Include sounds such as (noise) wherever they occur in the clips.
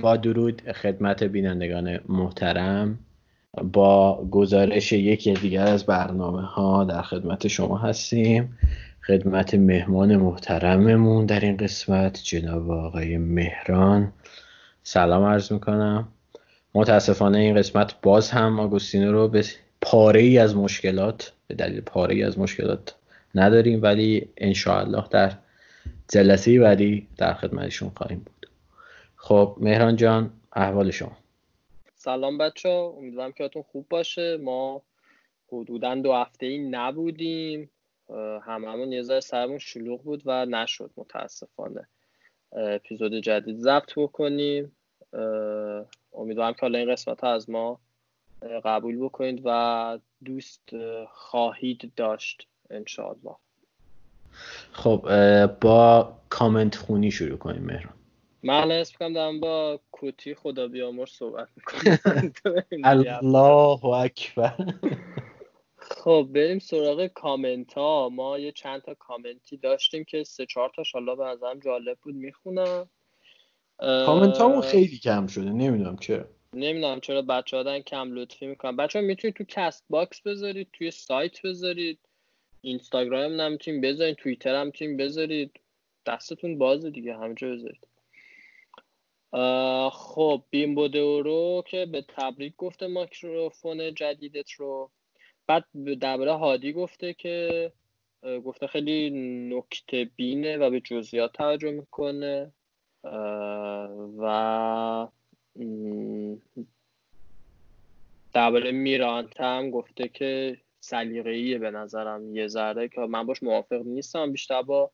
با درود خدمت بینندگان محترم با گزارش یکی دیگر از برنامه ها در خدمت شما هستیم. خدمت مهمان محترممون در این قسمت جناب آقای مهران. سلام عرض می‌کنم. متاسفانه این قسمت باز هم آگوستینو رو به پاره ای از مشکلات به دلیل پاره ای از مشکلات نداریم ولی انشاءالله در جلسه بعدی در خدمتشون خواهیم خب مهران جان احوال شما. سلام بچه ها امیدوارم که خوب باشه. ما حدودا دو هفته ای نبودیم. هممون یه ذره سرمون شلوغ بود و نشد متاسفانه. اپیزود جدید ضبط بکنیم. امیدوارم که حالا این قسمت ها از ما قبول بکنید و دوست خواهید داشت انشاءالله. خب با کامنت خونی شروع کنیم مهران. من حس می‌کنم دارم با توتی خدا بیامرز صحبت می‌کنم. (laughs) (laughs) الله اکبر. خب بریم سراغ کامنت ها ما یه چند تا کامنتی داشتیم که سه چهار تاش حالا به نظرم جالب بود می‌خونم. کامنت هامون خیلی کم شده نمی‌دونم چرا. نمی‌دونم چرا بچه ها کم لطفی می‌کنن. بچه ها می‌تونید تو Castbox بذارید توی سایت بذارید اینستاگرام هم می‌تونید بذارید توییتر هم می‌تونید بذارید. دستتون بازه دیگه همجا بذارید. خب بیمبو رو که به تبریک گفته مایکروفون جدیدت رو. بعد درباره هادی گفته که گفته خیلی نکته بینه و به جزئیات توجه می‌کنه. و درباره میرانت هم گفته که سلیقه‌ایه به نظرم یه ذره که من باش موافق نیستم بیشتر با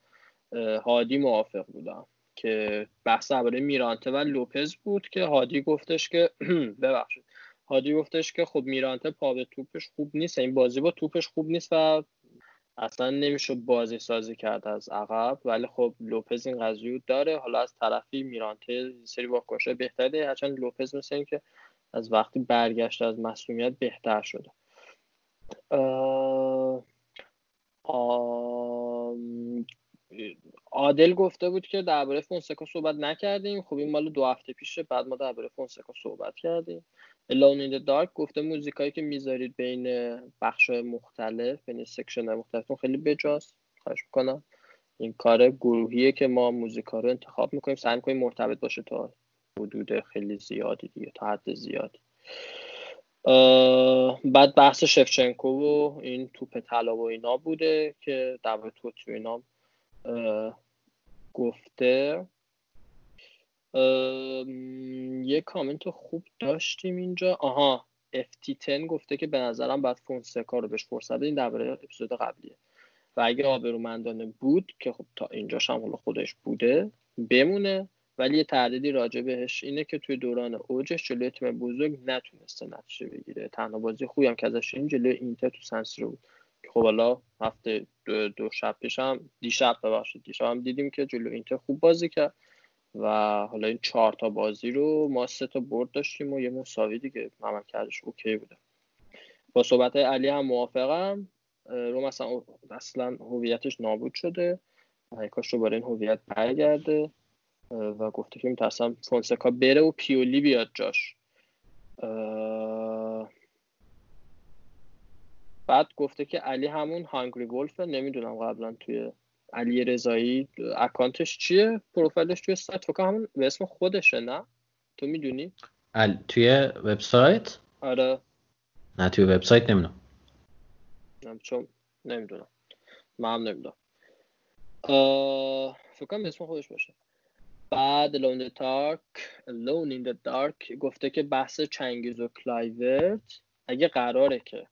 هادی موافق بودم. که بحث درباره میرانته و لوپز بود که هادی گفتش که (clears throat) ببخشید. هادی گفتش که خب میرانته پا به توپش خوب نیست. این بازی با توپش خوب نیست و اصلا نمیشه بازی سازی کرد از عقب. ولی خب لوپز این قضیه داره. حالا از طرفی میرانته سری واکنش بهتره هرچند لوپز مثل که از وقتی برگشت از مسئولیت بهتر شده. عادل گفته بود که درباره فونسکا صحبت نکردیم. خب این مال دو هفته پیشه بعد ما درباره فونسکا صحبت کردیم. Alone in the Dark گفته موزیکایی که می‌ذارید بین بخش مختلف بین section مختلف خیلی بجاست. خواهش می‌کنم. این کار گروهیه که ما موزیکا رو انتخاب می‌کنیم. سعی می‌کنیم مرتبط باشه تا حدود خیلی زیادی دیگه تا حد زیادی. بعد بحث شفچنکو و این توپ طلا و اینا بوده که در تو اینا گفته یه کامنت خوب داشتیم اینجا. آها FT10 گفته که به نظرم بعد فونسکا رو بهش فرصت بدین درباره اپیزود قبلیه. و اگه آبرومندانه بود که خب تا اینجاش هم خودش بوده بمونه. ولی یه تردیدی راجع بهش اینه که توی دوران اوجش جلوی تیم بزرگ نتونسته نتیجه بگیره. تنها بازی خوبی هم که ازش این جلوی اینتر تو سنسیرو بود. خب حالا هفته دو, دو شب پیش دیشب ببخشید دیشب هم دیدیم که جلو اینتر خوب بازی کرد و حالا این چهار تا بازی رو ما سه تا برد داشتیم و یه مساوی دیگه کردش اوکی بوده. با صحبت علی هم موافقم. رو مثلا اصلا هویتش نابود شده. کاش رو برای این هویت برگرده. و گفته که میترسم فونسکا بره و پیولی بیاد جاش. بعد گفته که علی همون هانگری ولفه نمی‌دونم قبلا توی علی رضایی اکانتش چیه؟ پروفایلش توی سایت فکر همون به اسم خودشه نه؟ تو می‌دونی؟ توی وبسایت؟ آره. نه توی وبسایت نمی‌دونم. چون نمی‌دونم. من هم نمی‌دونم. فکر کنم اسم خودش باشه. بعد Alone in the Dark Alone in the Dark گفته که بحث چنگیز و کلایورت اگه قراره که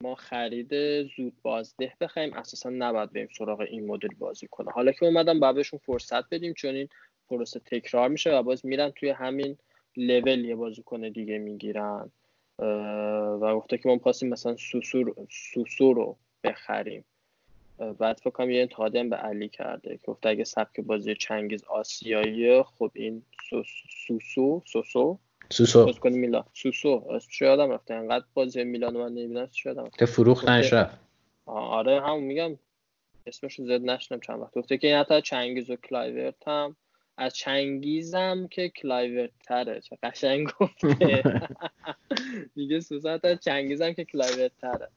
ما خرید زود بازده بخوایم اساسا نباید بریم سراغ این مدل بازی کنه. حالا که اومدم باید بهشون فرصت بدیم چون این پروسه تکرار میشه و باز میرن توی همین لول یه کنه دیگه می‌گیرن. و گفته که ما خواستیم مثلا سوسو سوسو رو بخریم. بعد فکر یه انتقادی به علی کرده. که گفته اگه سبک بازی چنگیز آسیایی خب این سوسو سوسو سوسو. کنی میلان. سوسو. اسمش یادم رفته؟ انقدر بازی میلان من نمی‌دونم چی یادم که فروخت رفت آره هم میگم. اسمش زد نشنم چند وقت. گفته که این حتی چنگیز و کلایورت هم از چنگیزم که کلایورت تره چه قشنگ گفته. (laughs) میگه سوسو حتی چنگیزم که کلایورت تره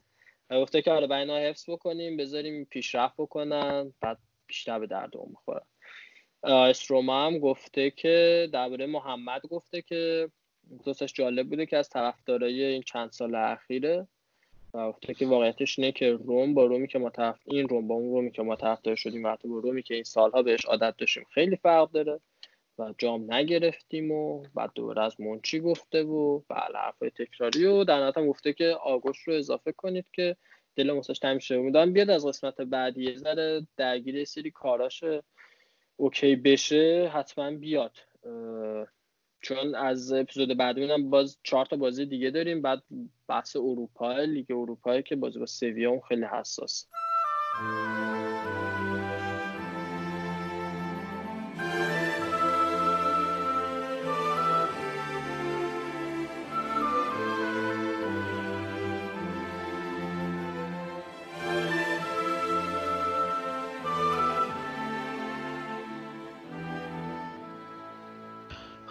گفته که آره بینا حفظ بکنیم بذاریم پیشرفت بکنن بعد بیشتر به درد اون بخورن استروما هم گفته که درباره محمد گفته که دوستش جالب بوده که از طرفدارای این چند سال اخیره و گفته که واقعیتش اینه که روم با رومی که ما طرف این روم با اون رومی که ما طرفدار شدیم و با رومی که این سالها بهش عادت داشتیم خیلی فرق داره و جام نگرفتیم و بعد دوباره از منچی گفته و بله حرفای تکراری و در هم گفته که آگوش رو اضافه کنید که دل موساش تمیز شده. امیدوارم بیاد از قسمت بعدی یه ذره درگیر سری کاراش اوکی بشه حتما بیاد. چون از اپیزود بعدی هم باز چهار تا بازی دیگه داریم بعد بحث اروپا لیگ اروپا که بازی با سویا خیلی حساس.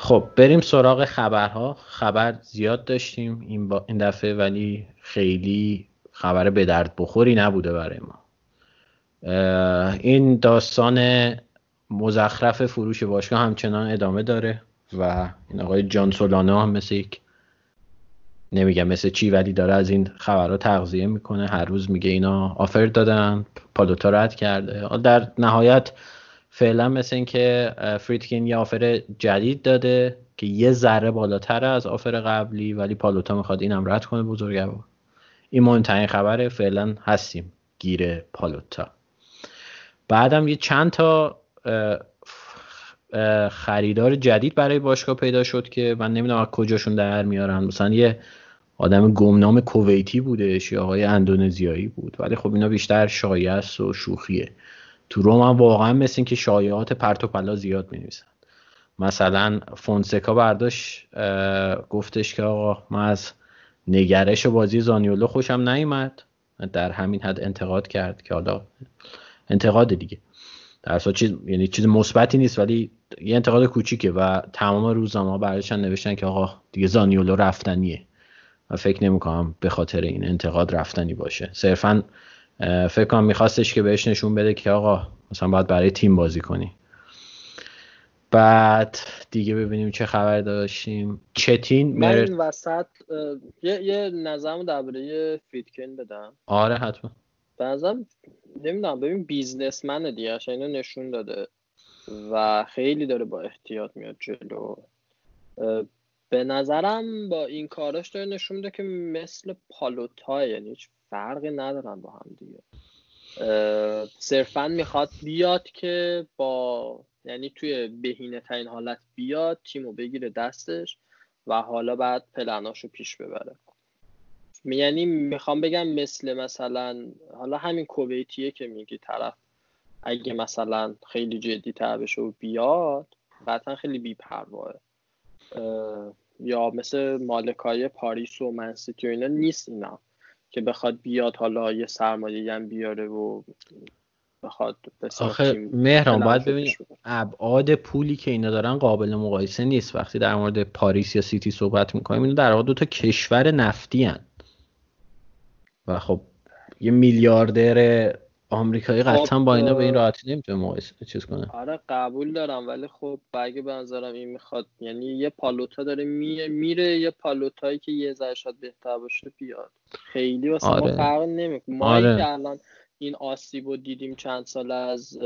خب بریم سراغ خبرها. خبر زیاد داشتیم این, با... این دفعه ولی خیلی خبر به درد بخوری نبوده برای ما. این داستان مزخرف فروش باشگاه همچنان ادامه داره و این آقای جان سولانا هم مثل یک نمیگم مثل چی ولی داره از این خبرها تغذیه می‌کنه. هر روز میگه اینا آفر دادن پالوتا رد کرده. در نهایت فعلا مثل اینکه فریدکین یه آفر جدید داده که یه ذره بالاتر از آفر قبلی ولی پالوتا می‌خواد اینم رد کنه بزرگوار. این مهمترین خبره فعلا هستیم گیر پالوتا. بعدم یه چند تا خریدار جدید برای باشگاه پیدا شد که من نمی‌دونم از کجاشون در میارن. مثلا یه آدم گمنام کویتی بوده یا آقای اندونزیایی بود. ولی خب اینا بیشتر شایعه و شوخیه. تو روم هم واقعا مثل این که شایعات پرت و پلا زیاد می نویسن مثلا فونسکا برداشت گفتش که آقا من از نگرش بازی زانیولو خوشم نیومد. در همین حد انتقاد کرد که حالا انتقاد دیگه. در چیز یعنی چیز مثبتی نیست ولی یه انتقاد کوچیکه و تمام روزنامه برایشان نوشتن که آقا دیگه زانیولو رفتنیه. و فکر نمی‌کنم به خاطر این انتقاد رفتنی باشه. صرفا فکر کنم میخواستش که بهش نشون بده که آقا مثلا باید برای تیم بازی کنی. بعد دیگه ببینیم چه خبر داشتیم. چتین من این وسط یه, یه نظرم درباره فریدکن بدم. آره حتما. بنظرم نمی‌دونم ببین بیزنسمنه دیگه اینو نشون داده و خیلی داره با احتیاط میاد جلو. به نظرم با این کاراش داره نشون میده که مثل پالوتای یعنی هیچ فرقی ندارن با هم دیگه. صرفا می‌خواد بیاد که با یعنی توی بهینه ترین حالت بیاد تیمو بگیره دستش و حالا بعد پلناشو پیش ببره. یعنی می‌خوام بگم مثل مثلا حالا همین کویتیه که میگی طرف اگه مثلا خیلی جدی تر بشه و بیاد قطعا خیلی بیپرواه. یا مثل مالکای پاریس و منسیتی و اینا نیست اینا. که بخواد بیاد حالا یه سرمایه هم بیاره و بخواد آخه مهران باید ببینید ابعاد پولی که اینا دارن قابل مقایسه نیست وقتی در مورد پاریس یا سیتی صحبت می‌کنیم اینا در واقع دو تا کشور نفتی هن. و خب یه میلیاردر آمریکایی خب، قطعا با اینا به این راحتی نمی‌تونه مقایسه چیز کنه آره قبول دارم ولی خب اگه به نظرم این می‌خواد یعنی یه پالوتا داره میره میره یه پالوتایی که یه ذره بهتر باشه بیاد خیلی واسه آره. ما فرق نمی‌کنه ما آره. که الان این آسیب رو دیدیم چند ساله از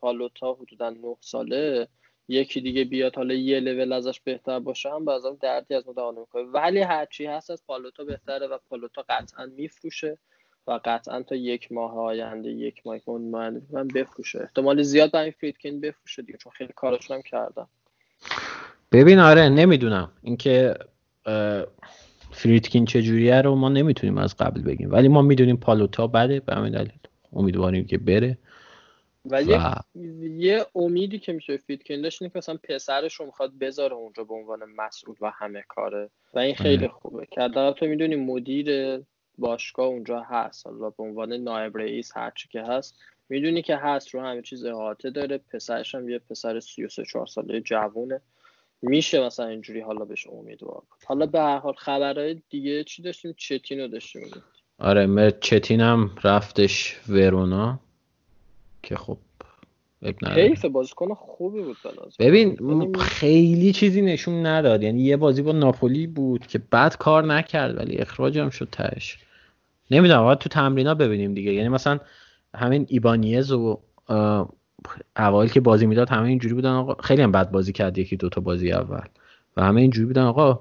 پالوتا حدودا نه ساله یکی دیگه بیاد حالا یه لول ازش بهتر باشه هم بازم دردی از ما می‌کنه ولی هرچی هست از پالوتا بهتره و پالوتا قطعا میفروشه و قطعا تا یک ماه آینده یک ماه من بفروشه. احتمال زیاد برای فریدکین بفروشه دیگه چون خیلی کارشون هم کردم. ببین آره نمی‌دونم. اینکه فریدکین چجوریه رو ما نمی‌تونیم از قبل بگیم. ولی ما می‌دونیم پالوتا بده به همین دلیل. امیدواریم که بره. ولی و... یه امیدی که میشه فیتکین داشت اینه که مثلا پسرش رو می‌خواد بذاره اونجا به عنوان مسئول و همه کاره. و این خیلی خوبه. که تو می‌دونی مدیر باشگاه اونجا هست. حالا به عنوان نایب رئیس هرچی که هست می‌دونی که هست رو همه چیز احاطه داره. پسرش هم یه پسر 33 4 ساله جوونه. میشه مثلا اینجوری حالا بهش امیدوار حالا به هر حال خبرهای دیگه چی داشتیم؟ چتینو داشتیم. آره مرد چتین هم رفتش ورونا که خب حیف بازیکن خوبی بود ببین یعنی خیلی چیزی نشون نداد. یعنی یه بازی با ناپولی بود که بعد کار نکرد ولی اخراج هم شد تش نمی‌دونم باید تو تمرینا ببینیم دیگه. یعنی مثلا همین ایبانیز و اوایل که بازی می‌داد همه اینجوری بودن آقا خیلی هم بد بازی کرد یکی دوتا بازی اول و همه اینجوری بودن. آقا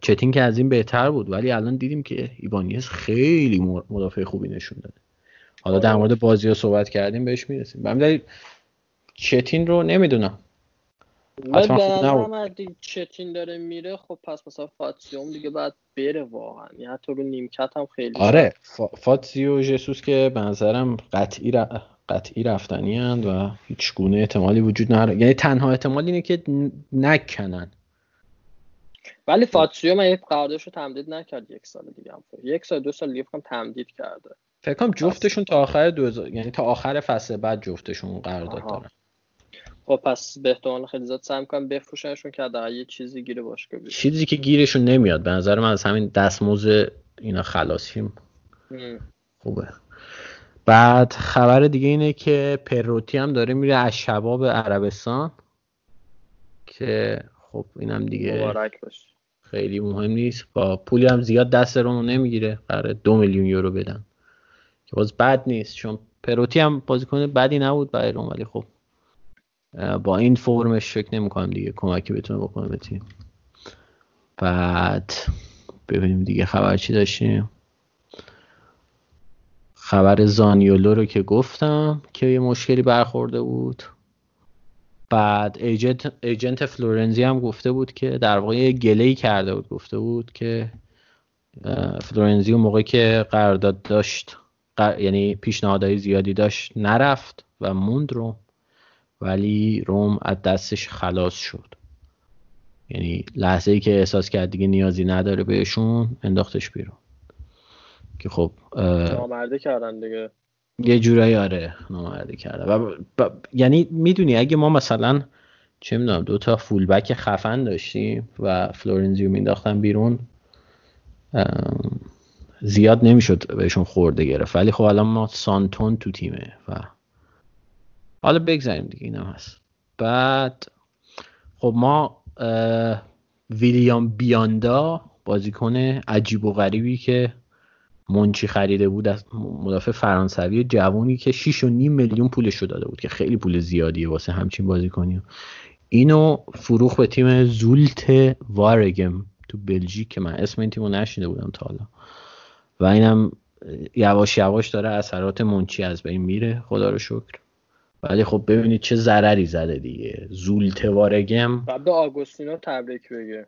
چتین که از این بهتر بود ولی الان دیدیم که ایبانیز خیلی مدافع خوبی نشون داده. حالا در مورد بازی ها صحبت کردیم بهش می‌رسیم. به چتین رو نمی‌دونم. چتین داره میره خب پس مثلا فاتسیوم دیگه بعد بره واقعا. یعنی حتی رو نیمکت هم خیلی آره فاتسیو جسوس که به نظرم قطعی, قطعی رفتنی هند و هیچ گونه احتمالی وجود نداره. یعنی تنها احتمال اینه که نکنن. ولی فاتسیو من قراردادش رو تمدید نکرد یک سال دیگه هم. یک سال دو سال دیگه تمدید کرده. فکر کنم جفتشون تا آخر دو یعنی تا آخر فصل بعد جفتشون قرارداد دارن. خب پس به احتمال خیلی زیاد سعی می‌کنم بفروشنشون که در یه چیزی گیره باشه چیزی که گیرشون نمیاد به نظر من از همین دستموز اینا خلاصیم خوبه. بعد خبر دیگه اینه که پروتی هم داره میره از شباب عربستان که خب اینم دیگه مبارک باشه. خیلی مهم نیست. با پولی هم زیاد دست رو نمی‌گیره. قرار دو میلیون یورو بدن. که باز بد نیست چون پروتی هم بازیکن بدی نبود برای روم ولی خب با این فرمش فکر نمی‌کنم دیگه کمکی بتونه بکنه به تیم. بعد ببینیم دیگه خبر چی داشتیم. خبر زانیولو رو که گفتم که یه مشکلی برخورده بود. بعد ایجنت, ایجنت فلورنزی هم گفته بود که در واقع گلهی کرده بود گفته بود که فلورنزی اون موقع که قرارداد داشت یعنی پیشنهادهای زیادی داشت نرفت و موند رو ولی روم از دستش خلاص شد. یعنی لحظه ای که احساس کرد دیگه نیازی نداره بهشون انداختش بیرون. که خب نامرده کردن دیگه. یه جورایی آره نامرده کرده و یعنی می‌دونی اگه ما مثلا چه می‌دونم دو تا فولبک خفن داشتیم و فلورنزیو مینداختن بیرون زیاد نمی‌شد بهشون خورده گرفت. ولی خب الان ما سانتون تو تیمه و حالا بگذاریم دیگه اینم هست. بعد خب ما ویلیام بیاندا بازیکن عجیب و غریبی که منچی خریده بود از مدافع فرانسوی جوونی که 6.5 میلیون پولش رو داده بود که خیلی پول زیادیه واسه همچین بازیکنی. اینو فروخ به تیم زولت وارگم تو بلژیک که من اسم این تیمو نشیده بودم تا حالا. و اینم یواش یواش داره اثرات منچی از بین میره. خدا رو شکر. ولی خب ببینید چه ضرری زده دیگه. زولت وارگم بعد به آگوستینو تبریک بگه.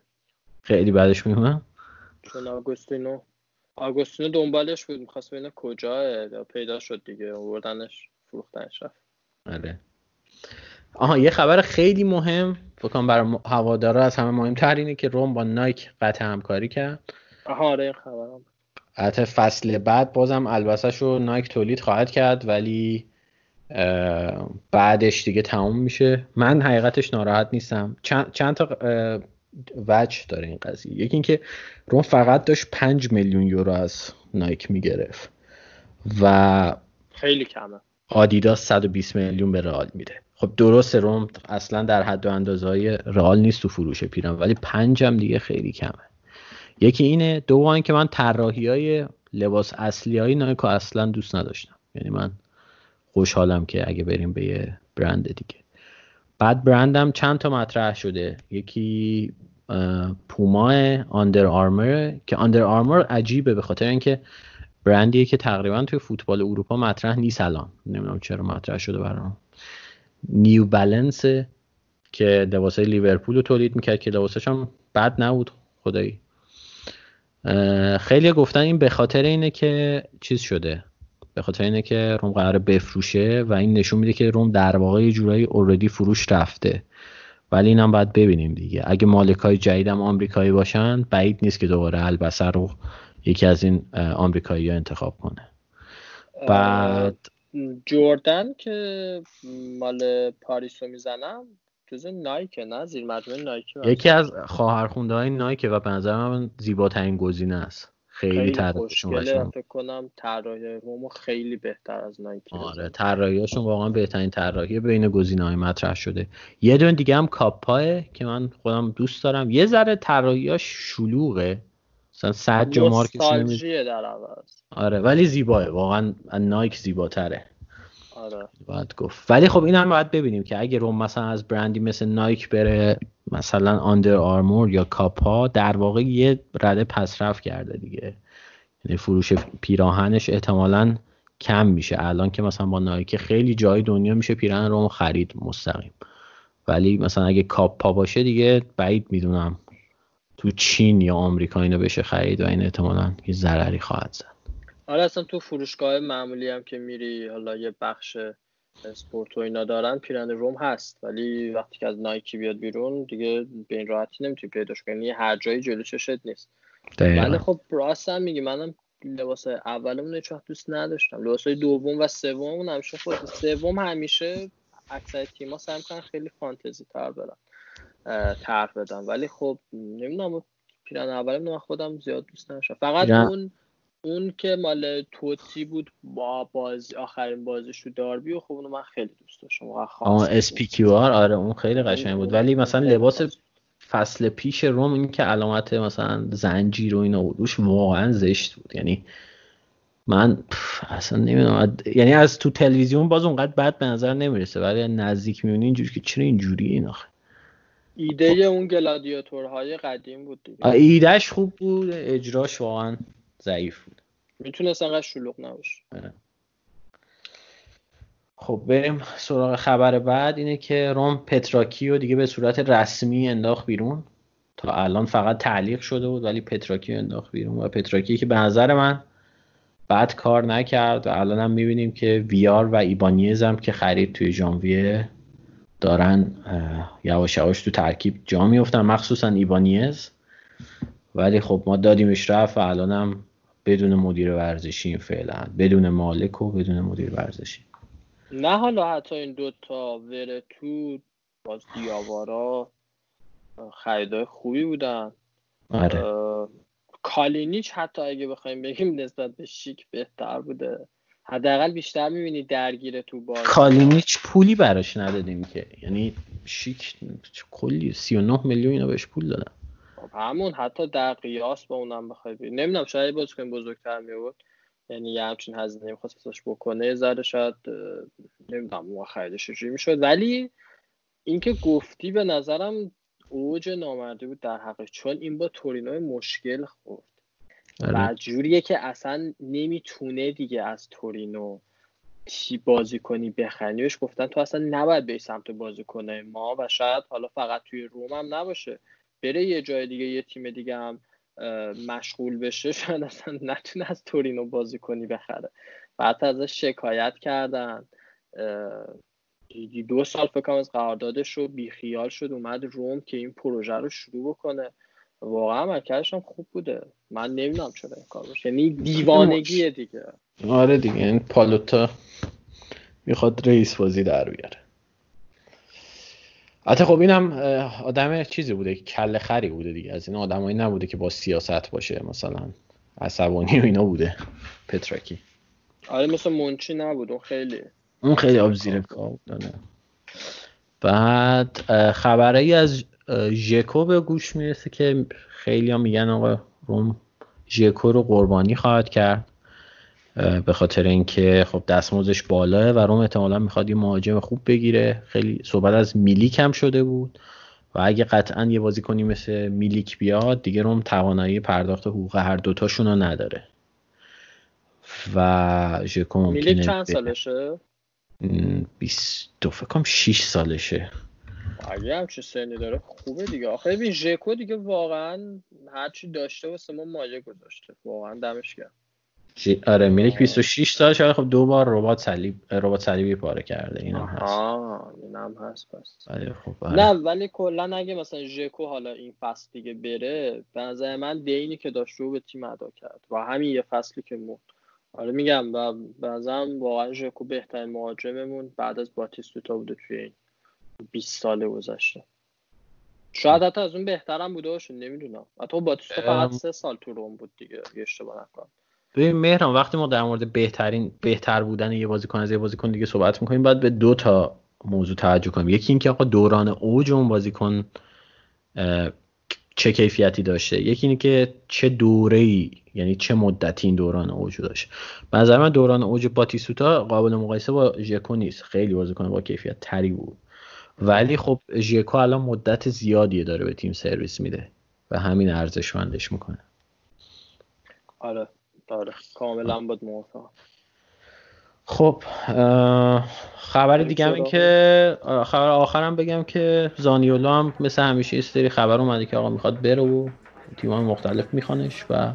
خیلی بعدش میمونم چون آگوستینو آگوستینو دنبالش بود. می‌خواست ببینه کجاه. پیدا شد دیگه. آوردنش. فروختنش رفت. آره. آها یه خبر خیلی مهم. فکرم برای هوادارا از همه مهمتر اینه که روم با نایک قطع همکاری کرد. آها آره این خبرم. حتی فصل بعد بازم البسه نایک تولید خواهد کرد. ولی بعدش دیگه تموم میشه. من حقیقتش ناراحت نیستم. چند, چند تا وجه داره این قضیه. یکی اینکه روم فقط داشت 5 میلیون یورو از نایک می‌گرفت و خیلی کمه. آدیداس 120 میلیون به رئال میده. خب درست روم اصلا در حد و اندازه های رئال نیست تو فروش پیرم ولی پنجم دیگه خیلی کمه. یکی اینه دوم که من طراحی های لباس اصلی های نایکو اصلا دوست نداشتم. یعنی من خوشحالم که اگه بریم به یه برند دیگه. بعد برندم چند تا مطرح شده. یکی پوما آندر آرمر که آندر آرمر عجیبه به خاطر اینکه برندیه که تقریبا توی فوتبال اروپا مطرح نیست الان. نمی‌دونم چرا مطرح شده برام. نیو بالانس که لباسای لیورپول رو تولید می‌کرد که لباساش هم بد نبود. خدایی. خیلی گفتن این به خاطر اینه که چیز شده. به خاطر اینه که روم قرار بفروشه و این نشون میده که روم در واقع یه جورایی اوردی فروش رفته. ولی اینم باید ببینیم دیگه. اگه مالکای جدیدم آمریکایی باشن بعید نیست که دوباره البسه رو یکی از این آمریکایی ها انتخاب کنه. بعد جوردن که مال پاریس رو می‌زنم جز نایکه نه؟ زیر مجموعه نایکه یکی از خواهرخونده های نایکه و به نظر من زیباترین گزینه است. خیلی طراحیشون فکر کنم طراحی رومو خیلی بهتر از نایکی آره طراحیاشون واقعا بهترین طراحی بین گزینه‌های مطرح شده. یه دون دیگه هم کاپاه که من خودم دوست دارم. یه ذره طراحیاش شلوغه. مثلا صد جو مارکش در آره ولی زیباه. واقعا نایک زیباتره. آره. باید گفت. ولی خب این هم باید ببینیم که اگه روم مثلا از برندی مثل نایک بره مثلا آندر آرمور یا کاپا در واقع یه رده پسرف کرده دیگه. یعنی فروش پیراهنش احتمالا کم میشه. الان که مثلا با نایک خیلی جای دنیا میشه پیراهن روم خرید مستقیم. ولی مثلا اگه کاپا باشه دیگه بعید می‌دونم تو چین یا آمریکا اینو بشه خرید و این احتمالا یه ضرری خواهد زد. آره اصلا تو فروشگاه معمولی هم که میری حالا یه بخش اسپورت و اینا دارن پیرن روم هست. ولی وقتی که از نایکی بیاد بیرون دیگه به این راحتی نمی‌تونی پیداش کنی. یعنی هر جایی جلو چشت نیست. ولی خب راست هم میگی منم لباس اولمون هیچ دوست نداشتم. لباس دوم و سوم همیشه خود سوم همیشه اکثر تیم‌ها سعی می‌کنن خیلی فانتزی تر برن طرح بدن. ولی خب نمی‌دونم پیرهن اولمون من خودم زیاد دوست نداشتم. فقط اون اون که مال توتی بود با بازی آخرین بازیش تو داربی و خب اونو من خیلی دوست داشتم آه SPQR آره اون خیلی قشنگ بود. ولی مثلا لباس فصل پیش روم این که علامت مثلا زنجیر و اینا روش واقعا زشت بود. یعنی من اصلا نمی‌دونم. یعنی از تو تلویزیون باز اونقدر بد به نظر نمی‌رسه ولی نزدیک می‌بینی اینجوری که چرا اینجوری این آخه؟ ایده اون گلادیاتورهای قدیم بود دیگه. ایدهش خوب بود اجراش واقعا ضعیف بود. می‌تونست انقدر شلوغ نباشه. آره. خب بریم سراغ خبر بعد. اینه که روم پتراکی رو دیگه به صورت رسمی انداخت بیرون. تا الان فقط تعلیق شده بود ولی پتراکی انداخت بیرون. و پتراکی که به نظر من بعد کار نکرد. و الان هم می‌بینیم که ویار و ایبانیز هم که خرید توی ژانویه دارن یواش یواش تو ترکیب جا میفتن مخصوصا ایبانیز. ولی خب ما دادیمش رفت و الان هم بدون مدیر ورزشی فعلا بدون مالک و بدون مدیر ورزشی. نه حالا حتی این دوتا ورتو باز دیاوارا خریدای خوبی بودن. آره. کالینیچ حتی اگه بخوایم بگیم نسبت به شیک بهتر بوده. حداقل بیشتر می‌بینی درگیر تو باز کالینیچ پولی براش ندادیم که. یعنی شیک کلی 39 میلیون اینا بهش پول دادن. خب همون حتی در قیاس با اونم بخوای نمی‌دونم شاید بازیکن بزرگتر می یعنی یه همچین هزینه نمی‌خواست ازش بکنه زره شاید نمی‌دونم اون خریدش چجوری می‌شد. ولی اینکه گفتی به نظرم اوج نامردی بود در حقش چون این با تورینو مشکل خورد. آره. و جوریه که اصلا نمی‌تونه دیگه از تورینو چی بازی کنی بخری بهش گفتن تو اصلا نباید به سمت بازی کنه ما و شاید حالا فقط توی روم هم نباشه. بره یه جای دیگه یه تیم دیگه هم مشغول بشه شاید اصلا نتونه از تورینو بازی کنی بخره. بعد ازش شکایت کردن. دو سال فکر از قراردادش رو بیخیال شد اومد روم که این پروژه رو شروع بکنه. واقعا عملکردش هم خوب بوده. من نمی‌دونم چرا این کار باشه. یعنی دیوانگیه دیگه. آره دیگه این پالوتا می‌خواد رئیس بازی در بیاره. حتی خب اینم آدم چیزی بوده کل خری بوده دیگه. از این آدمایی نبوده که با سیاست باشه مثلا عصبانی و اینا بوده. پترکی آره مثل منچی نبود اون خیلی. اون خیلی آب زیر بود بعد خبرایی از ژکو به گوش می‌رسه که خیلی هم میگن آقا روم ژکو رو قربانی خواهد کرد. به خاطر اینکه خب دستمزدش بالاه و روم احتمالا می‌خواد یه مهاجم خوب بگیره. خیلی صحبت از میلیک هم شده بود و اگه قطعا یه بازیکنی مثل میلیک بیاد دیگه روم توانایی پرداخت حقوق هر دوتاشون رو نداره. و ژکو میلیک چند سالشه؟ 22 فکر کنم 6 سالشه. اگه همچه سنی داره خوبه دیگه. آخه ببین ژکو دیگه واقعا هرچی داشته واسه ما مایه گذاشته. واقعا دمش گرم. آره میلیک 26 سال شده خب دو بار ربات صلیب ربات صلیبی پاره کرده اینم هست. آه اینم هست پس. ولی خب آره. نه ولی کلا اگه مثلا ژکو حالا این فصل دیگه بره به نظر من دینی که داشت رو به تیم ادا کرد و همین یه فصلی که مون آره میگم و به نظرم واقعا ژکو بهترین مهاجممون بعد از باتیستوتا بوده توی این 20 ساله گذشته. شاید حتی از اون بهترم بوده باشه نمی‌دونم. حتی باتیستوتا فقط سه سال تو روم بود دیگه اشتباه نکنم. ببین مهران وقتی ما در مورد بهترین بهتر بودن یه بازیکن از یه بازیکن دیگه صحبت می‌کنیم باید به دو تا موضوع توجه کنیم. یکی اینکه آقا دوران اوج اون بازیکن چه کیفیتی داشته. یکی اینه که چه دوره ای یعنی چه مدتی این دوران اوج داشته. به نظر من دوران اوج باتیسوتا قابل مقایسه با ژکو نیست. خیلی بازیکن با کیفیت تری بود. ولی خب ژکو الان مدت زیادی داره به تیم سرویس میده و همین ارزشمندش می‌کنه. آره. آره کاملا بود موافقم. خب خبر دیگه هم این که خبر آخرم بگم که زانیولا هم مثل همیشه یه سری خبر اومده که آقا می‌خواد بره و تیمان مختلف میخوانش و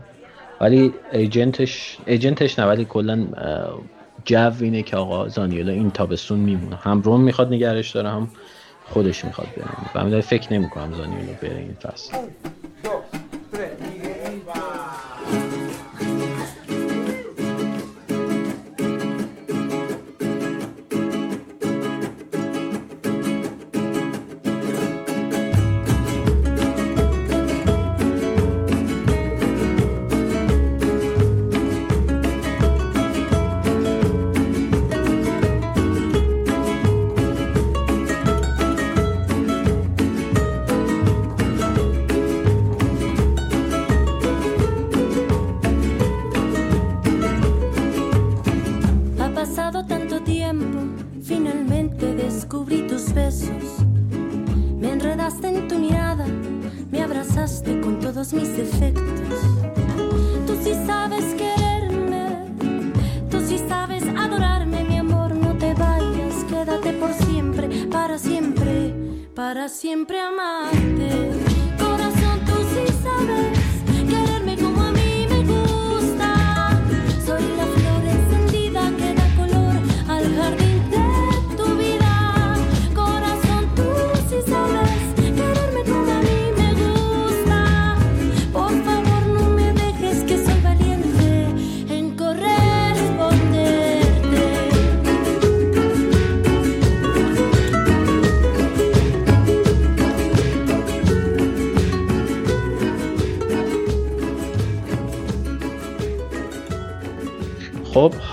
ولی ایجنتش ایجنتش نه ولی کلا جو اینه که آقا زانیولا این تابستون میمونه. هم روم می‌خواد نگرش داره هم خودش می‌خواد بره. و فکر نمی‌کنم زانیولا بره این فصل.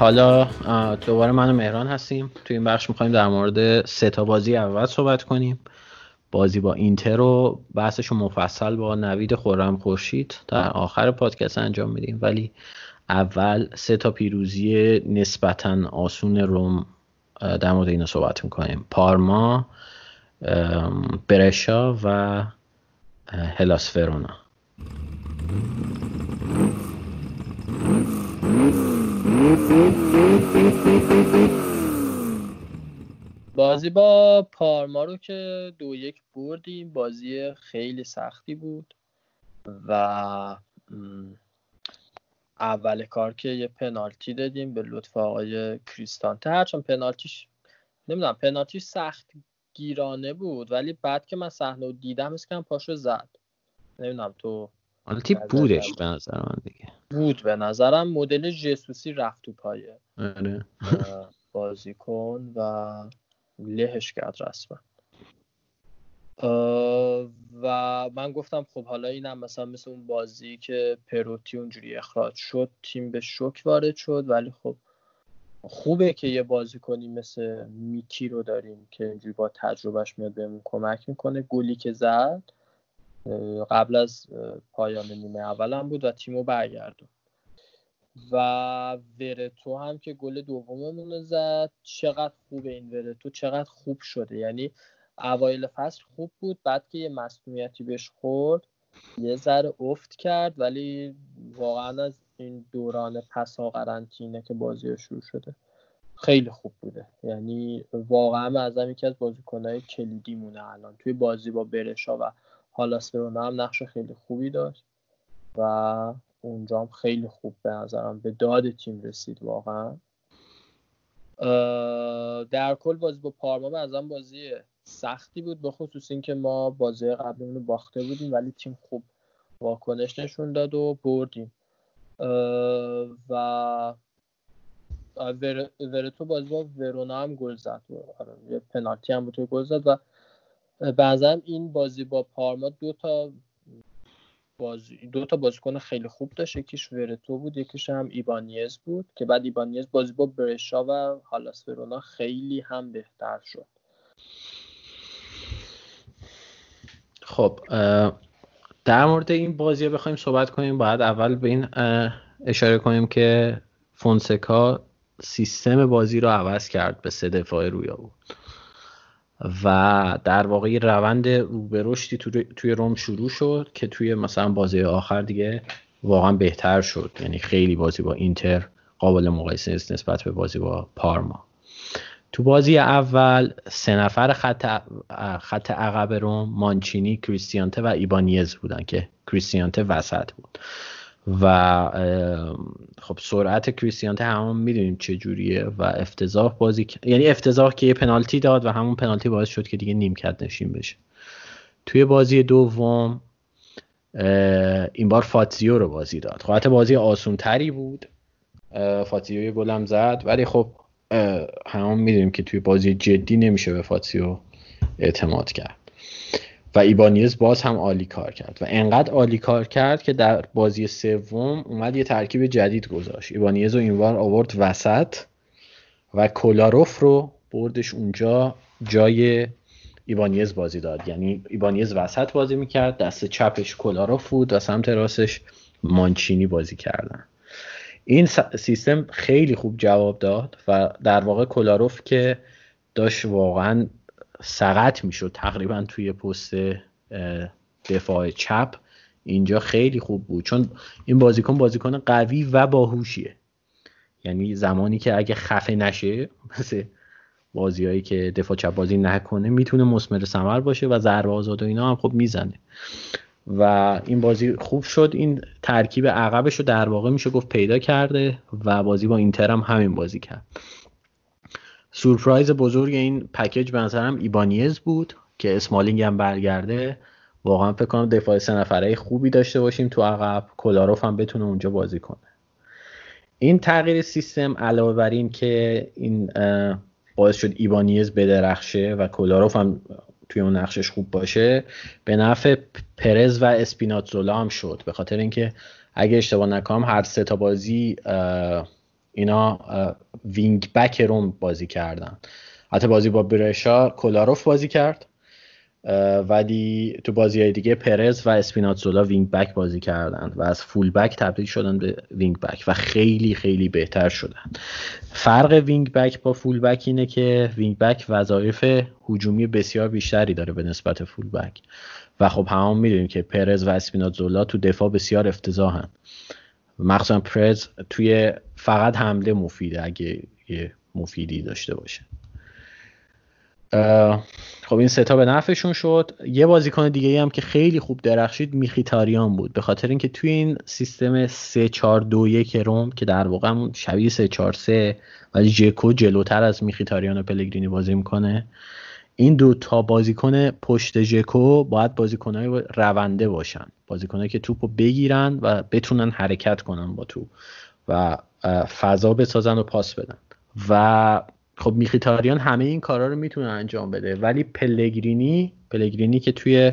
حالا دوباره من و مهران هستیم. توی این بخش می‌خوایم در مورد سه تا بازی اول صحبت کنیم. بازی با اینتر رو بحثش مفصل با نوید خورم خورشید در آخر پادکست انجام میدیم. ولی اول سه تا پیروزی نسبتا آسون روم در مورد اینا صحبت می‌کنیم. پارما برشا و هلاس فرونا. بازی با پارما رو که دو یک بردیم. بازی خیلی سختی بود و اول کار که یه پنالتی دادیم به لطف آقای کریستانته. هرچند پنالتیش نمی‌دونم پنالتیش سخت گیرانه بود ولی بعد که من صحنه رو دیدم اسکم پاشو زد. نمی‌دونم تو پنالتی بودش به نظر من دیگه. بود به نظرم. مدل جسوسی رفت تو پایه. آره. بازیکن و لهش کرد رسما. و من گفتم خب حالا اینم مثلا مثل اون بازی که پروتی اونجوری اخراج شد تیم به شک وارد شد. ولی خب خوبه که یه بازی کنی مثل میکی رو داریم که اینجوری با تجربهش میاد بهمون کمک می‌کنه. گلی که زد. قبل از پایان نیمه اولم بود و تیمو برگردون. و ورتو هم که گل دوممون زد. چقدر خوبه این ورتو چقدر خوب شده. یعنی اوایل فصل خوب بود بعد که یه مصونیتی بهش خورد یه ذره افت کرد ولی واقعا از این دوران پسا قرنطینه که بازی شروع شده خیلی خوب بوده. یعنی واقعا از یکی از بازیکنهای کلیدی مونه الان. توی بازی با برشا و هالاسپرونا هم نقش خیلی خوبی داشت و اونجا هم خیلی خوب به نظرم به داد تیم رسید واقعا. در کل بازی با پارما به نظرم بازی سختی بود به خصوص اینکه ما بازی قبلمون رو باخته بودیم ولی تیم خوب واکنش نشون داد و بردیم. و ورتو بازی با ورونا هم گل زد. آره، یه پنالتی هم بود گل زد و بعضا این بازی با پارما دو تا بازی دو تا بازیکن خیلی خوب داشت. یکیش ورتو بود یکیش هم ایبانیز بود که بعد ایبانیز بازی با برشا و هالاس ورونا خیلی هم بهتر شد. خب در مورد این بازی بخوایم صحبت کنیم. باید اول به این اشاره کنیم که فونسکا سیستم بازی رو عوض کرد به سه دفاع رویا بود. و در واقع روند رو به رشدی توی روم شروع شد که توی مثلا بازی آخر دیگه واقعا بهتر شد. یعنی خیلی بازی با اینتر قابل مقایسه است نسبت به بازی با پارما. تو بازی اول سه نفر خط خط عقب روم مانچینی کریستیانته و ایبانیز بودن که کریستیانته وسط بود. و خب سرعت کریستیانته همون می‌دونیم چه جوریه و افتضاح بازی یعنی افتضاح که یه پنالتی داد و همون پنالتی باعث شد که دیگه نیمکت نشین بشه. توی بازی دوم این بار فاتزیو رو بازی داد. خب بازی آسون تری بود فاتزیو یه گلم زد. ولی خب همون می‌دونیم که توی بازی جدی نمیشه به فاتزیو اعتماد کرد. و ایبانیز باز هم عالی کار کرد و انقدر عالی کار کرد که در بازی سوم اومد یه ترکیب جدید گذاشت. ایبانیز رو اینوار آورد وسط و کولاروف رو بردش اونجا جای ایبانیز بازی داد. یعنی ایبانیز وسط بازی می‌کرد دست چپش کولاروف بود و سمت راستش مانچینی بازی کردن. این سیستم خیلی خوب جواب داد و در واقع کولاروف که داشت واقعا سقط می‌شد تقریبا توی پست دفاع چپ. اینجا خیلی خوب بود. چون این بازیکن بازیکن قوی و باهوشیه. یعنی زمانی که اگه خفه نشه مثل بازیهایی که دفاع چپ بازی نکنه می‌تونه مسمر ثمر باشه و ضربه آزاد و اینا هم خب می‌زنه. و این بازی خوب شد. این ترکیب عقبش رو در واقع میشه گفت پیدا کرده و بازی با اینتر هم همین بازی کرد. سورپرایز بزرگ این پکیج به نظرم ایبانیز بود که اسمالینگ هم برگرده. واقعا فکر کنم دفاع سه نفره خوبی داشته باشیم تو عقب. کلاروف هم بتونه اونجا بازی کنه. این تغییر سیستم علاوه بر این که این باعث شد ایبانیز بدرخشه و کلاروف هم توی اون نقشش خوب باشه به نفع پرز و اسپیناتزولا هم شد. به خاطر اینکه اگه اشتباه نکنم هر سه تا بازی اینا wing back روم بازی کردن. حتی بازی با برشا کولاروف بازی کرد. ولی تو بازی های دیگه پرز و اسپیناتزولا wing back بازی کردن و از full back تبدیل شدن به wing back و خیلی خیلی بهتر شدن. فرق wing back با full back اینه که wing back وظایف هجومی بسیار بیشتری داره به نسبت full back. و خب همون می‌دونیم که پرز و اسپیناتزولا تو دفاع بسیار افتضاحن. مخصوصا پرز توی فقط حمله مفیده اگه یه مفیدی داشته باشه. خب این سه تا به نفعشون شد. یه بازیکن دیگه ای هم که خیلی خوب درخشید میخیتاریان بود. به خاطر اینکه توی این سیستم 3 4 2 1 روم که در واقع شبیه 3 4 3 ولی جکو جلوتر از میخیتاریان و پلگرینی بازی می‌کنه این دو تا بازیکن پشت جکو باید بازیکنهای رونده باشن. بازیکنهایی که توپو بگیرن و بتونن حرکت کنن با توپ. و فضا بسازن و پاس بدن. و خب میخیتاریان همه این کارا رو می‌تونه انجام بده. ولی پلگرینی پلگرینی که توی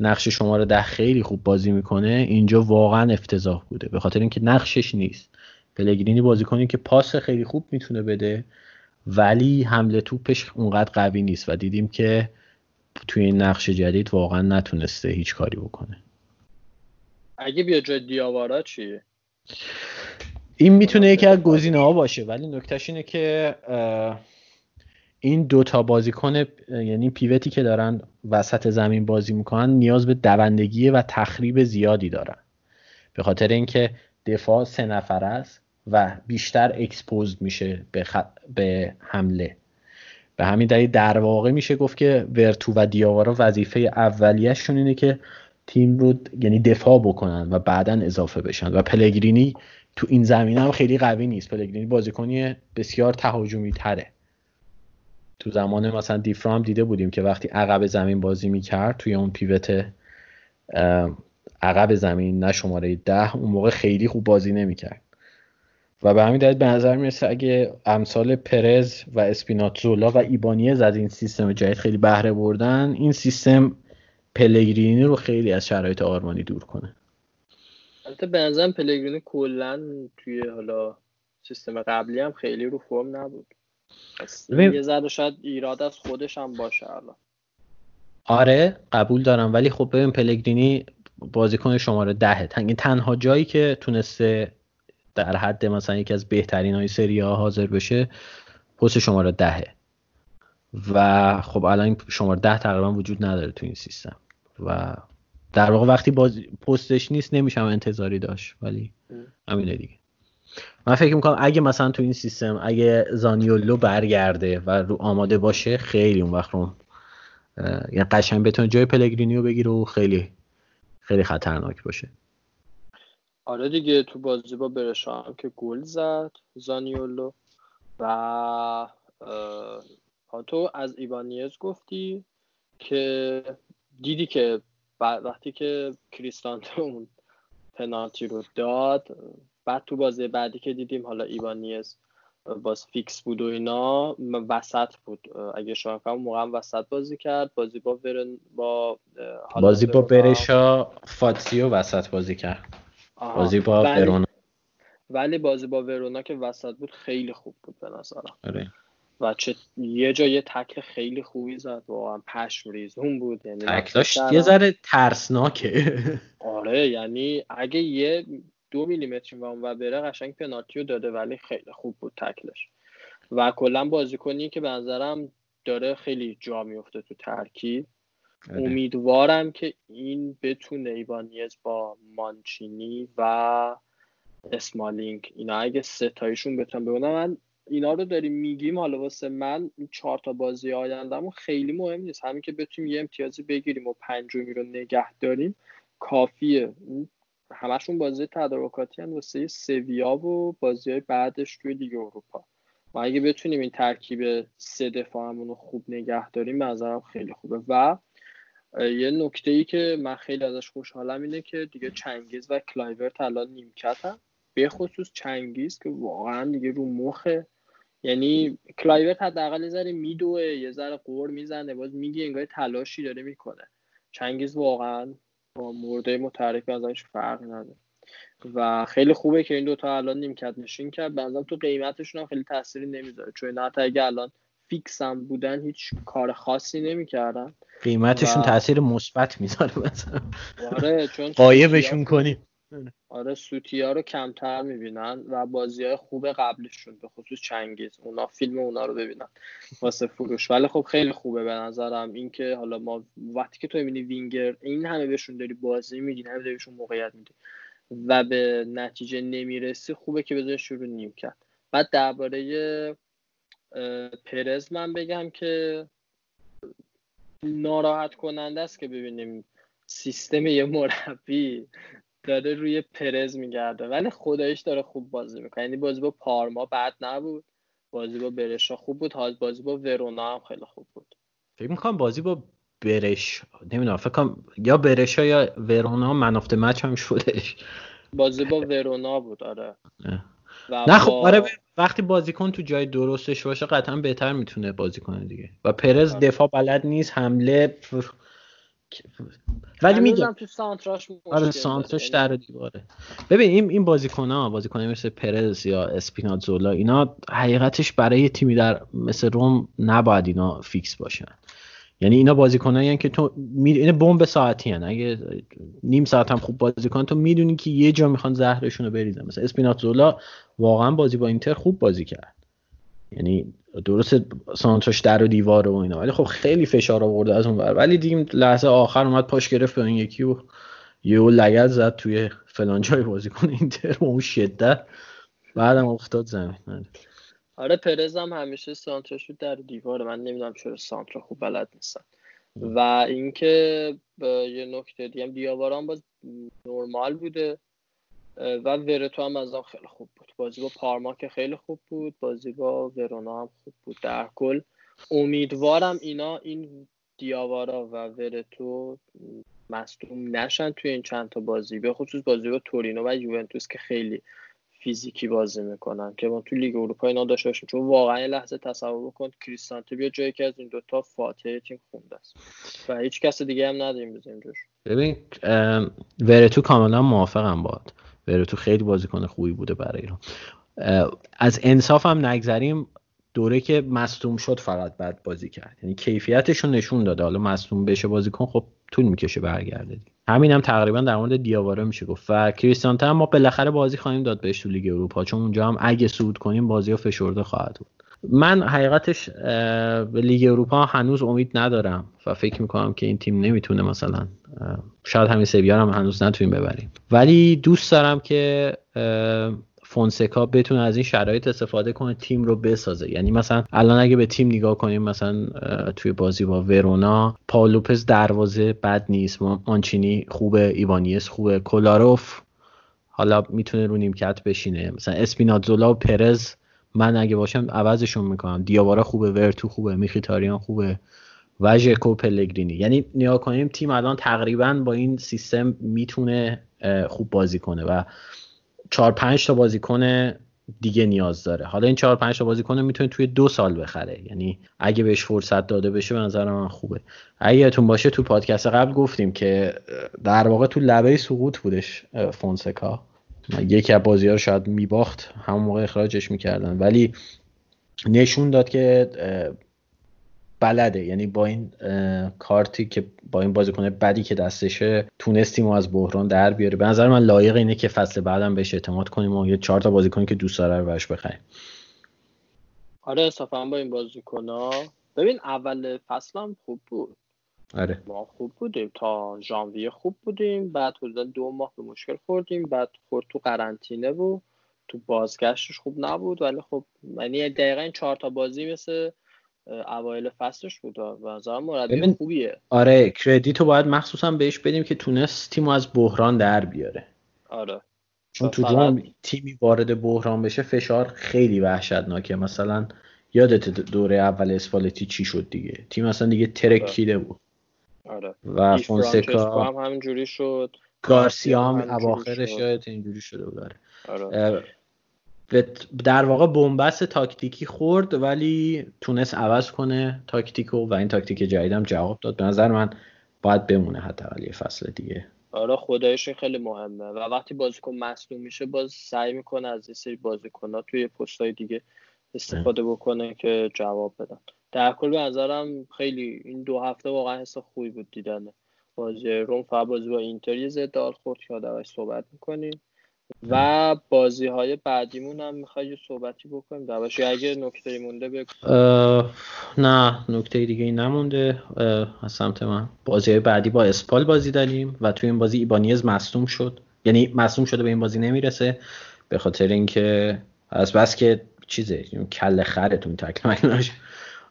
نقش شماره ده خیلی خوب بازی می‌کنه اینجا واقعا افتضاح بوده. به خاطر اینکه نقشش نیست. پلگرینی بازیکنی که پاس خیلی خوب می‌تونه بده ولی حمله توپش اونقدر قوی نیست. و دیدیم که توی این نقش جدید واقعا نتونسته هیچ کاری بکنه. اگه بیا جای دیاوارا چیه؟ این می‌تونه یکی از گزینه ها باشه ولی نکتهش اینه که این دوتا بازیکن یعنی پیوتی که دارن وسط زمین بازی می‌کنن نیاز به دوندگی و تخریب زیادی دارن. به خاطر اینکه دفاع سه نفره‌ست و بیشتر expose میشه به, به حمله. به همین دلیل در واقع میشه گفت که ورتو و دیاوارا وظیفه اولیهشون اینه که تیم رو یعنی دفاع بکنن و بعدا اضافه بشن. و پلگرینی تو این زمینه هم خیلی قوی نیست. پلگرینی بازیکنی بسیار تهاجمی تره. تو زمان مثلا دیفرا هم دیده بودیم که وقتی عقب زمین بازی می‌کرد توی اون pivot عقب زمین نه شماره ده اون موقع خیلی خوب بازی نمی‌کرد. و به همین دلیل به نظر می‌رسه اگه امثال پرز و اسپیناتزولا و ایبانیز از این سیستم جدید خیلی بهره بردن این سیستم پلگرینی رو خیلی از شرایط آرمانی دور کنه. البته به نظرم پلگرینی کلا توی حالا سیستم قبلی هم خیلی رو فرم نبود. یه ذره شاید ایراد از خودش هم باشه الان. آره قبول دارم ولی خب ببین پلگرینی بازیکن شماره دهه. تنها جایی که تونسته در حد مثلا یکی از بهترین های سری ها حاضر بشه پست شماره دهه. و خب الان این شماره ده تقریبا وجود نداره تو این سیستم. و در واقع وقتی باز پستش نیست نمیشم انتظاری داشت ولی همینه دیگه. من فکر می‌کنم اگه مثلا تو این سیستم اگه زانیولو برگرده و رو آماده باشه خیلی اون وقت رو یعنی قشنگ بتونه جای پلگرینیو بگیره و خیلی خیلی خطرناک باشه. آره دیگه تو بازی با برشام که گل زد زانیولو و تو از ایبانیز گفتی که دیدی که وقتی که کریستانتو اون پنالتی رو داد بعد تو بازی بعدی که دیدیم حالا ایبانیز باز فیکس بود و اینا وسط بود. اگه شما کنم موقع وسط بازی کرد بازی با ورن با بازی با برشا فاتسیو وسط بازی کرد. بازی با ولی... ورونا. ولی بازی با ورونا که وسط بود خیلی خوب بود به نظرم. آره. و چه یه جا یه تکل خیلی خوبی زد واقعا پشم ریزون بود یعنی تکلاش یه ذره ترسناکه. آره یعنی اگه یه دو میلیمتر و اون و بره قشنگ پنالتی رو داده ولی خیلی خوب بود تکلش و کلا بازیکنی که به نظرم داره خیلی جا میفته تو ترکیب. آره. امیدوارم که این بتونه ایبانیز با مانچینی و اسمالینگ اینا اگه ستایشون بتونن ببینم من اینا رو داریم میگیم حالا واسه من چهار تا بازی آیندهمون خیلی مهم نیست. همین که بتونیم یه امتیازی بگیریم و پنجمی رو نگه داریم کافیه. همشون بازی تدارکاتی هم واسه سویا و بازی های بعدش توی لیگ اروپا. و اگه بتونیم این ترکیب سه دفاعمون رو خوب نگه داریم به خیلی خوبه. و یه نکته ای که من خیلی ازش خوشحالم اینه که دیگه چنگیز و کلایورت الان نیمکتن. به خصوص چنگیز که واقعا دیگه رو مخه یعنی کلایورت حداقل یه ذره میدوه یه ذره غر می‌زنه باز میگه انگار تلاشی داره می‌کنه. چنگیز واقعا با مرده متحرک ازش فرق نداره. و خیلی خوبه که این دوتا الان نیمکت نشین کرد. بنظرم تو قیمتشون هم خیلی تاثیری نمی‌ذاره. چون حتی اگه الان فیکس هم بودن هیچ کار خاصی نمی‌کردن. قیمتشون و... تاثیر مثبت می‌ذاره مثلا. آره چون قایبشون کنیم. آره سوتی ها رو کمتر می‌بینن و بازی های خوب قبلشون به خصوص چنگیز. اونا فیلم اونا رو ببینن واسه فروش. ولی خب خیلی خوبه به نظرم. اینکه حالا ما وقتی که تو می‌بینی وینگر این همه بهشون داری بازی میدی همه بهشون موقعیت میدی و به نتیجه نمی‌رسی خوبه که بذاری شروع نیم کرد. بعد درباره پرز من بگم که ناراحت کننده است که ببینیم سیستم یه مربی داره روی پرز میگرده. ولی خدایش داره خوب بازی می‌کنه. یعنی بازی با پارما بد نبود. بازی با برشا خوب بود. حال بازی با ورونا هم خیلی خوب بود. فکر می‌کنم بازی با برش نمی‌دونم فکر کنم یا برشا یا ورونا منافت مچ هم شدش بازی با ورونا بود آره. نه خب آره وقتی بازیکن تو جای درستش باشه قطعا بهتر می‌تونه بازی کنه دیگه. و پرز آره. دفاع بلد نیست حمله ولی میگم. تو سانتراش آره سانتراش یعنی در دیواره. ببین این این بازیکن ها بازیکن مثل پرز یا اسپینازولا اینا حقیقتش برای تیمی در مثل روم نباید اینا فیکس باشن. یعنی اینا بازیکنایی که تو می... این بمب ساعتی هن. اگه نیم ساعت هم خوب بازی کن تو می‌دونی که یه جا می‌خوان زهرشون رو بریزن. مثلا اسپیناتزولا واقعا بازی با اینتر خوب بازی کرد. یعنی درست سانتراش در و دیوار و اینا. ولی خب خیلی فشار آورده از اون ور. ولی دیگه لحظه آخر اومد پاش گرفت به این یکی و یه لگت زد توی فلان جای بازیکن اینتر و اون شدت. بعدم افتاد زمین. آره. پرز هم همیشه سانتراش در دیواره. من نمی‌دونم چرا سانترا خوب بلد نیستن. و اینکه یه نکته دیگه دیاواران باز نرمال بوده. و ورتو هم از آن خیلی خوب بود. بازی با پارما که خیلی خوب بود. بازی با ورونا هم خوب بود. در کل امیدوارم اینا این دیاوارا و ورتو مصدوم نشن توی این چند تا بازی به خصوص بازی با تورینو و یوونتوس که خیلی فیزیکی بازی می‌کنن که ما تو لیگ اروپا اینا داشته باشیم. چون واقعا لحظه تصور کن کریستانته بیا جایی که از این دوتا فاتحه تیم خونده است. و هیچ کس دیگه هم نداریم بزنیم جوش. ببین ورتو کاملا موافقم باد ورتو خیلی بازیکن خوبی بوده برای ایران. از انصاف هم نگذریم. دوره که مصدوم شد فقط بعد بازی کرد. یعنی کیفیتش رو نشون داده. حالا مصدوم بشه بازیکن خب طول می‌کشه برگرده همین هم تقریبا در مورد دیاواره میشه گفت. و کریستیانته هم ما بالاخره بازی خواهیم داد بهش تو لیگ اروپا. چون اونجا هم اگه صعود کنیم بازی ها فشرده خواهد بود. من حقیقتش به لیگ اروپا هنوز امید ندارم و فکر می‌کنم که این تیم نمی‌تونه مثلا شاید همین سویا هم هنوز نتونیم ببریم. ولی دوست دارم که فونسکا بتونه از این شرایط استفاده کنه تیم رو بسازه. یعنی مثلا الان اگه به تیم نگاه کنیم مثلا توی بازی با ورونا پاولوپز دروازه بد نیست. مانچینی خوبه ایوانیس خوبه کولاروف حالا می‌تونه رو نیمکت بشینه. مثلا اسپیناتزولا و پرز من اگه باشم عوضشون می‌کنم. دیابارا خوبه ورتو خوبه میخیتاریان خوبه. و ژکو پلگرینی. یعنی نگاه کنیم تیم الان تقریبا با این سیستم می‌تونه خوب بازی کنه و چهار پنج تا بازیکن دیگه نیاز داره. حالا این چهار پنج تا بازیکن می‌تونه توی دو سال بخره. یعنی اگه بهش فرصت داده بشه به نظر من خوبه. اگه یادتون باشه تو پادکست قبل گفتیم که در واقع تو لبه سقوط بودش فونسکا. یکی از بازی ها رو شاید میباخت همون موقع اخراجش می‌کردن. ولی نشون داد که بلده. یعنی با این کارتی که با این بازیکن بدی که دستشه تونستیم و از بحران در بیاره به نظر من لایق اینه که فصل بعدم بهش اعتماد کنیم و یه چهار تا بازیکن که دوست داره رو بخریم. آره اصافا با این بازیکن ببین اول فصل هم خوب بود. آره. ما خوب بودیم تا ژانویه خوب بودیم. بعد حدودا دو ماه به مشکل خوردیم. بعد خورد تو قرنطینه بود تو بازگشتش خوب نبود. ولی خب یعنی دقیقا این چهار تا بازی مثل اوایل فصلش بود. و نظرم مربی خوبیه. آره کردیتو باید مخصوصا بهش بدیم که تونست تیمو از بحران در بیاره. آره. چون تو روم تیمی وارد بحران بشه فشار خیلی وحشتناکه مثلا یادت دوره اول اسپالتی چی شد دیگه؟ تیم اصلا دیگه ترکیده آره. بود. آره. و فونسکا هم همینجوری شد. گارسیا هم اواخرش یادت اینجوری شده بود آره. آره. در واقع بنبست تاکتیکی خورد ولی تونست عوض کنه تاکتیکو و این تاکتیک جدیدم جواب داد. به نظر من باید بمونه حتی ولی فصل دیگه. آره خدایش خیلی مهمه. و وقتی بازیکن مصدوم میشه باز سعی می‌کنه از این سری بازیکن ها توی پستهای دیگه استفاده بکنه که جواب بدن. در کل به نظرم خیلی این دو هفته واقعا حس خوبی بود دیدنه بازی روم فقط بازی با اینتر یه خورد که صحبت می‌کنیم. و بازی های بعدیمون هم می‌خوای صحبتی بکنیم؟ دواشی اگه نکته مونده بگو. نه نکته دیگه ای نمونده. از سمت من. بازی های بعدی با اسپال بازی داریم و توی این بازی ایبانیز مصدوم شد. یعنی مصدوم شده به این بازی نمی‌رسه. به خاطر اینکه از بس که چیزه کل خرتون تکل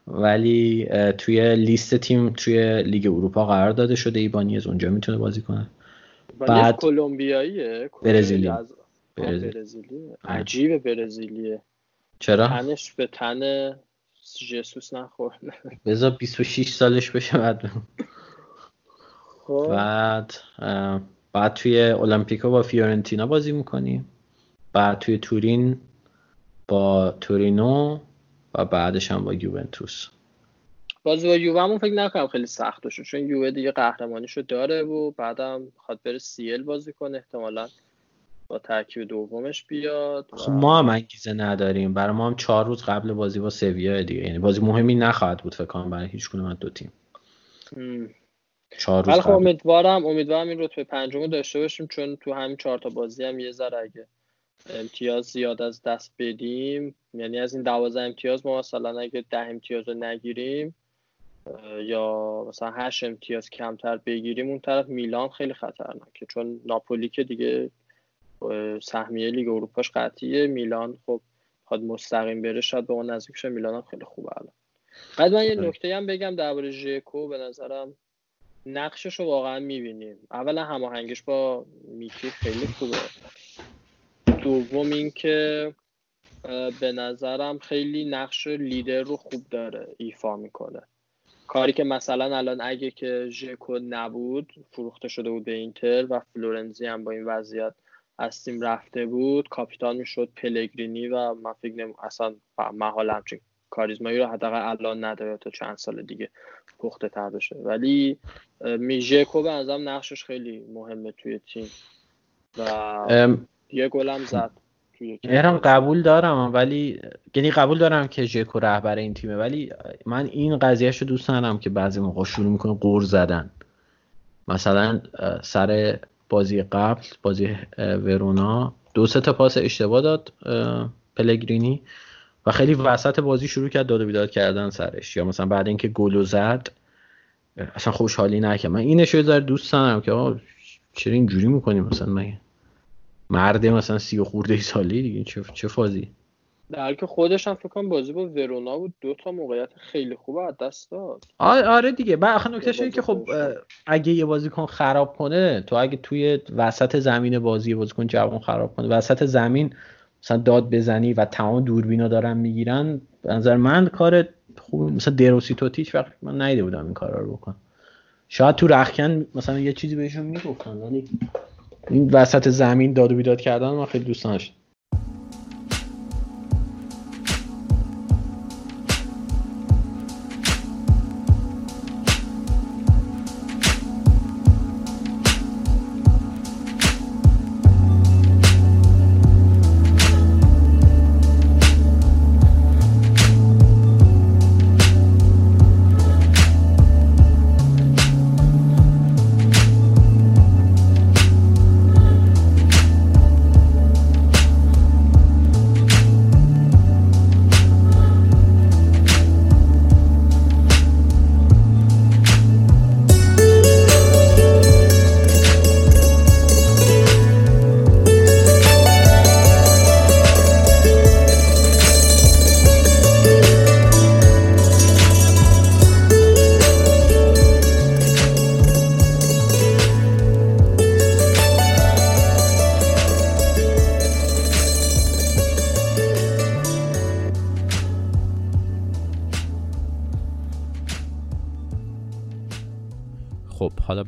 ولی توی لیست تیم توی لیگ اروپا قرار داده شده ایبانیز اونجا می‌تونه بازی کنه. بعد کلمبیاییه؟ برزیلی برزیلی عجیب برزیلیه. چرا؟ تنش به تن جسوس نخورد بذار 26 سالش بشه بعد. خب. بعد بعد توی المپیکو با فیورنتینا بازی می‌کنیم بعد توی تورین با تورینو و بعدش هم با یوونتوس. بازی با یووه فکر نکنم خیلی سخت شد چون یووه دیگه قهرمانیشو داره و بعدم خواد بره سیل بازی کنه احتمالا با ترکیب دومش بیاد خب ما هم انگیزه نداریم. برای ما هم چهار روز قبل بازی با سویا دیگه. یعنی بازی مهمی نخواهد بود فکر کنم برای هیچ کنم از دو تیم. چهار روز خب امیدوارم امیدوارم این رتبه پنجم داشته باشیم چون تو همین چهار تا بازی هم یه ذره اگه امتیاز زیاد از دست بدیم. یعنی از این دوازده امتیاز ما مثلا اگه ده امتیاز رو نگیریم یا مثلا هشت امتیاز کمتر بگیریم اون طرف میلان خیلی خطرناکه. چون ناپولی که دیگه سهمیه لیگ اروپاش قطعیه. میلان خب خواهد مستقیم بره شاید به اون نزدیک شه میلان هم خیلی خوبه الان. بعد من یه نکته هم بگم درباره ژکو به نظرم نقشش رو واقعا می‌بینیم. اولا هماهنگش با میکی خیلی خوبه. دوم اینکه به نظرم خیلی نقش لیدر رو خوب داره ایفا می‌کنه. کاری که مثلا الان اگه که ژکو نبود فروخته شده بود به اینتر و فلورنزی هم با این وضعیت از تیم رفته بود کاپیتان می‌شد پلگرینی و من فکر نمی اصلا محال همچین کاریزمایی رو حداقل الان نداره تا چند سال دیگه پخته تر بشه. ولی میژکو به نظرم نقشش خیلی مهمه توی تیم. و یه گلم زد مهرم قبول دارم ولی یعنی قبول دارم که ژکو رهبر این تیمه ولی من این قضیهش رو دوست ندارم که بعضی موقع شروع می‌کنه قور زدن. مثلا سر بازی قبل بازی ورونا دو سه تا پاس اشتباه داد پلگرینی و خیلی وسط بازی شروع کرد داد و بیداد کردن سرش. یا مثلا بعد اینکه گل زد اصلا خوشحالی نکرد. من اینش رو دوست دارم که آقا چرا اینجوری می‌کنیم مثلا من مرد مثلا سی و خورده سالی دیگه چه چه فازی؟ در که خودش هم فکر کنم بازی با ورونا بود دو تا موقعیت خیلی خوب از دست داد. آره دیگه. بعد آخه نکته که خب اگه یه بازیکن خراب کنه تو اگه توی وسط زمین بازی بازیکن جوان خراب کنه وسط زمین مثلا داد بزنی و تمام دوربینا دارن می‌گیرن به نظر من کار خوب مثلا دروسی توتیچ وقت من نیده بودم این کارا رو بکن شاید تو رخکن مثلا یه چیزی بهشون می‌گفتن ولی این وسط زمین داد و بیداد کردن من خیلی دوست داشتم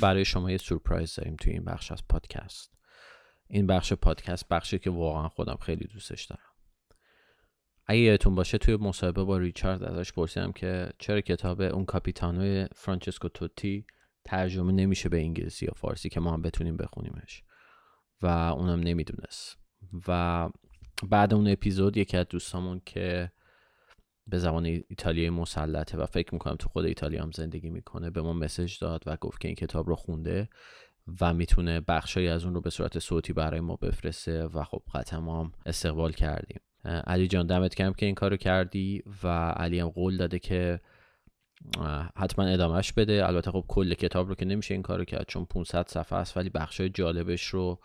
برای شما یه سورپرایز داریم توی این بخش از پادکست. این بخش پادکست بخشی که واقعا خودم خیلی دوستش دارم. اگه یادتون باشه توی مصاحبه با ریچارد ازش پرسیدم که چرا کتاب اون کاپیتانو فرانچسکو توتی ترجمه نمیشه به انگلیسی یا فارسی که ما هم بتونیم بخونیمش. و اونم نمی‌دونست. و بعد اون اپیزود یکی از دوستامون که به زبان ایتالیایی مسلطه و فکر می‌کنم تو خود ایتالیا هم زندگی می‌کنه به ما مسج داد و گفت که این کتاب رو خونده و می‌تونه بخشایی از اون رو به صورت صوتی برای ما بفرسته و خب قطعا هم استقبال کردیم. علی جان دمت کم که این کارو کردی و علی هم قول داده که حتما ادامهش بده. البته خب کل کتاب رو که نمیشه این کارو کرد چون 500 صفحه است ولی بخشای جالبش رو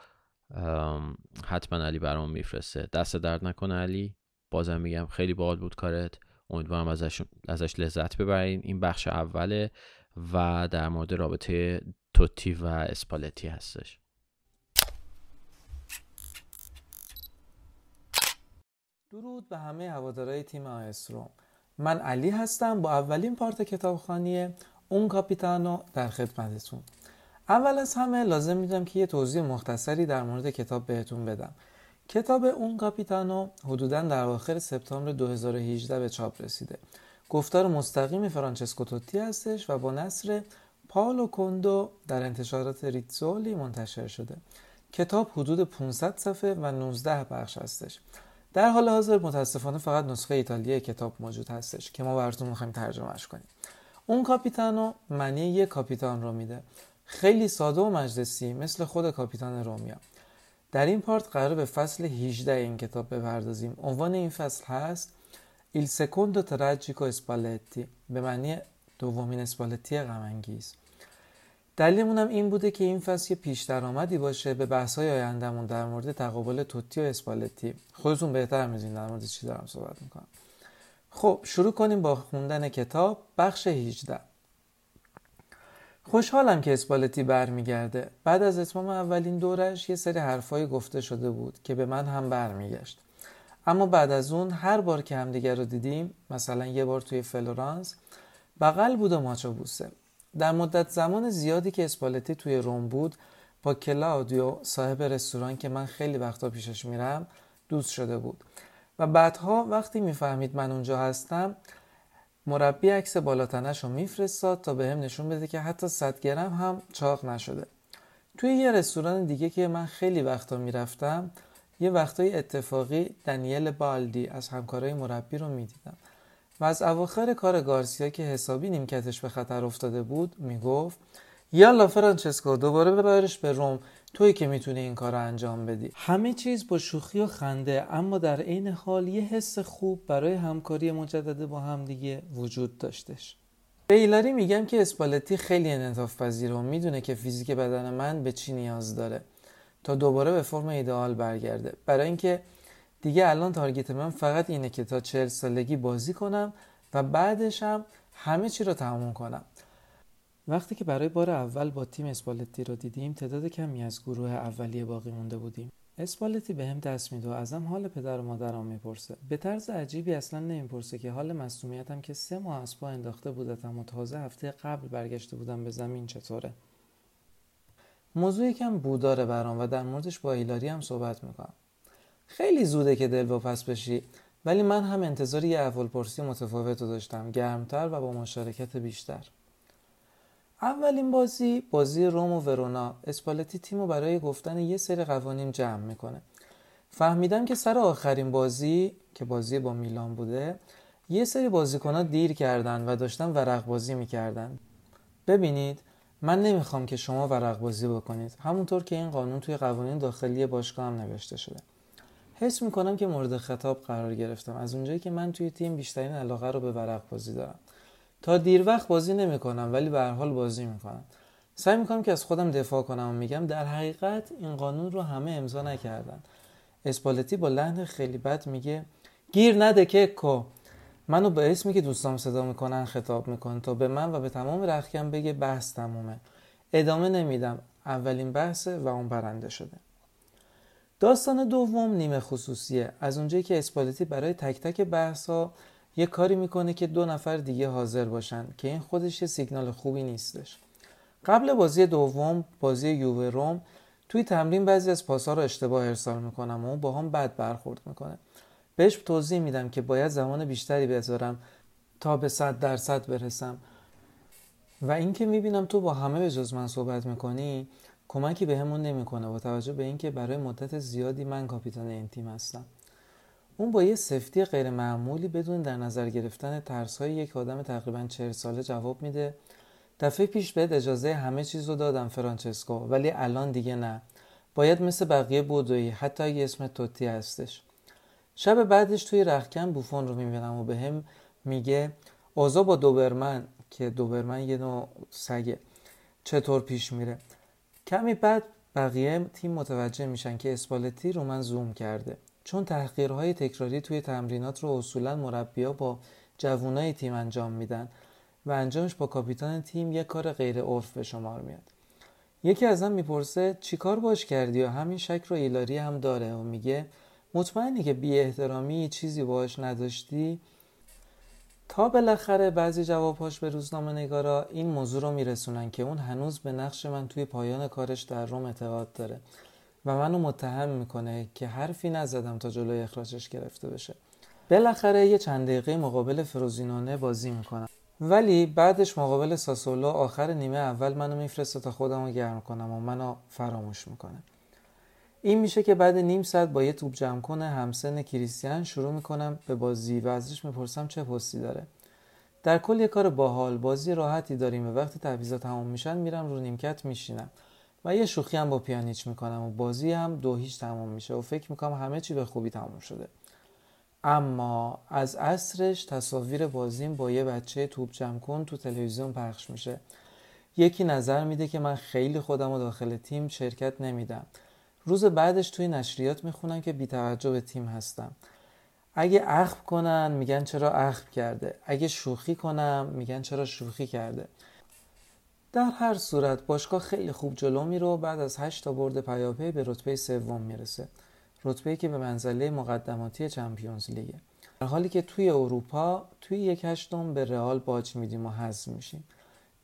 حتما علی برام میفرسته. دست درد نکنه علی. بازم میگم خیلی باحال بود کارت. امیدوارم ازش, ازش لذت ببرین. این بخش اوله و در مورد رابطه توتی و اسپالتی هستش. درود به همه هوادارهای تیم آیسروم من علی هستم با اولین پارت کتابخانی اون کاپیتانو در خدمتتون. اول از همه لازم میدم که یه توضیح مختصری در مورد کتاب بهتون بدم. کتاب اون کاپیتانو حدودا در آخر سپتامبر 2018 به چاپ رسیده. گفتار مستقیم فرانچسکو توتی هستش و با نصر پاولو کوندو در انتشارات ریتزولی منتشر شده. کتاب حدود 500 صفحه و 19 بخش هستش. در حال حاضر متاسفانه فقط نسخه ایتالیایی کتاب موجود هستش که ما براتون می‌خوایم ترجمهش کنیم. اون کاپیتانو معنی یک کاپیتان رو میده. خیلی ساده و مجلسی مثل خود کاپیتان رومیا. در این پارت قرار به فصل 18 این کتاب بپردازیم. عنوان این فصل هست Il secondo tragico Spalletti به معنی دومین اسپالتی غمانگیز. دلیلمون هم این بوده که این فصل یه پیش درآمدی باشه به بحث های آیندهمون در مورد تقابل توتی و اسپالتی. خودتون بهتر می‌دونید در مورد چی دارم صحبت می‌کنم. خب شروع کنیم با خوندن کتاب. بخش 18 خوشحالم که اسپالتی برمیگرده. بعد از اتمام اولین دورش یه سری حرفایی گفته شده بود که به من هم برمیگشت. اما بعد از اون هر بار که همدیگر رو دیدیم مثلا یه بار توی فلورانس بغل بود و ماچو بوسه. در مدت زمان زیادی که اسپالتی توی روم بود با کلاودیو صاحب رستوران که من خیلی وقتا پیشش میرم دوست شده بود. و بعدها وقتی می‌فهمید من اونجا هستم مربی عکس بالاتنش رو میفرستاد تا به هم نشون بده که حتی 100 گرم هم چاق نشده. توی یه رستوران دیگه که من خیلی وقتا می‌رفتم یه وقتای اتفاقی دنیل بالدی از همکارای مربی رو می‌دیدم و از اواخر کار گارسیا که حسابی نیمکتش به خطر افتاده بود می‌گفت یالا فرانچسکو دوباره ببرش به روم. توی که می‌تونی این کار رو انجام بدی. همه چیز با شوخی و خنده اما در عین حال یه حس خوب برای همکاری مجدد با همدیگه وجود داشتش. به میگم که اسپالتی خیلی انعطاف پذیره و می‌دونه که فیزیک بدن من به چی نیاز داره. تا دوباره به فرم ایدئال برگرده. برای اینکه دیگه الان تارگت من فقط اینه که تا چهل سالگی بازی کنم و بعدش هم همه چی رو تموم کنم. وقتی که برای بار اول با تیم اسپالتی رو دیدیم تعداد کمی از گروه اولیه باقی مونده بودیم. اسپالتی به هم دست میده و ازم حال پدر و مادرم می‌پرسه. به طرز عجیبی اصلا نمی‌پرسه که حال مصومیتم که سه ماه از پا انداخته بودتم و تازه هفته قبل برگشته بودم به زمین چطوره؟ موضوع یکم بوداره برام و در موردش با ایلاری هم صحبت می‌کنم. خیلی زوده که دل پس بشی ولی من هم انتظار یه احوال پرسی متفاوت رو داشتم گرمتر و با مشارکت بیشتر. اولین بازی بازی روم و ورونا. اسپالتی تیم برای گفتن یه سری قوانین جمع می‌کنه. فهمیدم که سر آخرین بازی که بازی با میلان بوده یه سری بازیکنها دیر کردن و داشتن ورق بازی می‌کردن. ببینید من نمی‌خوام که شما ورق بازی بکنید. همونطور که این قانون توی قوانین داخلی باشگاه هم نوشته شده. حس می‌کنم که مورد خطاب قرار گرفتم. از اونجایی که من توی تیم بیشترین علاقه رو به ورق بازی دارم. تا دیر وقت بازی نمی‌کنم ولی به هر حال بازی می‌کنم. سعی می‌کنم که از خودم دفاع کنم و میگم در حقیقت این قانون رو همه امضا نکردن. اسپالتی با لحن خیلی بد میگه گیر نده کو منو به اسمی که دوستام صدا می‌کنن خطاب می‌کنه تا به من و به تمام رخکم بگه بحث تمومه. ادامه نمیدم. اولین بحثه و اون برنده شده. داستان دوم نیمه خصوصیه. از اونجایی که اسپالتی برای تک تک بحث یه کاری می‌کنه که دو نفر دیگه حاضر باشن که این خودش یه سیگنال خوبی نیستش. قبل بازی دوم بازی یووه روم توی تمرین بعضی از پاسا رو اشتباه ارسال می‌کنم و با هم بد برخورد می‌کنه. بهش توضیح میدم که باید زمان بیشتری بذارم تا به صد درصد برسم. و اینکه می‌بینم تو با همه به جز من صحبت می‌کنی کمکی به همون نمی‌کنه با توجه به اینکه برای مدت زیادی من کاپیتان این تیم هستم. اون با یه سفتی غیر معمولی بدون در نظر گرفتن ترس های یک آدم تقریبا چهر ساله جواب میده. دفعه پیش بهت اجازه همه چیز رو دادم فرانچسکو ولی الان دیگه نه. باید مثل بقیه بودویی حتی اگه اسم توتی هستش. شب بعدش توی رخکن بوفون رو می‌بینم و به هم میگه اوضاع با دوبرمن که دوبرمن یه نوع سگه. چطور پیش میره؟ کمی بعد بقیه تیم متوجه میشن که اسپالتی رو من زوم کرده. چون تحقیرهای تکراری توی تمرینات رو اصولا مربیا با جوانای تیم انجام میدن و انجامش با کاپیتان تیم یک کار غیر عرف به شمار میاد. یکی ازم می‌پرسه چیکار باش کردی و همین شک رو ایلاری هم داره؟ و میگه مطمئنی که بی احترامی چیزی باش نداشتی؟ تا بالاخره بعضی جوابهاش به روزنامه نگارا این موضوع رو میرسونن که اون هنوز به نقش من توی پایان کارش در روم اعتقاد داره. و منو متهم می‌کنه که حرفی نزدم تا جلوی اخراجش گرفته بشه. بالاخره یه چند دقیقه مقابل فروزینونه بازی می‌کنم. ولی بعدش مقابل ساسولو آخر نیمه اول منو میفرسته تا خودمو گرم کنم و منو فراموش می‌کنه. این میشه که بعد نیم ساعت با یه توپ جمع کنه همسن کریستیان شروع می‌کنم به بازی و ازش می‌پرسم چه پستی داره. در کل یه کار باحال بازی راحتی داریم و وقتی تعویضا تمام میشن میرم رو نیمکت میشینم. و یه شوخی هم با پیانیچ می‌کنم و بازی هم دو هیچ تمام میشه و فکر می‌کنم همه چی به خوبی تمام شده. اما از اصرش تصاویر بازیم با یه بچه توپ جمع کن تو تلویزیون پخش میشه. یکی نظر میده که من خیلی خودم و داخل تیم شرکت نمیدم. روز بعدش توی نشریات می‌خونم که بیتوجه به تیم هستم. اگه اخم کنن میگن چرا اخم کرده. اگه شوخی کنم میگن چرا شوخی کرده. در هر صورت باشگاه خیلی خوب جلو میره بعد از هشت تا برد پیاپی به رتبه سوم می‌رسه. رتبه که به منزله مقدماتی چمپیونز لیگه در حالی که توی اروپا توی یک هشتم به رئال باج میدیم و حذف میشیم.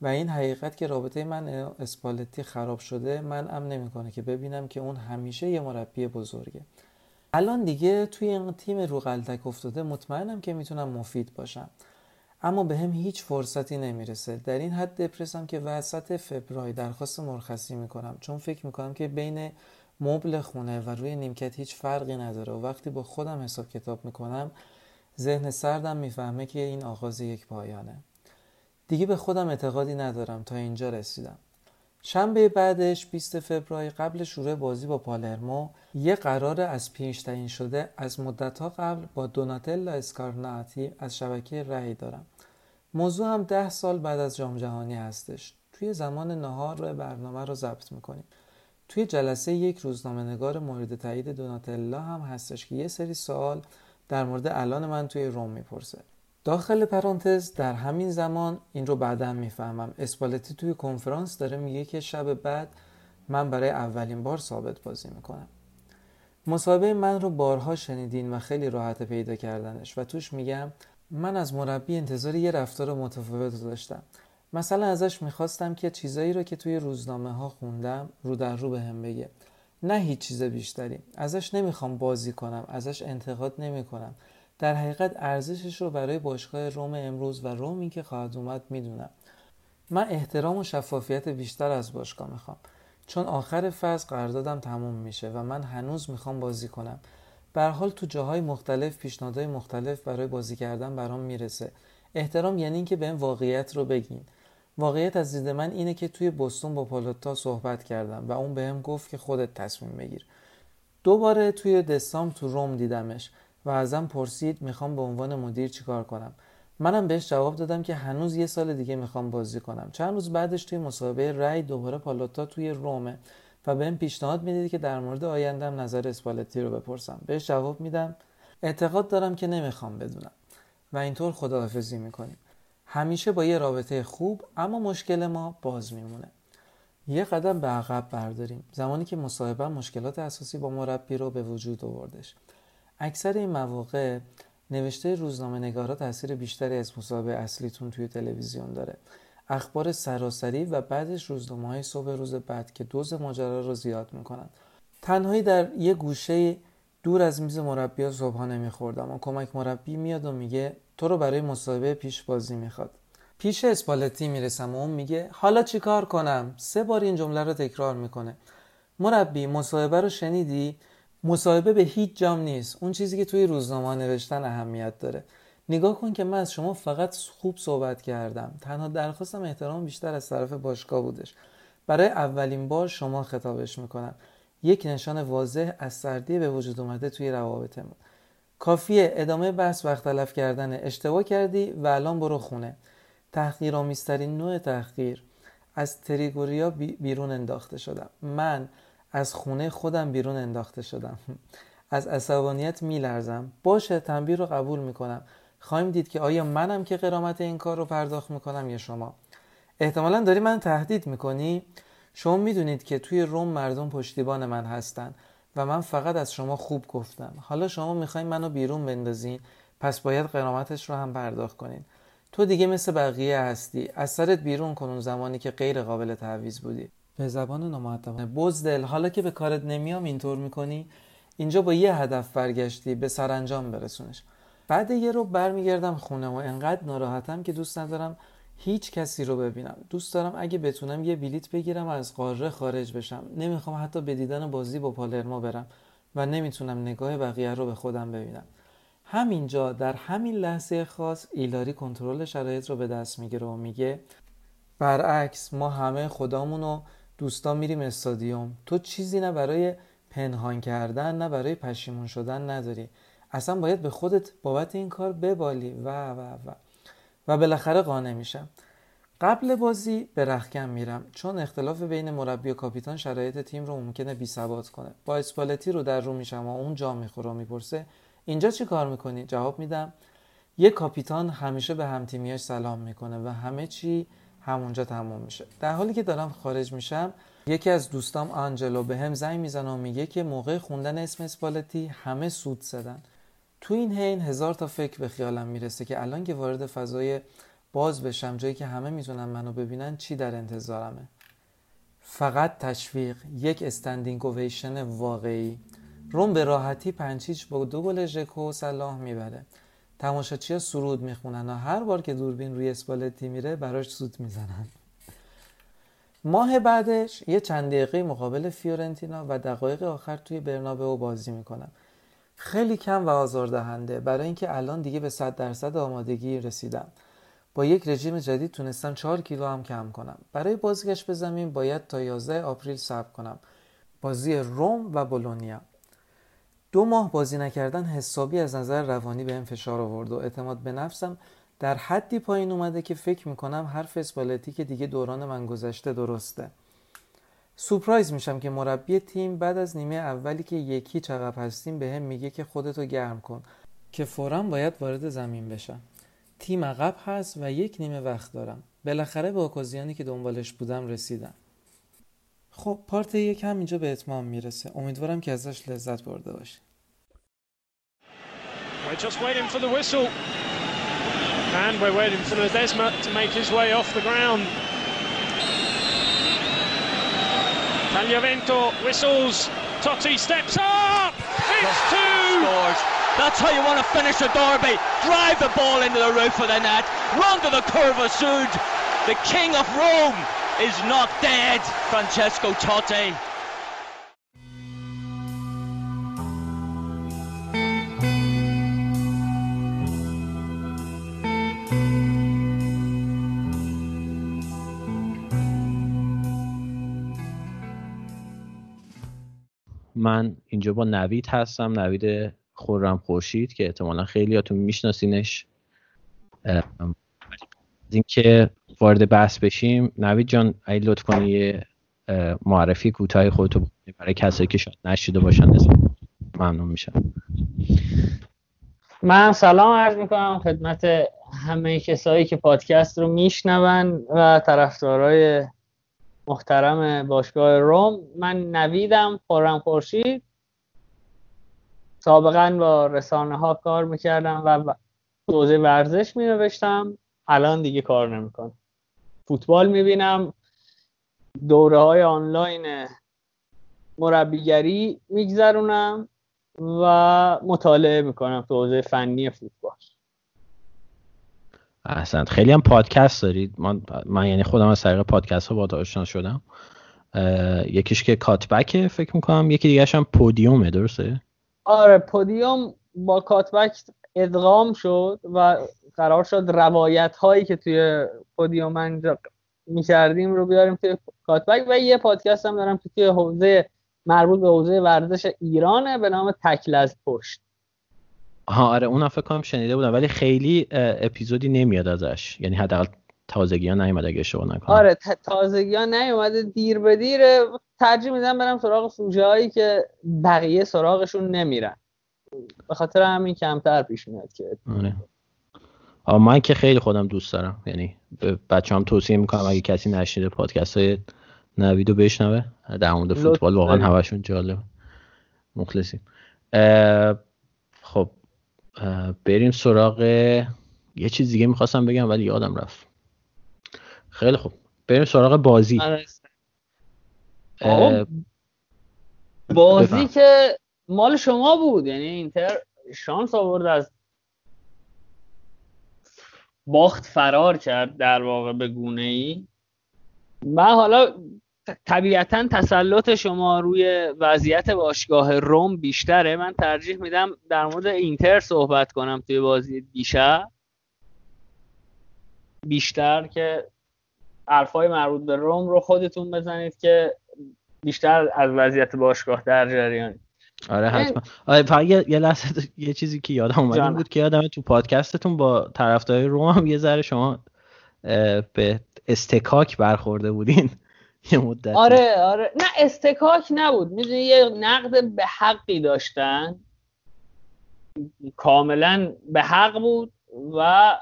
و این حقیقت که رابطه من اسپالتی خراب شده من ام نمی‌کنه که ببینم که اون همیشه یه مربی بزرگه. الان دیگه توی این تیم رو غلطک افتاده مطمئنم که می‌تونم مفید باشم. اما به هم هیچ فرصتی نمی‌رسه. در این حد دپرسم که وسط فبرای درخواست مرخصی می‌کنم. چون فکر می‌کنم که بین مبل خونه و روی نیمکت هیچ فرقی نداره و وقتی با خودم حساب کتاب می‌کنم ذهن سردم می‌فهمه که این آغاز یک پایانه. دیگه به خودم اعتقادی ندارم تا اینجا رسیدم. شنبه بعدش 20 فوریه قبل شروع بازی با پالرمو یه قرار از پیش تعیین شده از مدتها قبل با دوناتلا اسکارناتی از شبکه رأی دارم. موضوع هم ده سال بعد از جام جهانی هستش. توی زمان نهار برنامه رو ضبط می‌کنیم. توی جلسه یک روزنامه نگار مورد تایید دوناتلا هم هستش که یه سری سوال در مورد الان من توی روم می‌پرسه. داخل پرانتز در همین زمان این رو بعدا می‌فهمم. اسپالتی توی کنفرانس داره میگه که شب بعد من برای اولین بار ثابت بازی می‌کنم. مصاحبه من رو بارها شنیدین و خیلی راحت پیدا کردنش و توش میگم من از مربی انتظار یه رفتار متفاوت داشتم. مثلا ازش می‌خواستم که چیزایی رو که توی روزنامه ها خوندم رو در رو به بگه. نه هیچ چیز بیشتری. ازش نمی‌خوام بازی کنم. ازش انتقاد نمی‌کنم. در حقیقت ارزشش رو برای باشگاه روم امروز و رومی که خواهد اومد می‌دونم. من احترام و شفافیت بیشتر از باشگاه می‌خوام. چون آخر فصل قراردادم تموم میشه و من هنوز می‌خوام بازی کنم. به حال تو جاهای مختلف پیشنهادهای مختلف برای بازی کردن برام می‌رسه. احترام یعنی اینکه بهم واقعیت رو بگین. واقعیت از دید من اینه که توی بستون با پالوتا صحبت کردم و اون بهم گفت که خودت تصمیم بگیر. دوباره توی دسام تو روم دیدمش. و ازم پرسید می‌خوام به عنوان مدیر چیکار کنم. منم بهش جواب دادم که هنوز یه سال دیگه می‌خوام بازی کنم. چند روز بعدش توی مسابقه رای دوباره پالوتا توی رومه و بهم پیشنهاد می‌دید که در مورد آیندم نظر اسپالتی رو بپرسم. بهش جواب میدم اعتقاد دارم که نمی‌خوام بدونم و اینطور خداحافظی می‌کنیم. همیشه با یه رابطه خوب اما مشکل ما باز میمونه. یه قدم به عقب برداریم. زمانی که مصاحبه مشکلات اساسی با مربی رو به وجود آوردش. اکثر این مواقع نوشته روزنامه نگارا تاثیر بیشتری از مصاحبه اصلیتون توی تلویزیون داره. اخبار سراسری و بعدش روزنامه های صبح روز بعد که دوز ماجرا رو زیاد می‌کنن. تنهایی در یه گوشه دور از میز مربی صبحانه میخوردم و کمک مربی میاد و میگه تو رو برای مصاحبه پیش بازی می‌خواد. پیش اسپالتی می‌رسم و اون میگه حالا چیکار کنم؟ سه بار این جمله رو تکرار می‌کنه. مربی مصاحبه رو شنیدی؟ مصاحبه به هیچ جام نیست. اون چیزی که توی روزنامه نوشتن اهمیت داره. نگاه کن که من از شما فقط خوب صحبت کردم. تنها درخواستم احترام بیشتر از طرف باشگاه بودش. برای اولین بار شما خطابش می‌کنم. یک نشان واضح از سردی به وجود اومده توی روابطمون. کافیه. ادامه بحث وقت تلف کردن. اشتباه کردی و الان برو خونه. تحقیرآمیزترین نوع تحقیر. از تریگوریا بیرون انداخته شدم. من از خونه خودم بیرون انداخته شدم. از عصبانیت میلرزم. باشه تنبیه رو قبول می‌کنم. خواهیم دید که آیا منم که قرامت این کار رو پرداخت می‌کنم یا شما؟ احتمالا داری من تهدید می‌کنی. شما می‌دونید که توی روم مردم پشتیبان من هستن و من فقط از شما خوب گفتم. حالا شما می‌خواین منو بیرون بندازین پس باید قرامتش رو هم پرداخت کنین. تو دیگه مثل بقیه هستی. از سرت بیرون کن اون زمانی که غیر قابل تعویض بودی. به زبان نامؤدبانه بزدل حالا که به کارت نمیام اینطور می‌کنی اینجا با یه هدف برگشتی به سرانجام برسونش. بعد یه رو برمیگردم خونه و انقدر ناراحتم که دوست ندارم هیچ کسی رو ببینم. دوست دارم اگه بتونم یه بلیت بگیرم و از قاره خارج بشم. نمی‌خوام حتی به دیدن بازی با پالرما برم و نمی‌تونم نگاه بقیه رو به خودم ببینم. همینجا در همین لحظه خاص ایلاری کنترل شرایط رو به دست می‌گیره و میگه برعکس ما همه خدامون و دوستان میریم استادیوم. تو چیزی نه برای پنهان کردن نه برای پشیمون شدن نداری. اصلا باید به خودت بابت این کار ببالی. و و و. و بالاخره قانع میشم. قبل بازی به رخکم میرم. چون اختلاف بین مربی و کاپیتان شرایط تیم رو ممکنه بی ثبات کنه. با اسپالتی رو در رو میشم و اون جا می‌خوره و می‌پرسه اینجا چی کار می‌کنی؟ جواب میدم. یه کاپیتان همیشه به همتیمیاش سلام می‌کنه و همه چی همونجا تموم میشه. در حالی که دارم خارج میشم یکی از دوستام آنجلو به هم زنگ می‌زنه و میگه که موقع خوندن اسم اسپالتی همه سود زدن. تو این حین هزار تا فکر به خیالم می‌رسه که الان که وارد فضای باز بشم جایی که همه می‌تونن منو ببینن چی در انتظارمه؟ فقط تشویق یک استندینگ اویشن واقعی. روم به راحتی پنچیچ با دو گل ژکو صلاح می‌بره. تماشاچی سرود می‌خونن و هر بار که دوربین روی اسپالتی میره براش سود می‌زنن. ماه بعدش یه چند دقیقه مقابل فیورنتینا و دقایق آخر توی برنابه بازی می‌کنم خیلی کم و آزاردهنده. برای اینکه الان دیگه به 100 درصد آمادگی رسیدم با یک رژیم جدید تونستم 4 کیلو هم کم کنم برای بازگشت به زمین باید تا 11 آپریل صبر کنم. بازی روم و بولونیا. دو ماه بازی نکردن حسابی از نظر روانی به فشار آورد و اعتماد به نفسم در حدی پایین اومده که فکر می‌کنم حرف اسپالتی که دیگه دوران من گذشته درسته. سورپرایز میشم که مربی تیم بعد از نیمه اولی که یکی چقب هستیم به هم میگه که خودتو گرم کن که فورا باید وارد زمین بشم. تیم عقب هست و یک نیمه وقت دارم. بالاخره به اوکازیانی که دنبالش بودم رسیدم. خب پارت یک هم اینجا به اتمام میرسه امیدوارم که ازش لذت برده باشی We're just waiting for the whistle. And we're waiting for Ledesma to make his way off the ground. Tagliavento whistles. Totti steps up. It's two. Scores. That's how you want to finish a derby. Drive the ball into the roof of the net. Run to the curva sud. The king of Rome Is not dead, Francesco Totti. من اینجا با نوید هستم نوید خورم خورشید که احتمالا خیلیاتون میشناسینش اینکه وارد بحث بشیم نوید جان ای لطف کنی یه معرفی کوتاه خودتو برای کسایی که شاید نشیده باشن ممنون میشم. من سلام عرض می‌کنم خدمت همه کسایی که پادکست رو میشنون و طرفدارای محترم باشگاه روم. من نویدم خورم خورشید. سابقا با رسانه ها کار می‌کردم و حوزه ورزش می نوشتم الان دیگه کار نمی‌کنم. فوتبال می‌بینم. دوره های آنلاین مربیگری میگذرونم و مطالعه می‌کنم تو حوزه فنی فوتبال. احسن خیلی هم پادکست دارید. من, من یعنی خودم از طریق پادکست ها با آشنا شدم. یکیش که کاتبکه فکر می‌کنم. یکی دیگه هم پودیومه درسته؟ آره پودیوم با کاتبک ادغام شد و قرار شد روایت هایی که توی پودیوم می‌کردیم رو بیاریم توی کاتبک و یه پادکست هم دارم که توی حوزه مربوط به حوزه ورزش ایرانه به نام تکل از پشت. ها آره اون فکر کنم شنیده بودم ولی خیلی اپیزودی نمیاد ازش. یعنی حداقل تازگی ها نیومد اگه اشتباه نکنم. آره تازگی ها نیومده دیر به دیره. ترجیح میدم برم سراغ سوژه هایی که بقیه سراغشون نمیرن. به خاطر همین کمتر پیش میاد که آره. من که خیلی خودم دوست دارم. یعنی بچه هم توصیه می‌کنم اگه کسی نشنیده پادکست های نویدو بشنوه. در مورد فوتبال واقعا هواشون جالب مخلصیم. خب بریم سراغ یه چیز دیگه می‌خواستم بگم ولی یادم رفت. خیلی خوب. بریم سراغ بازی. آره. بازی که مال شما بود. یعنی اینتر شانس آورد از باخت فرار کرد در واقع به گونه ای من حالا طبیعتا تسلط شما روی وضعیت باشگاه روم بیشتره. من ترجیح میدم در مورد اینتر صحبت کنم توی بازی دیشب. بیشتر که حرفای مربوط به روم رو خودتون بزنید که بیشتر از وضعیت باشگاه در جریان آره حتما. آره فقط یه, لحظه یه چیزی که یادم اومد بود که یادم تو پادکستتون با طرفدارای روم هم یه ذره شما به استکاک برخورده بودین. (laughs) یه مدت آره آره. نه استکاک نبود. می‌دونی یه نقد به حقی داشتن. کاملا به حق بود و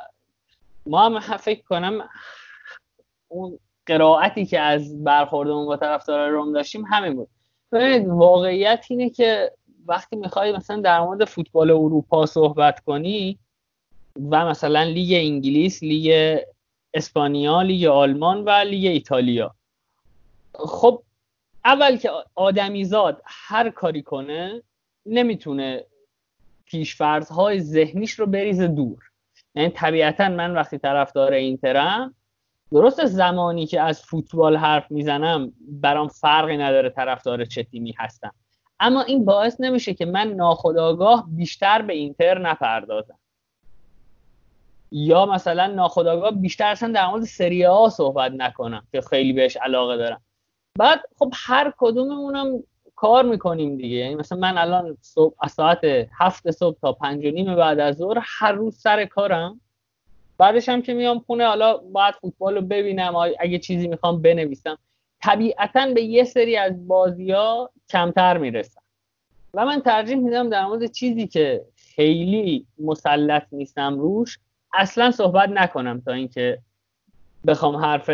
ما هم فکر کنم اون قرائتی که از برخوردمون با طرفدار روم داشتیم همین بود. ببینید واقعیت اینه که وقتی می‌خوای مثلا در مورد فوتبال اروپا صحبت کنی و مثلا لیگ انگلیس لیگ اسپانیا لیگ آلمان و لیگ ایتالیا. خب اول که آدمیزاد هر کاری کنه نمی‌تونه پیش‌فرض‌های ذهنیش رو بریزه دور. یعنی طبیعتا من وقتی طرفدار اینترم درسته زمانی که از فوتبال حرف می‌زنم برام فرقی نداره طرفدار چه تیمی هستم. اما این باعث نمیشه که من ناخودآگاه بیشتر به اینتر نپردازم. یا مثلا ناخداگاه بیشتر اصلا در مورد سری ها صحبت نکنم که خیلی بهش علاقه دارم. بعد خب هر کدوممونم کار می‌کنیم دیگه. یعنی مثلا من الان صبح از ساعت هفت صبح تا پنج و نیم بعد از ظهر هر روز سر کارم. بعدش هم که میام خونه حالا باید فوتبال رو ببینم. اگه چیزی می‌خوام بنویسم. طبیعتا به یه سری از بازی ها کمتر می‌رسم. و من ترجیح میدم در مورد چیزی که خیلی مسلط نیستم روش اصلا صحبت نکنم تا اینکه بخوام حرف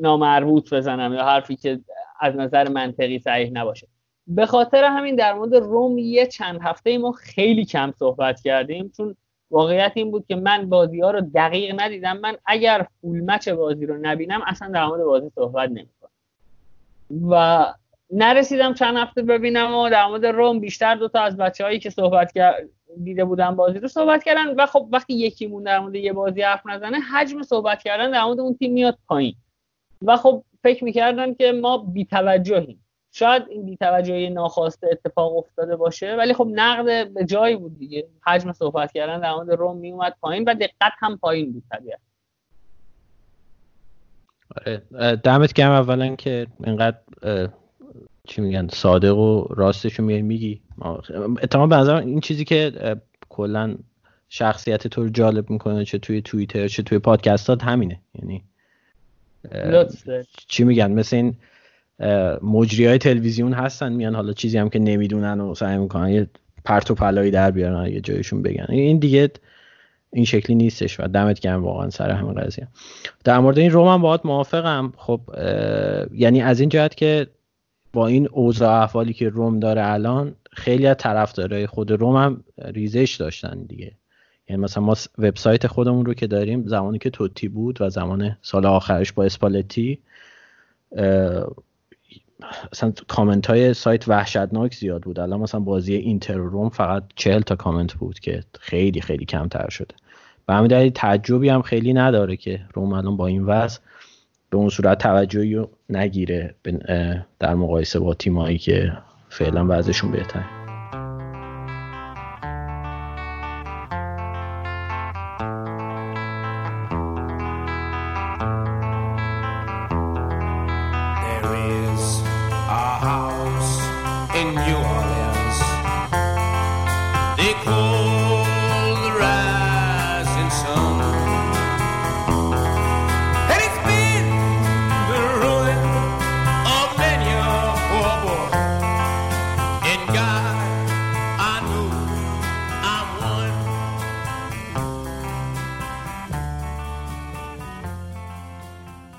نامربوط بزنم یا حرفی که از نظر منطقی صحیح نباشه. به خاطر همین در مورد روم یه چند هفته ما خیلی کم صحبت kardیم چون واقعیت این بود که من بازی ها رو دقیق ندیدم. من اگر فول مچ بازی رو نبینم اصلا در مورد بازی صحبت نمی‌کنم. و نرسیدم چند هفته ببینم و در مورد روم بیشتر دو تا از بچههایی که صحبت کرد دیده بودن بازی رو صحبت کردن. و خب وقتی یکی مون در مورد یه بازی حرف نزنه حجم صحبت کردن در مورد اون تیم میاد پایین. و خب فکر می‌کردن که ما بیتوجهیم. شاید این بیتوجهی ناخواسته اتفاق افتاده باشه ولی خب نقد به جایی بود دیگه. حجم صحبت کردن در مورد روم میومد پایین و دقت هم پایین بود طبیعت آره. دمت گرم اولا که اینقدر چی میگن صادق و راستشو میای میگی. اتمام به نظر این چیزی که کلا شخصیت تو رو جالب می‌کنه چه توی توییتر چه توی پادکستات همینه. یعنی چی میگن؟ مثل این مجری های تلویزیون هستن میان حالا چیزی هم که نمی‌دونن و سعی می‌کنن یه پرت و پلایی در بیارن یه جایشون بگن. این دیگه این شکلی نیستش و دمت گرم واقعا سر همین قضیه. در مورد این روم هم باهات موافقم. خب یعنی از این جهت که با این اوضاع احوالی که روم داره الان خیلی از طرفدارای خود روم هم ریزش داشتن دیگه. یعنی مثلا ما وبسایت خودمون رو که داریم زمانی که توتی بود و زمان سال آخرش با اسپالتی مثلا کامنت های سایت وحشتناک زیاد بود. الان مثلا بازی اینتر روم فقط چهل تا کامنت بود که خیلی خیلی کمتر شده. به همین دلیل تعجبی هم خیلی نداره که روم الان با این وضع به اون صورت توجهی نگیره در مقایسه با تیمایی که فعلا وضعشون بهتره.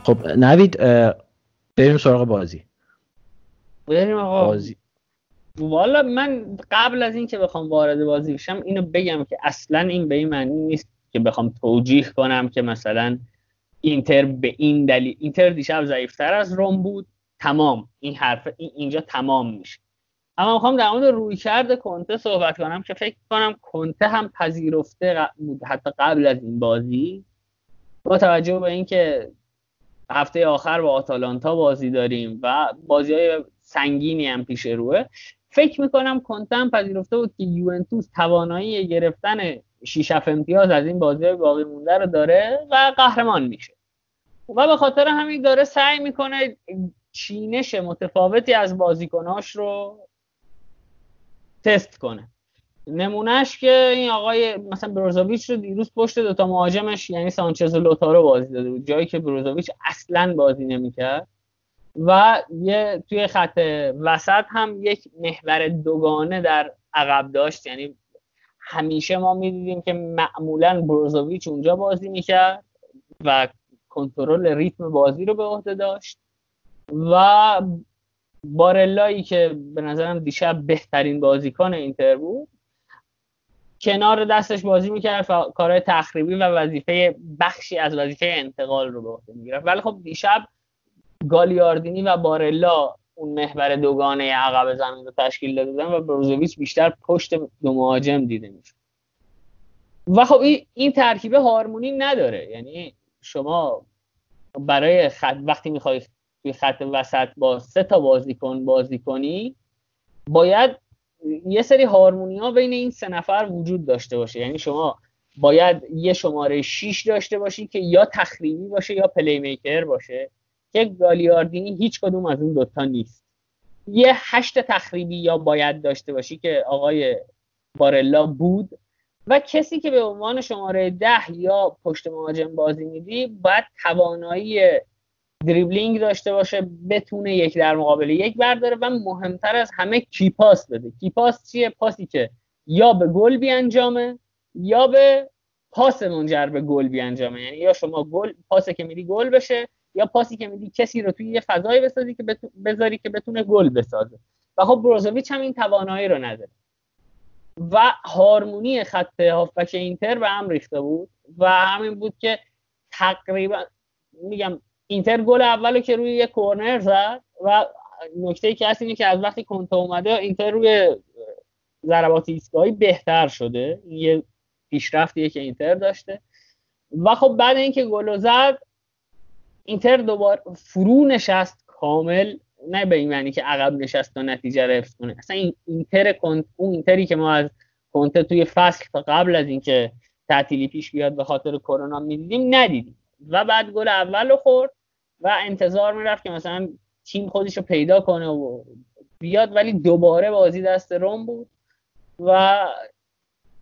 خب نوید بریم سراغ بازی. بریم آقا. بازی. والا من قبل از اینکه بخوام وارد بازی بشم اینو بگم که اصلا این به این معنی نیست که بخوام توجیه کنم که مثلا اینتر به این دلیل اینتر دیشب ضعیفتر از روم بود. تمام. این حرف این اینجا تمام میشه. اما می‌خوام در مورد روی کرده کنته صحبت کنم که فکر کنم کنته هم پذیرفته حتی قبل از این بازی. با توجه به اینکه هفته آخر با آتالانتا بازی داریم و بازی های سنگینی هم پیش روه. فکر می‌کنم کنتم پذیرفته بود که یوونتوس توانایی گرفتن 6 امتیاز از این بازی باقی مونده رو داره و قهرمان میشه. و به خاطر همین داره سعی می‌کنه چینش متفاوتی از بازیکناش رو تست کنه. نمونهش که این آقای مثلا بروزوویچ رو دیروز پشت دوتا مهاجمش یعنی سانچز و لوتارو بازی داده بود جایی که بروزوویچ اصلا بازی نمی‌کرد. و یه توی خط وسط هم یک محور دوگانه در عقب داشت یعنی همیشه ما می‌دیدیم که معمولا بروزوویچ اونجا بازی می‌کرد و کنترل ریتم بازی رو به عهده داشت. و بارلایی که به نظرم دیشب بهترین بازیکن اینتر بود کنار دستش بازی می‌کرد و کارهای تخریبی و وظیفه بخشی از وظیفه انتقال رو به عهده می‌گرفت. ولی خب دیشب گالیاردینی و بارلا اون محور دوگانه عقب زمین رو تشکیل دادن و بروزوویچ بیشتر پشت دو مهاجم دیده میشه و خب این ترکیب هارمونی نداره. یعنی شما برای خط وقتی می‌خوای توی خط وسط با سه تا بازیکن بازی کنی باید یه سری هارمونی ها بین این سه نفر وجود داشته باشه. یعنی شما باید یه شماره 6 داشته باشی که یا تخریبی باشه یا پلی میکر باشه که گالیاردینی هیچ کدوم از اون دوتا نیست. یه هشت تخریبی یا باید داشته باشی که آقای بارلا بود و کسی که به عنوان شماره ده یا پشت مهاجم بازی میدی باید توانایی دریبلینگ داشته باشه بتونه یک در مقابل یک برداره و مهمتر از همه کیپاس بده. کیپاس چیه؟ پاسی که یا به گل بیانجامه یا به پاس منجر به گل بیانجامه. یعنی یا شما گل پاسی که میدی گل بشه یا پاسی که میدی کسی رو توی یه فضایی بسازی که بذاری که بتونه گل بسازه. و خب بروزوویچ هم این توانایی رو نداره. و هارمونی خط هافبک اینتر به هم ریخته بود و همین بود که تقریبا میگم اینتر گل اولو که روی یه کورنر زد و نکته که هست اینه که از وقتی کنته اومده اینتر روی ضربات ایستگاهی بهتر شده. یه پیشرفتیه که اینتر داشته. و خب بعد اینکه گل زد اینتر دوباره فرو نشست کامل. نه به این معنی که عقب نشست تا نتیجه رو حفظ کنه. اصلا این اینتر اون اینتری که ما از کنته توی فصل قبل از اینکه تعطیلی پیش بیاد به خاطر کرونا می‌دیدیم ندیدیم. و بعد گل اول رو خورد و انتظار می‌رفت که مثلا تیم خودش رو پیدا کنه و بیاد ولی دوباره بازی دست روم بود و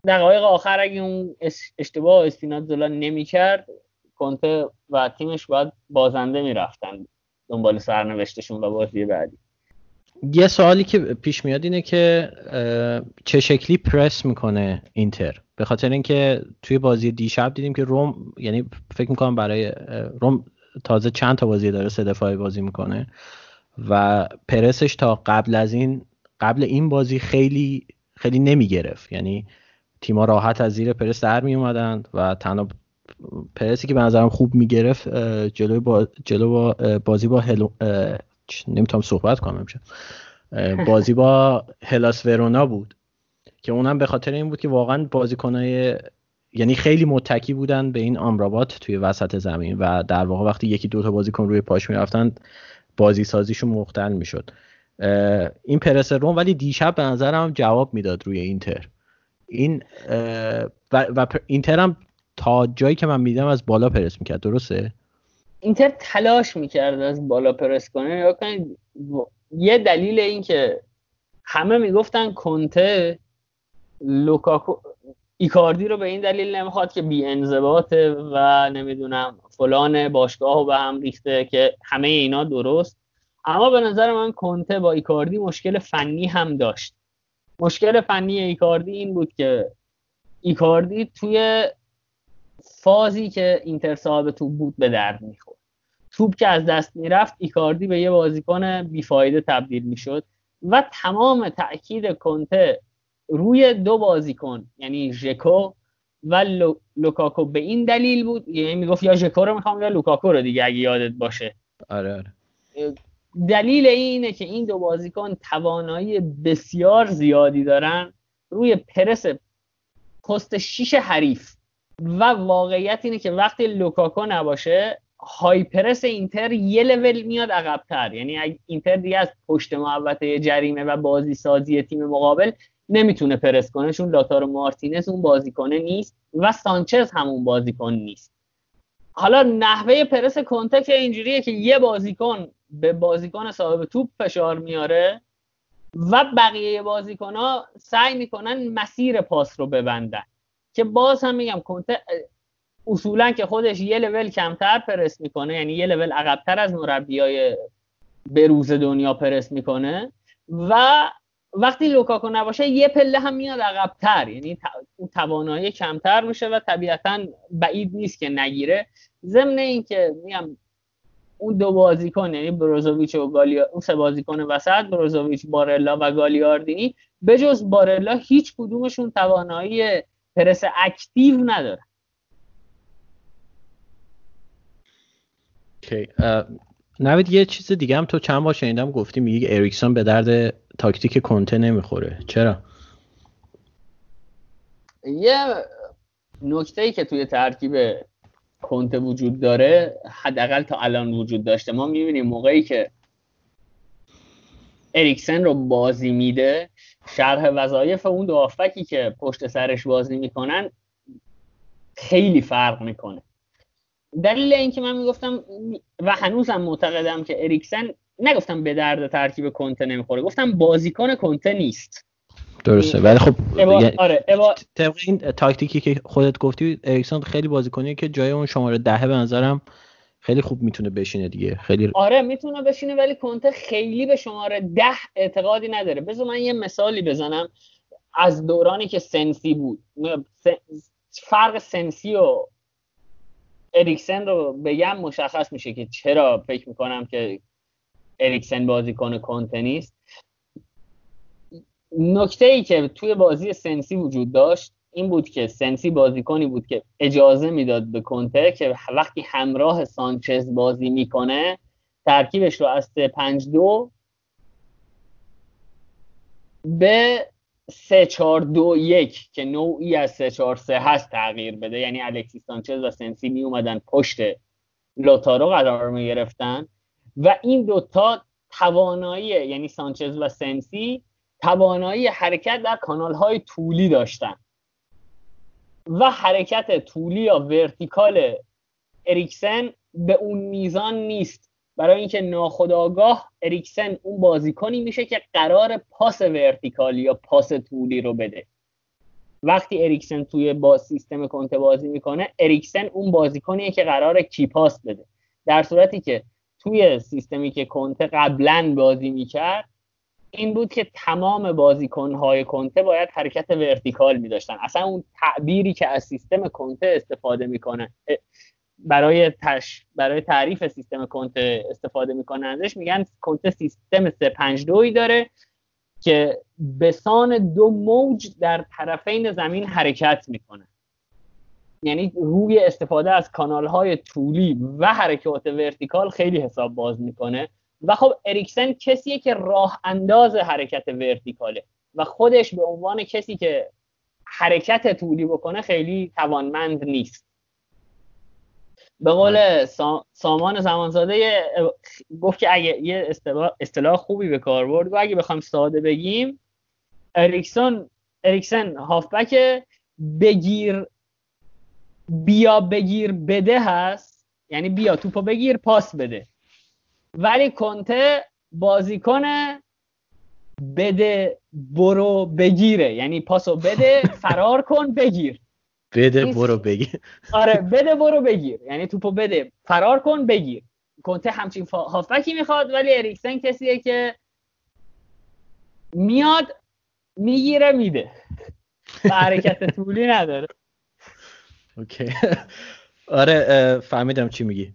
دقایق آخر اگه اون اشتباه اسپیناتزولا نمی‌کرد کنته و تیمش باید بازنده می‌رفتن دنبال سرنوشتشون و بازی بعدی. یه سوالی که پیش میاد اینه که چه شکلی پرس می‌کنه اینتر؟ به خاطر اینکه توی بازی دیشب دیدیم که روم یعنی فکر می‌کنم برای روم تازه چند تا بازی داره سه دفاعی بازی می‌کنه و پرسش تا قبل از این قبل این بازی خیلی خیلی نمی‌گرفت. یعنی تیما راحت از زیر پرس در می اومدن و تنها پرسی که به نظرم خوب می‌گرفت جلو با جلو با بازی با نمی‌تونم صحبت کنم میشه بازی با هلاس ورونا بود که اونم به خاطر این بود که واقعا بازیکنای یعنی خیلی متکی بودن به این آمرابات توی وسط زمین و در واقع وقتی یکی دوتا بازیکن روی پاش می‌رفتن بازی سازیشون مختل می‌شد. این پرس روم ولی دیشب به نظرم جواب می‌داد روی اینتر. این و, و اینتر هم تا جایی که من دیدم از بالا پرس می‌کرد درسته؟ اینتر تلاش می‌کرد از بالا پرس کنه. یه دلیل این که همه می‌گفتن کنته لوکاکو ایکاردی رو به این دلیل نمی‌خواد که بی انضباطه و نمی‌دونم فلان باشگاه رو به هم ریخته که همه اینا درست. اما به نظر من کنته با ایکاردی مشکل فنی هم داشت. مشکل فنی ایکاردی این بود که ایکاردی توی فازی که اینتر صاحب توپ بود به درد می‌خورد. توپ که از دست می‌رفت ایکاردی به یه بازیکن بیفایده تبدیل می‌شد و تمام تاکید کنته روی دو بازیکن یعنی ژکو و لوکاکو به این دلیل بود. یعنی می‌گفت یا ژکو رو می‌خوام یا لوکاکو رو دیگه اگه یادت باشه. آره آره. دلیل اینه که این دو بازیکن توانایی بسیار زیادی دارن روی پرس پست شیش حریف. و واقعیت اینه که وقتی لوکاکو نباشه high press اینتر یه لول میاد عقبتر. یعنی اینتر دیگه از پشت محوطه جریمه و بازی سازی تیم مقابل نمی‌تونه پرس کنه چون لوتارو مارتینز اون بازیکنه نیست و سانچز همون بازیکن نیست. حالا نحوه پرس کنته که اینجوریه که یه بازیکن به بازیکن صاحب توپ فشار میاره و بقیه بازیکن ها سعی می‌کنن مسیر پاس رو ببندن. که باز هم میگم کنته اصولا که خودش یه لول کمتر پرس می‌کنه یعنی یه لول عقبتر از مربیای بروز دنیا پرس می‌کنه و وقتی لوکاکو نباشه یه پله هم میاد عقبتر. یعنی توانایی کمتر میشه و طبیعتا بعید نیست که نگیره. ضمن اینکه میگم اون دو بازیکن یعنی بروزوویچ و گالیا اون سه بازیکن وسط بروزوویچ بارلا و گالیاردینی به جز بارلا هیچ کدومشون توانایی پرس active نداره okay. نوید یه چیز دیگه هم تو چند بار شنیدم گفتی میگی اریکسون به درد تاکتیک کنته نمی‌خوره. چرا؟ یه نکته ای که توی ترکیب کنته وجود داره حداقل تا الان وجود داشته ما می‌بینیم موقعی که اریکسن رو بازی میده شرح وظایف اون دو که پشت سرش بازی می‌کنن خیلی فرق می‌کنه. دلیل اینکه من می‌گفتم و هنوزم معتقدم که اریکسن نگفتم به درد ترکیب کنته نمی‌خوره گفتم بازیکن کنته نیست. درسته ولی خب یعنی آره طبق این تاکتیکی که خودت گفتی اریکسون خیلی بازیکنیه که جای اون شماره دهه به نظرم خیلی خوب می‌تونه بشینه دیگه. خیلی آره می‌تونه بشینه ولی کنته خیلی به شماره ده اعتقادی نداره. بذار من یه مثالی بزنم. از دورانی که سنسی بود فرق سنسی و اریکسن رو بگم مشخص میشه که چرا فکر می‌کنم که اریکسن بازیکن کنته نیست. نکته ای که توی بازی سنسی وجود داشت این بود که سنسی بازیکنی بود که اجازه می‌داد به کنته که وقتی همراه سانچز بازی می‌کنه ترکیبش رو از 5 2 به 3 4 2 1 که نوعی از 3 4 3 هست تغییر بده. یعنی الکسی سانچز و سنسی می اومدن پشت لوتارو قرار می گرفتن. و این دوتا توانایی یعنی سانچز و سنسی توانایی حرکت در کانال های طولی داشتن. و حرکت طولی یا vertical اریکسن به اون میزان نیست. برای اینکه ناخودآگاه اریکسن اون بازیکنی میشه که قراره پاس vertical ی یا پاس طولی رو بده. وقتی اریکسن توی با سیستم کنته بازی می‌کنه اریکسن اون بازیکنیه که قراره key pass بده. در صورتی که توی سیستمی که کنته قبلا بازی می‌کرد این بود که تمام بازیکنهای کنته باید حرکت ورتیکال می داشتن اصلا اون تعبیری که از سیستم کنته استفاده می‌کنه برای تش برای تعریف سیستم کنته استفاده می‌کنه ازش میگن کنته سیستم 352 داره که بسان دو موج در طرفین زمین حرکت می‌کنه. یعنی روی استفاده از کانال های طولی و حرکات ورتیکال خیلی حساب باز می‌کنه و خب اریکسن کسیه که راه انداز حرکت ورتیکاله و خودش به عنوان کسی که حرکت طولی بکنه خیلی توانمند نیست. به قول بله. سامان زمانزاده گفت که اگه یه اصطلاح خوبی به کار برد و اگه بخوایم ساده بگیم اریکسون اریکسن هافبک بگیر بیا بگیر بده هست. یعنی بیا توپو بگیر پاس بده. ولی کنته بازیکن بده برو بگیره. یعنی پاسو بده فرار کن بگیر. بده برو بگیر. آره (laughs) بده برو بگیر. یعنی توپو بده. فرار کن بگیر. کنته همچین هافبکی می‌خواد ولی اریکسن کسیه که میاد می‌گیره میده. و حرکت طولی نداره. اوکی. آره فهمیدم چی میگی.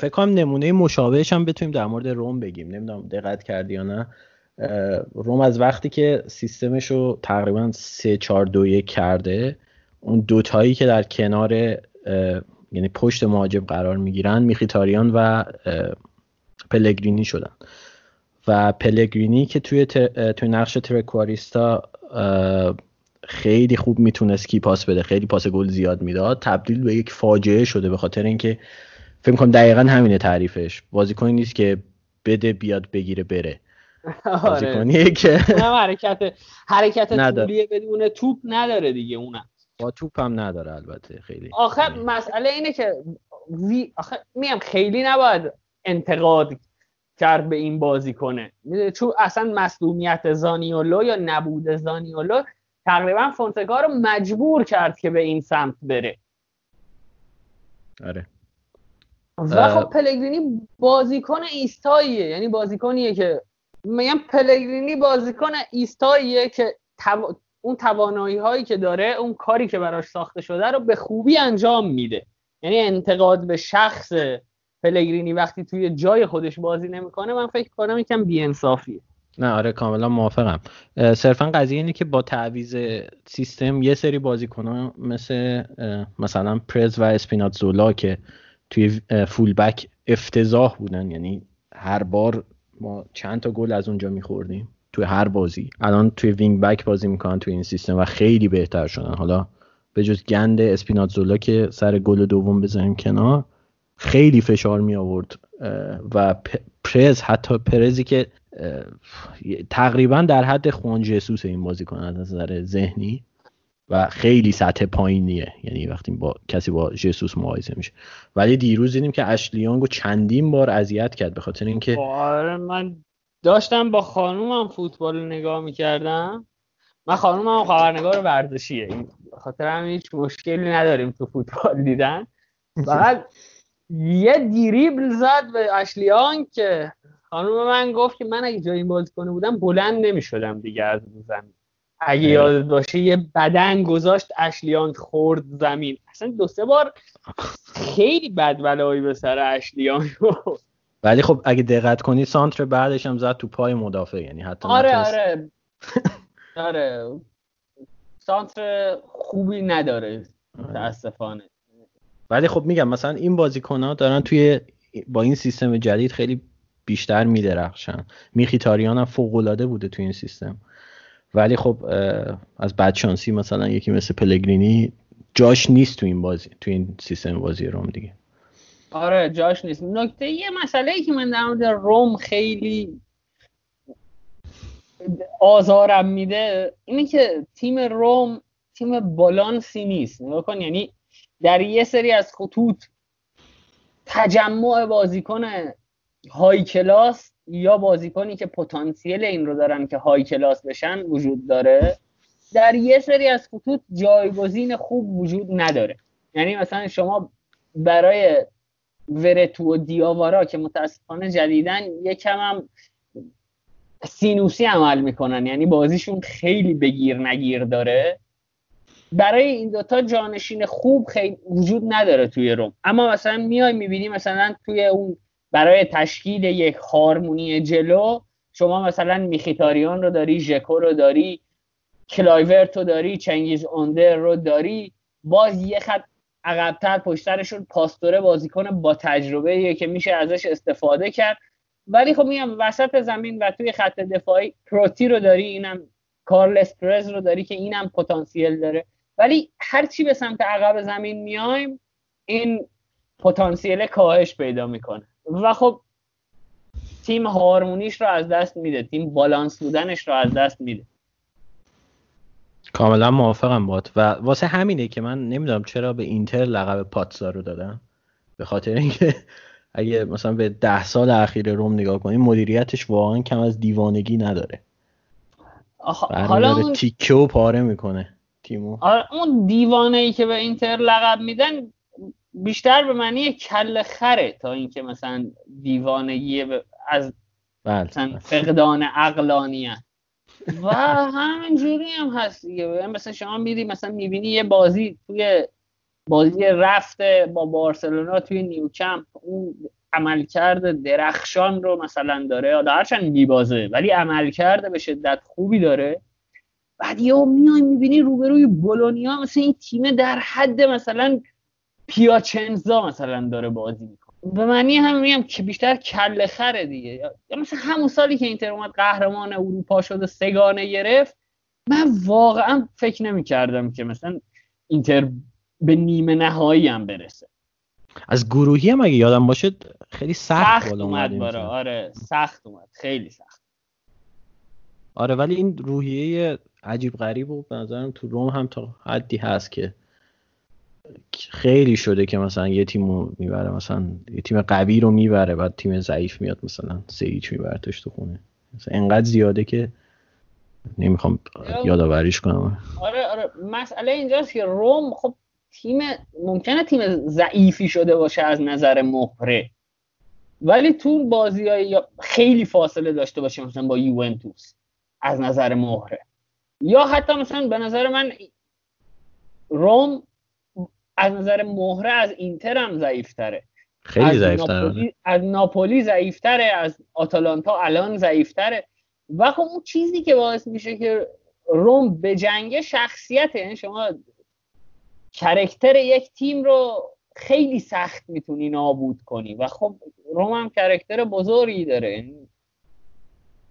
فکر کنم نمونه مشابهش هم بتونیم در مورد روم بگیم. نمی‌دونم دقت کردی یا نه. روم از وقتی که سیستمش رو تقریبا 3 4 2 1 کرده اون دوتایی که در کنار یعنی پشت مهاجم قرار می‌گیرن میخیتاریان و پلگرینی شدن. و پلگرینی که توی, توی نقش ترکواریستا خیلی خوب می‌تونست کی پاس بده خیلی پاس گل زیاد می‌داد تبدیل به یک فاجعه شده به خاطر اینکه فکر کنم دقیقا همینه تعریفش. بازیکنی نیست که بده بیاد بگیره بره. آره. بازیکنیه که حرکت حرکت بدون توپ نداره دیگه اونم. با توپ هم نداره البته خیلی. آخه مسئله اینه که وی آخه میم خیلی نباید انتقاد کرد به این بازی کنه. چون اصلا مصدومیت زانیولو یا نبود زانیولو تقریبا فونسکا رو مجبور کرد که به این سمت بره. آره. و خب پلگرینی بازیکن ایستاییه. یعنی بازیکنیه که میگم پلگرینی بازیکن ایستاییه که اون توانایی هایی که داره اون کاری که براش ساخته شده رو به خوبی انجام میده. یعنی انتقاد به شخص پلگرینی وقتی توی جای خودش بازی نمی‌کنه من فکر کنم یکم بیانصافیه. نه آره کاملا موافقم. صرفا قضیه اینه که با تعویز سیستم یه سری بازیکنان مثل مثلا پرز و اسپیناتزولا که توی فول بک افتضاح بودن. یعنی هر بار ما چند تا گل از اونجا میخوردیم. توی هر بازی. الان توی وینگ بک بازی می‌کنن توی این سیستم و خیلی بهتر شدن. حالا به جز گند اسپیناتزولا که سر گل دوم بزنیم کنار خیلی فشار می آورد و پرز حتی پرزی که تقریبا در حد خوان جسوس این بازیکن از نظر ذهنی و خیلی سطح پایینیه. یعنی وقتی با کسی با جسوس مقایسه میشه. ولی دیروز دیدیم که اشلیانگو چندین بار اذیت کرد به خاطر اینکه آره من داشتم با خانومم فوتبال نگاه می‌کردم. من خانومم خبرنگار ورزشیه. خاطر هم هیچ مشکلی نداریم تو فوتبال دیدن. بعد یه دیریبل زد به اشلیان که خانوم من گفت که من اگه جای این بازیکن بودم بلند نمی‌شدم دیگه از زمین. اگه یاد باشه یه بدن گذاشت اشلیان خورد زمین. اصلا دو سه بار خیلی بد بلایی به سر اشلیان ولی خب اگه دقت کنی سانتر بعدش هم زد تو پای مدافع یعنی حتی آره آره. آره. سانتر خوبی نداره آره. متاسفانه. ولی خب میگم مثلا این بازیکن ها دارن توی با این سیستم جدید خیلی بیشتر میدرخشن. میخیتاریان هم فوق العاده بوده توی این سیستم. ولی خب از بدشانسی مثلا یکی مثل پلگرینی جاش نیست تو این بازی تو این سیستم بازی روم دیگه. آره جاش نیست. نکته یه مسئله ای که من در مورد روم خیلی آزارم میده اینه که تیم روم تیم بالانسی نیست. نگاه کن یعنی در یه سری از خطوط تجمع بازیکن های کلاس یا بازیکنی که پتانسیل این رو دارن که های کلاس بشن وجود داره در یه سری از خطوط جایگزین خوب وجود نداره. یعنی مثلا شما برای ورتو و دیاوارا که متاسفانه جدیدن یکم هم سینوسی عمل می‌کنن. یعنی بازیشون خیلی بگیر نگیر داره. برای این دوتا جانشین خوب خیلی وجود نداره توی روم. اما مثلا میای می‌بینی مثلا توی اون برای تشکیل یک هارمونی جلو شما مثلا میخیتاریان رو داری ژکو رو داری کلایورت رو داری چنگیز اوندر رو داری باز یه خط عقبتر پشت سرشون پاستوره بازیکن با تجربه که میشه ازش استفاده کرد. ولی خب میگم وسط زمین و توی خط دفاعی پروتی رو داری اینم کارلس پرز رو داری که اینم پتانسیل داره. ولی هرچی به سمت عقب زمین میایم این پتانسیل کاهش پیدا می‌کنه. و خب تیم هارمونیش رو از دست میده تیم بالانس بودنش رو از دست میده. کاملا موافقم باد و واسه همینه که من نمی‌دونم چرا به اینتر لقب پاتسا رو دادم. به خاطر اینکه اگه مثلا به ده سال اخیر روم نگاه کنیم مدیریتش واقعا کم از دیوانگی نداره. حالا اون تیکه و پاره می‌کنه تیمو. آره، اون دیوانه ای که به اینتر لقب میدن بیشتر به معنی کل خره تا اینکه مثلا دیوانگی از بله. مثلا فقدان عقلانیت. و همینجوری هم هست دیگه. مثلا شما میری مثلا می‌بینی یه بازی توی بازی رفته با بارسلونا توی نیوکمپ اون عملکرد درخشان رو مثلا داره. حالا هرچند میبازه ولی عملکرد به شدت خوبی داره. بعد یا میای می‌بینی روبروی بولونیا مثلا این تیم در حد مثلا پیاچنزا مثلا داره بازی به معنی هم میگم که بیشتر کل خره دیگه. یا مثلا همون سالی که اینتر اومد قهرمان اروپا شد و سگانه گرفت من واقعا فکر نمی‌کردم که مثلا اینتر به نیمه نهایی هم برسه. از گروهی هم اگه یادم باشه خیلی سخت, سخت اومد باره آره سخت اومد. خیلی سخت. آره ولی این روحیه عجیب غریب و به نظرم تو روم هم تا حدی هست که خیلی شده که مثلا یه تیم می‌بره مثلا یه تیم قوی رو می‌بره بعد تیم ضعیف میاد مثلا سه هیچ میبرتش تو خونه. مثلا انقدر زیاده که نمی‌خوام یادآوریش کنم. آره آره. مسئله اینجاست که روم خب تیم ممکنه تیم ضعیفی شده باشه از نظر مهره. ولی تو بازی های خیلی فاصله داشته باشه مثلا با یوونتوس از نظر مهره. یا حتی مثلا به نظر من روم از نظر مهره از اینتر هم ضعیفتره. خیلی ضعیفتره از ناپولی ضعیفتره از آتالانتا الان ضعیفتره. و خب اون چیزی که باعث میشه که روم به جنگ شخصیت یعنی شما کرکتر یک تیم رو خیلی سخت می‌تونی نابود کنی. و خب روم هم کرکتر بزرگی داره یعنی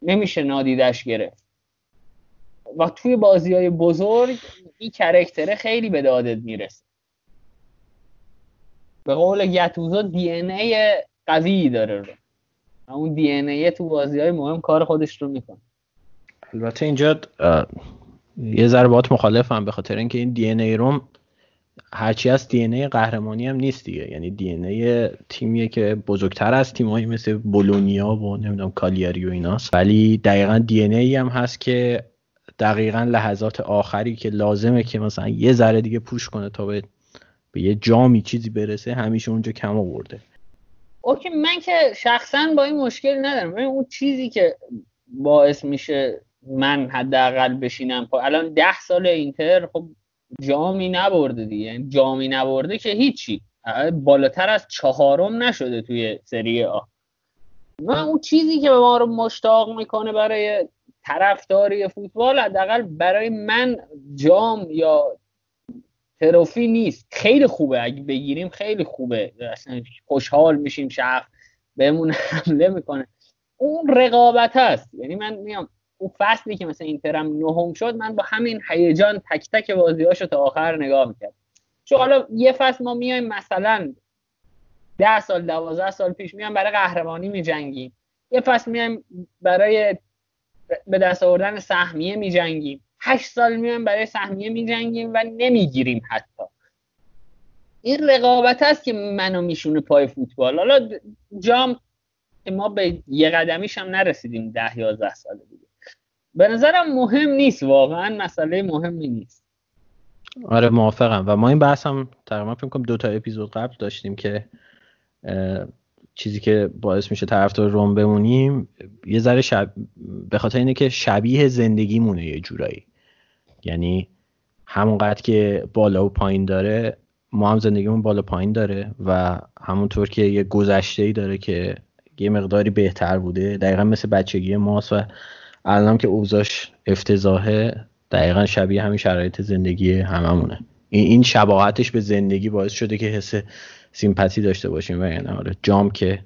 نمیشه نادیدش گرفت. و توی بازی های بزرگ این کرکتره خیلی به دادت می‌رسه. به قول گتوزو دی ان ای قوی داره رو. اون دی ان ای تو بازی های مهم کار خودش رو می‌کنه. البته اینجا یه ذره مخالفم به خاطر اینکه این دی ان ای روم هرچی از دی ای قهرمانی هم نیست دیگه. یعنی دی ای تیمیه که بزرگتر از تیمایی مثل بولونیا و نمی‌دونم کالیاری و ایناست. ولی دقیقا دی ای هم هست که دقیقا لحظات آخری که لازمه که مثلا یه ذره دیگه پوش کنه تا به به یه جامی چیزی برسه همیشه اونجا کم آورده. اوکی من که شخصا با این مشکل ندارم. اون چیزی که باعث میشه من حداقل بشینم خب الان ده سال اینتر خب جامی نبرده دیگه. یعنی جامی نبرده که هیچی. بالاتر از چهارم نشده توی سری آ. من اون چیزی که ما رو مشتاق می‌کنه برای طرفداری فوتبال حداقل برای من جام یا تروفی نیست. خیلی خوبه. اگه بگیریم خیلی خوبه. اصلا خوشحال میشیم شخص بهمون حمله می‌کنه. اون رقابت هست. یعنی من میام اون فصلی که مثلا اینترم نهم شد من با همین هیجان تک تک بازیاشو تا آخر نگاه می‌کرد چون حالا یه فصل ما میایم مثلا ده سال دوازده سال پیش میایم برای قهرمانی میجنگیم. یه فصل میایم برای به دست آوردن سهمیه میجنگیم. هشت سال میایم برای سهمیه میجنگیم و نمی‌گیریم حتی. این رقابت است که منو میشونه پای فوتبال. حالا جام ما به یه قدمیش هم نرسیدیم ده یازده سال دیگه. به نظرم مهم نیست واقعا مسئله مهمی نیست. آره موافقم. و ما این بحث هم تقریبا فکر کنم دو تا اپیزود قبل داشتیم که چیزی که باعث میشه طرفدار روم بمونیم یه ذره شب... به خاطر اینه که شبیه زندگیمونه یه جورایی. یعنی همونقدر که بالا و پایین داره ما هم زندگیمون بالا پایین داره و همونطور که یه گذشته ای داره که یه مقداری بهتر بوده. دقیقا مثل بچگی ماست و الان که اوضاش افتضاحه دقیقا شبیه همین شرایط زندگی هممونه. این شباهتش به زندگی باعث شده که حس سیمپاتی داشته باشیم و یعنی آره جام که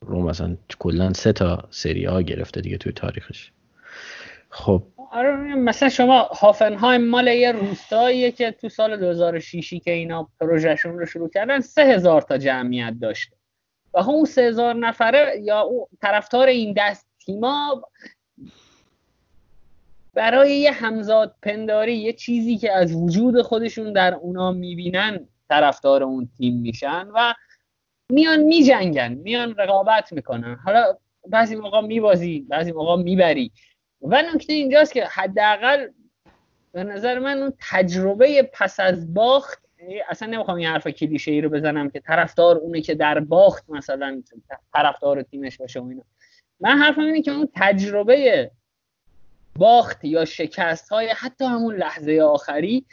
رو مثلا کلا سه تا سری ها گرفته دیگه توی تاریخش. خب آره مثلا شما هافنهایم مال یه روستاییه که تو سال 2006 که اینا پروژهشون رو شروع کردن سه هزار تا جمعیت داشته. و اون سه هزار نفره یا او طرفدار این دست تیما برای یه همزاد پنداری یه چیزی که از وجود خودشون در اونا می‌بینن طرفدار اون تیم میشن و میان میجنگن میان رقابت می‌کنن. حالا بعضی موقع میبازی بعضی موقع می‌بری. و نکته اینجاست که حداقل به نظر من اون تجربه پس از باخت اصلا نمی‌خوام این حرف کلیشه ای رو بزنم که طرفدار اونه که در باخت مثلا طرفدار تیمش باشه و اینا. من حرفم اینه که اون تجربه باخت یا شکست های حتی همون لحظه آخری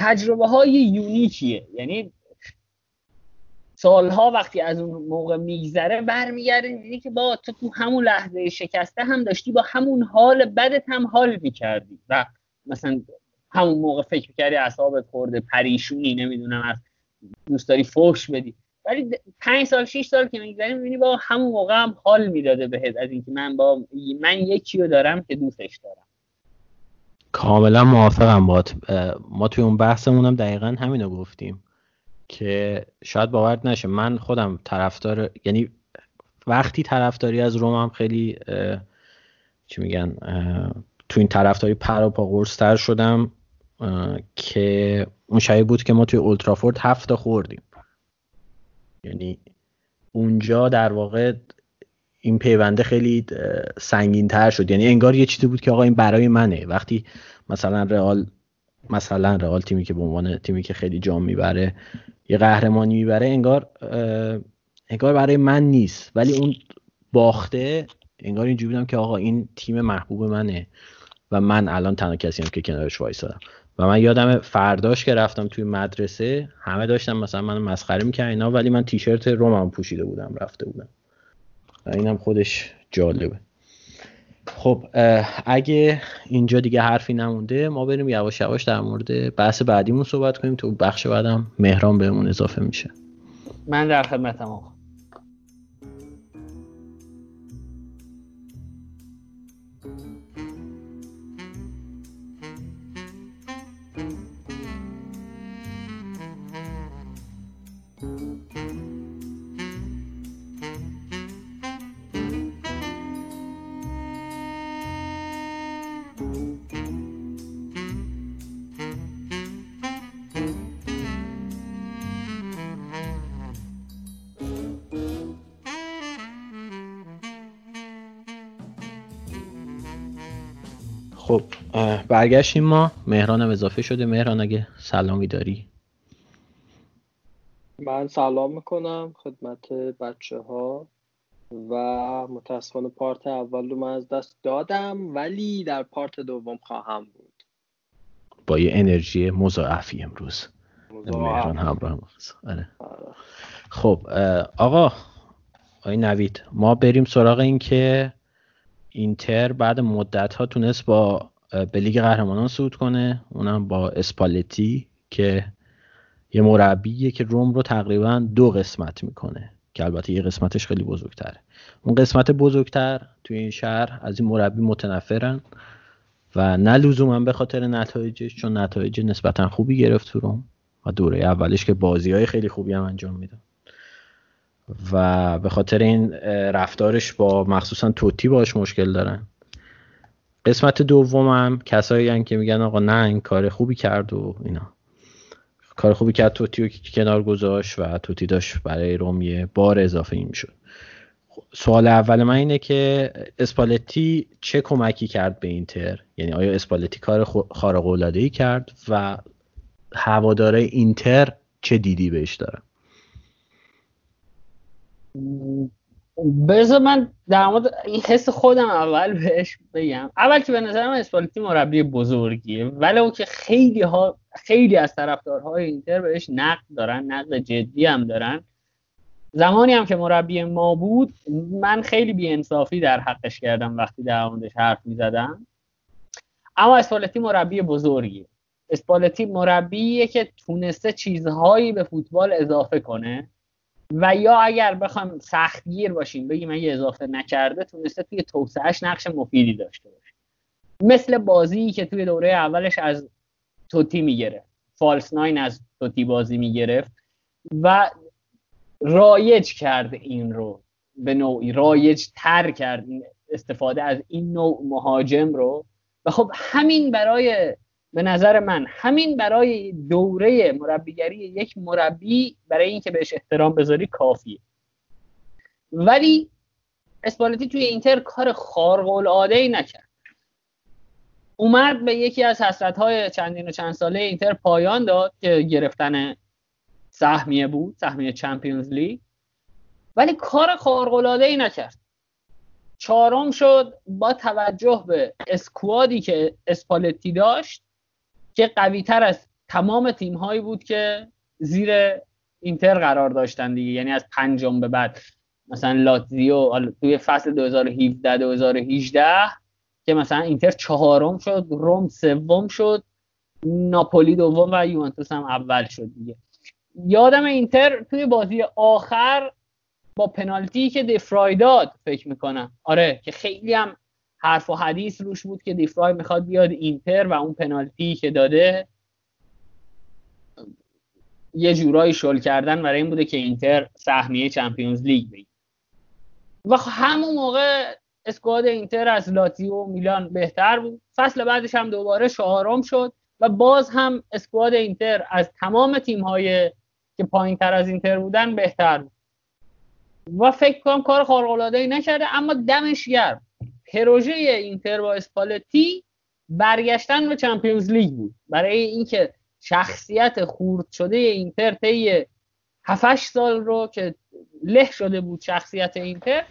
تجربه های یونیکیه. یعنی سالها وقتی از اون موقع میگذره برمیگرده اینی که با تو تو همون لحظه شکسته هم داشتی با همون حال بدت هم حال می‌کردی. و مثلا همون موقع فکر می‌کردی اصابت خورده پریشونی نمی‌دونم از دوست داری فوش بدی. ولی پنج سال شیش سال که میگذری می‌بینی با همون موقع هم حال می‌داده بهت از اینکه من با من یکی رو دارم که دوستش دارم. کاملا موافقم با ما توی اون بحثمون هم دقیقا همینو گفتیم. که شاید باور نشه. من خودم طرفدار یعنی وقتی طرفداری از روم هم خیلی چی میگن تو این طرفداری پر و پا تر شدم که اون شایی بود که ما توی اولترافورد هفت خوردیم. یعنی اونجا در واقع این پیونده خیلی سنگین تر شد. یعنی انگار یه چیزی بود که آقا این برای منه. وقتی مثلا رئال مثلا رئال تیمی که به عنوان تیمی که خیلی جام می‌بره یه قهرمانی می‌بره انگار انگار برای من نیست. ولی اون باخته انگار اینجوری بودم که آقا این تیم محبوب منه و من الان تنها کسی هم که کنارش وایسادم. و من یادم فرداش که رفتم توی مدرسه همه داشتم مثلا من مسخره می‌کردن اینا ولی من تیشرت رومم پوشیده بودم رفته بودم. و اینم خودش جالبه. خب اگه اینجا دیگه حرفی نمونده ما بریم یواش یواش در مورد بحث بعدیمون صحبت کنیم تو بخش بعدم مهران بهمون اضافه میشه. من در خدمتم برگشتیم ما. مهرانم اضافه شده. مهران اگه سلامی داری؟ من سلام می‌کنم خدمت بچه ها و متاسفانه پارت اول رو من از دست دادم ولی در پارت دوم خواهم بود. با یه انرژی مضاعفی امروز. مهران همراه آره. آره. خب آقا آقای نوید ما بریم سراغ این که اینتر بعد مدت ها تونست با به لیگ قهرمانان صعود کنه. اونم با اسپالتی که یه مربیه که روم رو تقریبا دو قسمت می‌کنه که البته یه قسمتش خیلی بزرگتره. اون قسمت بزرگتر توی این شهر از این مربی متنفرن و نه لزوما به خاطر نتایجش چون نتایج نسبتا خوبی گرفت تو روم و دوره اولش که بازی های خیلی خوبی هم انجام میدن و به خاطر این رفتارش با مخصوصا توتی باش مشکل دارن. قسمت دومم کسایی که میگن آقا نه این کار خوبی کرد و اینا. کار خوبی کرد توتی رو کنار گذاشت و توتی داشت برای روم یه بار اضافه این می‌شد. سوال اول من اینه که اسپالتی چه کمکی کرد به اینتر؟ یعنی آیا اسپالتی کار خارق العاده ای کرد و هواداره اینتر چه دیدی بهش داره؟ بذار من در مورد این حس خودم اول بهش بگم. اول که به نظرم اسپالتی مربی بزرگیه ولو که خیلی ها خیلی از طرفدارهای اینتر بهش نقد دارن نقد جدی هم دارن. زمانی هم که مربی ما بود من خیلی بیانصافی در حقش کردم وقتی در موردش حرف می‌زدم. اما اسپالتی مربی بزرگیه. اسپالتی مربیه که تونسته چیزهایی به فوتبال اضافه کنه. و یا اگر بخوام سختگیر باشیم بگیم اگه اضافه نکرده تونسته توی توسعهش نقش مفیدی داشته باشه. مثل بازی که توی دوره اولش از توتی می‌گرفت. فالس ناین از توتی بازی می‌گرفت و رایج کرد این رو به نوعی. رایج تر کرد استفاده از این نوع مهاجم رو. و خب همین برای به نظر من همین برای دوره مربیگری یک مربی برای اینکه بهش احترام بذاری کافیه. ولی اسپالتی توی اینتر کار خارق العاده ای نکرد. اومد به یکی از حسرت های چندین و چند ساله اینتر پایان داد که گرفتن سهمیه بود سهمیه چمپیونز لیگ. ولی کار خارق العاده ای نکرد. چهارم شد با توجه به اسکوادی که اسپالتی داشت که قوی تر از تمام تیم هایی بود که زیر اینتر قرار داشتن دیگه. یعنی از پنجم به بعد. مثلا لاتزیو توی فصل 2017 2018 که مثلا اینتر چهارم شد روم سوم شد ناپولی دوم و یوونتوس هم اول شد دیگه. یادم اینتر توی بازی آخر با پنالتی که دیفرای داد فکر می‌کنم. آره که خیلی هم حرف و حدیث روش بود که دیفرای می‌خواد بیاد اینتر و اون پنالتی که داده یه جورایی شل کردن برای این بوده که اینتر سهمیه چمپیونز لیگ بگیره. و همون موقع اسکواد اینتر از لاتزیو و میلان بهتر بود. فصل بعدش هم دوباره چهارم شد و باز هم اسکواد اینتر از تمام تیم های که پایین تر از اینتر بودن بهتر بود. و فکر کنم کار خارق العاده ای نکرده اما دمش گرم. پروژه اینتر با اسپالتی برگشتن به چمپیونز لیگ بود. برای اینکه شخصیت خورد شده اینتر طی 7 سال رو که له شده بود شخصیت اینتر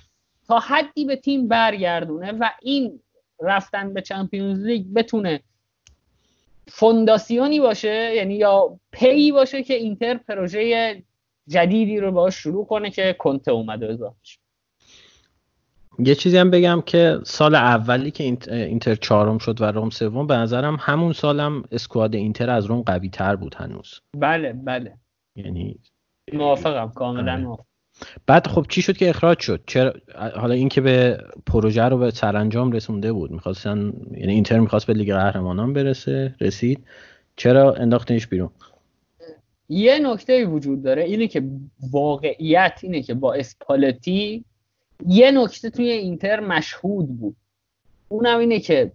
تا حدی به تیم برگردونه و این رفتن به Champions League بتونه فونداسیونی باشه یعنی یا پی باشه که اینتر پروژه جدیدی رو باش شروع کنه که کنته اومده اضافه یه چیزی هم بگم که سال اولی که اینتر چهارم شد و روم سوم به نظرم همون سالم squad اینتر از روم قوی تر بود هنوز. بله بله. یعنی موافقم کاملا آره. موافقم. بعد خب چی شد که اخراج شد؟ چرا حالا اینکه به پروژه رو به سرانجام رسونده بود می‌خواستن یعنی اینتر می‌خواست به لیگ قهرمانان برسه رسید. چرا انداختنش بیرون؟ یه نکته وجود داره اینه که واقعیت اینه که با اسپالتی یه نکته توی اینتر مشهود بود. اونم اینه که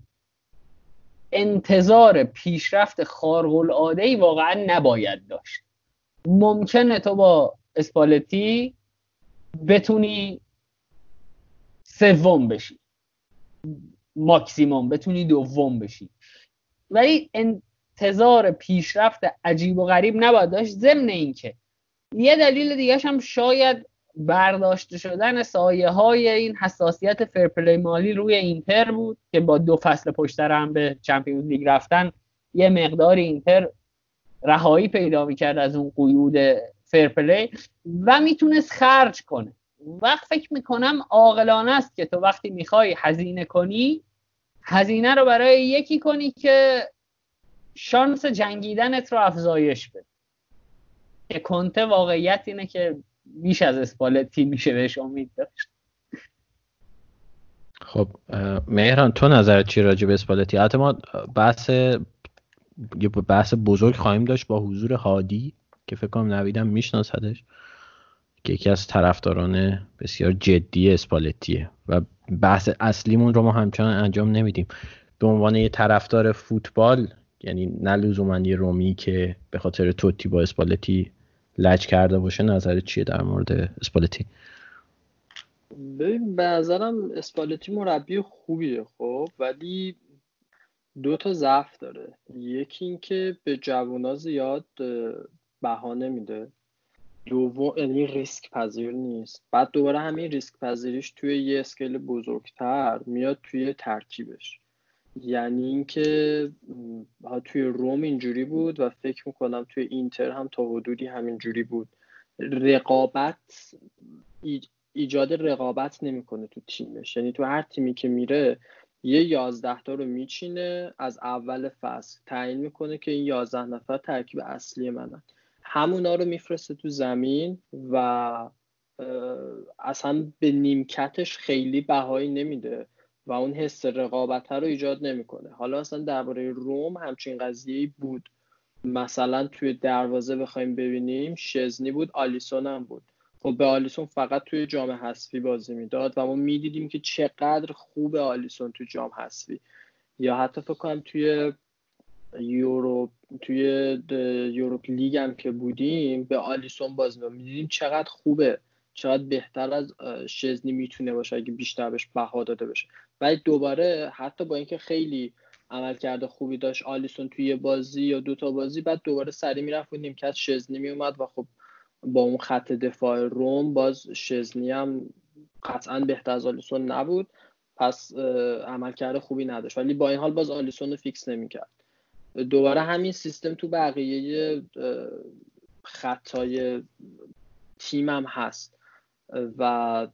انتظار پیشرفت خارق العاده ای واقعا نباید داشت. ممکنه تو با اسپالتی بتونی سوم بشی. ماکسیموم بتونی دوم بشی. ولی انتظار پیشرفت عجیب و غریب نباید داشت. ضمن اینکه یه دلیل دیگه هم شاید برداشته شدن سایه های این حساسیت fair play مالی روی اینتر بود که با دو فصل پشت هم به Champions League رفتن یه مقدار اینتر رهایی پیدا می‌کرد از اون قیود فرپلی و می‌تونست خرج کنه. وقت فکر می‌کنم عاقلانه است که تو وقتی می‌خوای هزینه کنی هزینه رو برای یکی کنی که شانس جنگیدنت رو افزایش بده. که کنته واقعیت اینه که بیش از اسپالتی میشه بهش امید داشت. خب مهران تو نظرت چی راجع به اسپالتی؟ حتی ما بحث بحث بزرگ خواهیم داشت با حضور هادی که فکر کنم نویدم میشناسدش که یکی از طرفداران بسیار جدی اسپالتیه. و بحث اصلیمون رو ما همچنان انجام نمیدیم. به عنوان یه طرفدار فوتبال یعنی نه لزوما رومی که به خاطر توتی با اسپالتی لج کرده باشه نظر چیه در مورد اسپالتی؟ ببین به نظرم اسپالتی مربی خوبیه خب ولی دو تا ضعف داره. یکی اینکه به جوونا زیاد بهانه میده دوم یعنی ریسک پذیر نیست. بعد دوباره همین ریسک پذیریش توی یه اسکیل بزرگتر میاد توی ترکیبش. یعنی اینکه توی روم اینجوری بود و فکر می‌کنم توی اینتر هم تا حدودی همینجوری بود. رقابت ایجاد رقابت نمی‌کنه تو تیمش. یعنی تو هر تیمی که میره یه یازده تا رو میچینه از اول فصل تعیین می‌کنه که این یازده نفر ترکیب اصلی منن. همونا رو میفرسته تو زمین و اصلا به نیمکتش خیلی بهایی نمیده. و اون حس رقابت رو ایجاد نمی‌کنه. حالا اصلا درباره روم همچین قضیه بود. مثلا توی دروازه بخوایم ببینیم شزنی بود آلیسون هم بود. خب به آلیسون فقط توی جام حذفی بازی می‌داد و ما می‌دیدیم که چقدر خوب آلیسون توی جام حذفی. یا حتی فکر کنم توی یورو توی یوروپ لیگ هم که بودیم به آلیسون بازی می‌دیدیم چقدر خوبه. چقدر بهتر از شزنی می‌تونه باشه اگه بیشتر بهش بها داده بشه ولی دوباره حتی با اینکه خیلی عمل کرده خوبی داشت آلیسون توی بازی یا دوتا بازی بعد دوباره سری می‌رفت و نیمکت شزنی میومد و خب با اون خط دفاع روم باز شزنی هم قطعا بهتر از آلیسون نبود. پس عمل کرده خوبی نداشت. ولی با این حال باز آلیسون رو فیکس نمی‌کرد. دوباره همین سیستم تو بقیه خطای تیمم هست. و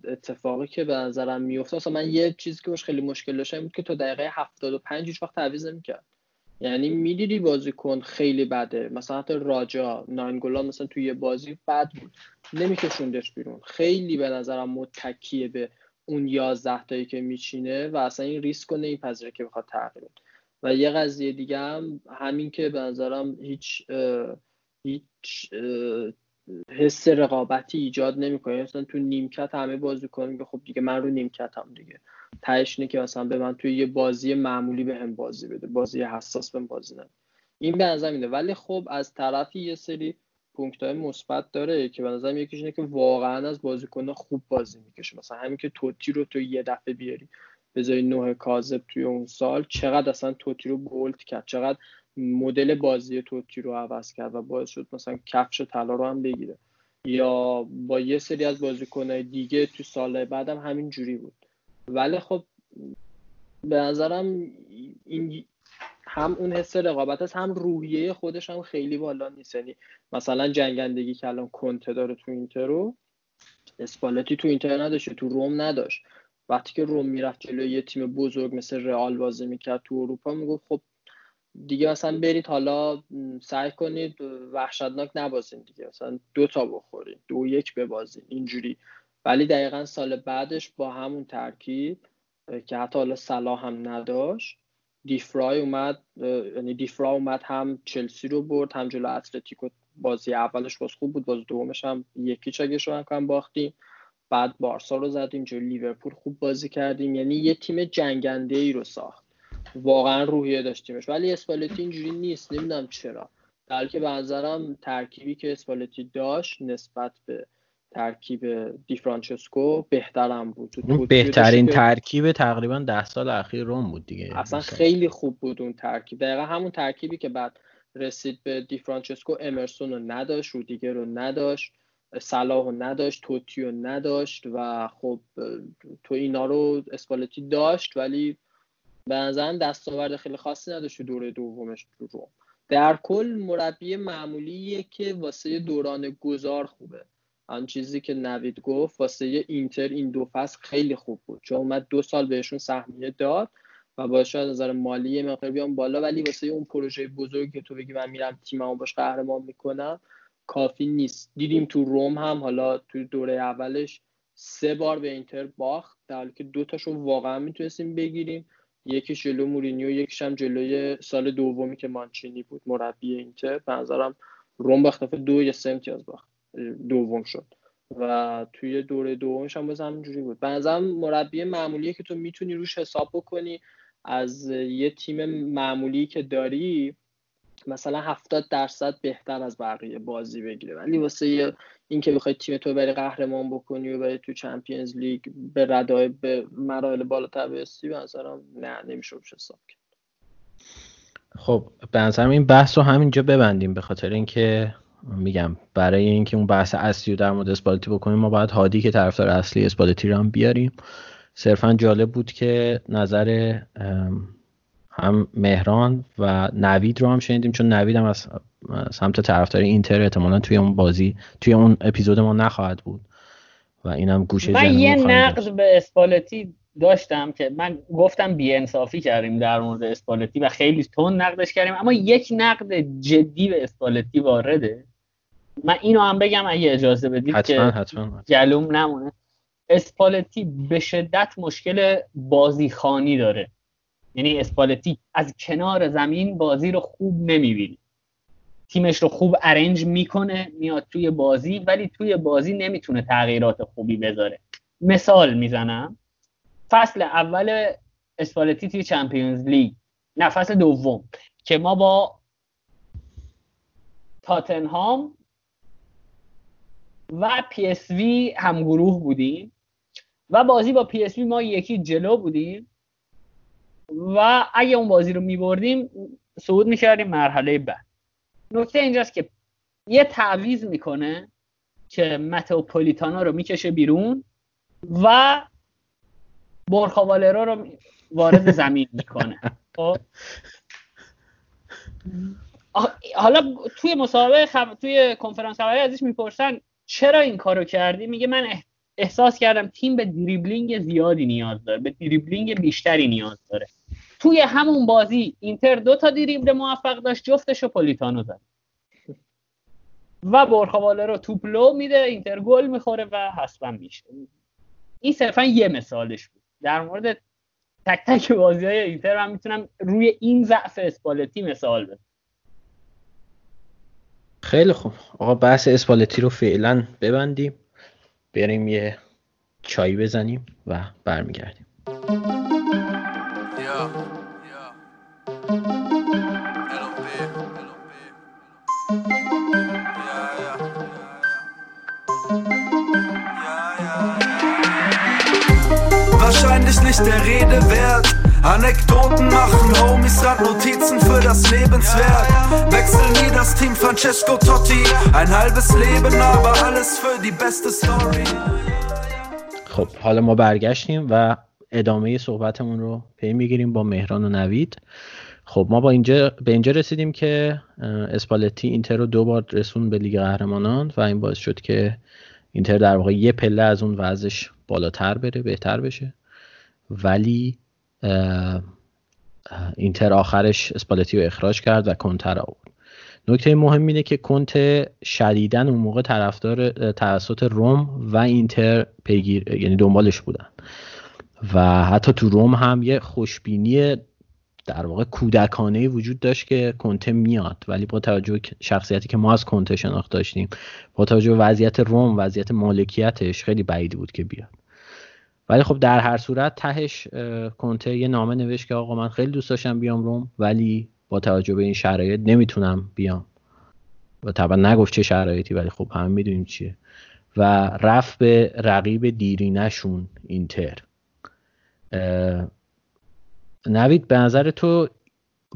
اتفاقی که به نظرم میفته اصلا من یه چیزی که باش خیلی مشکل داشتم بود که تو دقیقه 75 هیچ وقت تعویض نمی‌کرد. یعنی می‌دیدی بازیکن خیلی بده. مثلا حتی راجا ناینگولان مثلا توی یه بازی بد بود. نمیکشوندش بیرون. خیلی به نظرم متکیه به اون یازده تایی که میچینه و اصلا این ریسک رو نمیپذیره که بخواد تغییر و یه قضیه دیگه هم همین که به نظرم هیچ هیچ حس رقابتی ایجاد نمی‌کنه. مثلا تو نیمکت همه بازی کنیم که خب دیگه من رو نیمکت هم دیگه. تهش که مثلا به من توی یه بازی معمولی به هم بازی بده. بازی حساس به بازی نده. این به نظر میده. ولی خب از طرفی یه سری پونکت های مثبت داره که به نظر یکیش اینه که واقعا از بازیکن خوب بازی می‌کشه. مثلا همین که توتی رو تو یه دفعه بیاری بذاری نوع کاذب توی اون سال چقدر اصلا توتی رو بولد کرد چقدر مدل بازی توتی رو عوض کرد و باعث شد مثلا کفش طلا رو هم بگیره. یا با یه سری از بازیکنهای دیگه تو سال بعدم همین جوری بود. ولی خب به نظرم این هم اون حس رقابت هست هم روحیه خودش هم خیلی بالا نیست. یعنی مثلا جنگندگی که الان کنته داره تو اینتر رو اسپالتی تو اینتر نداشته تو روم نداشت. وقتی که روم می‌رفت جلوی یه تیم بزرگ مثل رئال بازی می‌کرد تو اروپا می‌گفت خب دیگه مثلا برید حالا سعی کنید وحشتناک نبازین دیگه. مثلا دو تا بخورید دو یک ببازین اینجوری. ولی دقیقا سال بعدش با همون ترکیب که حتی حالا صلاح هم نداشت دیفرای اومد یعنی دیفرا اومد هم چلسی رو برد هم جلو اتلتیکو. بازی اولش باز خوب بود بازی دومش هم یکی چگش رو هم باختیم. بعد بارسا رو زدیم جلو لیورپول خوب بازی کردیم. یعنی یه تیم جنگنده ای رو ساخت. واقعا روحیه داشتیمش ولی اسپالتی اینجوری نیست. نمی‌دونم چرا. در که به نظرم ترکیبی که اسپالتی داشت نسبت به ترکیب دی فرانچسکو بهترم بود. بهترین ترکیب تقریبا ده سال اخیر روم بود دیگه. اصلا خیلی خوب بود اون ترکیب. دقیقا همون ترکیبی که بعد رسید به دی فرانچسکو امرسون رو نداشت رودیگر رو نداشت صلاح رو نداشت توتی رو نداشت و خب تو اینا رو اسپالتی داشت ولی به نظرم دستاورد خیلی خاصی نداشت دوره دومش تو روم. در کل مربی معمولیه که واسه دوران گذار خوبه. آن چیزی که نوید گفت واسه اینتر این دو فصل خیلی خوب بود. چون اومد دو سال بهشون سهمیه داد و باعث شد نظر مالی مقدار بیان بالا. ولی واسه اون پروژه بزرگی که تو بگی من میرم تیممو باش قهرمان می‌کنم کافی نیست. دیدیم تو روم هم حالا تو دوره اولش سه بار به اینتر باخت. در حالی که دو تاشو واقعا می‌تونستیم بگیریم. یکی جلو مورینیو یکیش هم جلوی سال دومی که مانچینی بود مربی اینتر. به نظرم روم با دو یا سه امتیاز باخت دوم شد. و توی دوره دومش هم باز همینجوری بود. به نظرم مربی معمولیه که تو می‌تونی روش حساب بکنی از یه تیم معمولی که داری مثلا هفتاد درصد بهتر از بقیه بازی بگیره. ولی واسه اینکه بخوای تیم تو بری قهرمان بکنی و بری تو چمپیونز لیگ به ردای به مراحل بالاتر برسی به نظرم نه نمیشه روش حساب کرد. خب به نظرم این بحث رو همینجا ببندیم. به خاطر اینکه میگم برای اینکه اون بحث اصلی رو در مورد اسپالتی بکنیم ما باید هادی که طرفدار اصلی اسپالتی رو هم بیاریم. صرفا جالب بود که نظر هم مهران و نوید رو هم شنیدیم چون نوید هم از سمت طرفدار اینتر احتمالا توی اون بازی توی اون اپیزود ما نخواهد بود. و اینم گوشه من یه نقد به اسپالتی داشتم که من گفتم بی انصافی کردیم در مورد اسپالتی و خیلی تون نقدش کردیم اما یک نقد جدی به اسپالتی وارده. من اینو هم بگم اگه اجازه بدید حتما که حتما. جلوم نمونه. اسپالتی به شدت مشکل بازیخانی داره. یعنی اسپالتی از کنار زمین بازی رو خوب نمی‌بینی. تیمش رو خوب ارنج می‌کنه میاد توی بازی ولی توی بازی نمی‌تونه تغییرات خوبی بذاره. مثال می‌زنم. فصل اول اسپالتی توی Champions League. نه فصل دوم. که ما با تاتنهام و PSV هم گروه بودیم و بازی با PSV ما یکی جلو بودیم. و اگه اون بازی رو میبردیم صعود می‌کردیم مرحله بعد. نکته اینجاست که یه تعویز می‌کنه که متو پولیتانا رو می‌کشه بیرون و برخاوالرو رو وارد زمین می‌کنه. خب؟ حالا توی مسابقه خب... توی کنفرانس خبری ازش می‌پرسن چرا این کارو کردی؟ میگه من احساس کردم تیم به دریبلینگ زیادی نیاز داره به دریبلینگ بیشتری نیاز داره. توی همون بازی اینتر دو تا دریبل موفق داشت جفتش رو پولیتانو زد. و برخواله رو توپ لو میده اینتر گل می‌خوره و حسبا میشه. این صرفا یه مثالش بود. در مورد تک تک بازی های اینتر من می‌تونم روی این ضعف اسپالتی مثال بزنم. خیلی خوب. آقا بحث اسپالتی رو فعلا ببندیم. بریم یه چای بزنیم و برمیگردیم Wahrscheinlich nicht der Rede wert. Anekdoten machen Homies Randnotizen für das Lebenswerk. Wechsel nie das Team Francesco Totti. Ein halbes Leben, aber alles für die beste Story. خب حالا ما برگشتیم و ادامه صحبتمون رو پی می‌گیریم با مهران و نوید خب ما با اینجا به اینجا رسیدیم که اسپالتی اینتر رو دو بار رسون به لیگ قهرمانان و این باعث شد که اینتر در واقع یه پله از اون وضعش بالاتر بره بهتر بشه ولی اینتر آخرش اسپالتی رو اخراج کرد و کنتر آورد. نکته مهم اینه که کنت شدیدن اون موقع طرفدار توسط روم و اینتر پیگیر یعنی دنبالش بودن. و حتی تو روم هم یه خوشبینی در واقع کودکانه وجود داشت که کنته میاد. ولی با توجه شخصیتی که ما از کنته شناخت داشتیم با توجه به وضعیت روم وضعیت مالکیتش خیلی بعیدی بود که بیاد. ولی خب در هر صورت تهش کنته یه نامه نوشت که آقا من خیلی دوست داشتم بیام روم ولی با توجه به این شرایط نمی‌تونم بیام. و طبعا نگفت چه شرایطی ولی خب هم می‌دونیم چیه. و رفت به رقیب دیرینشون اینتر. نوید به نظر تو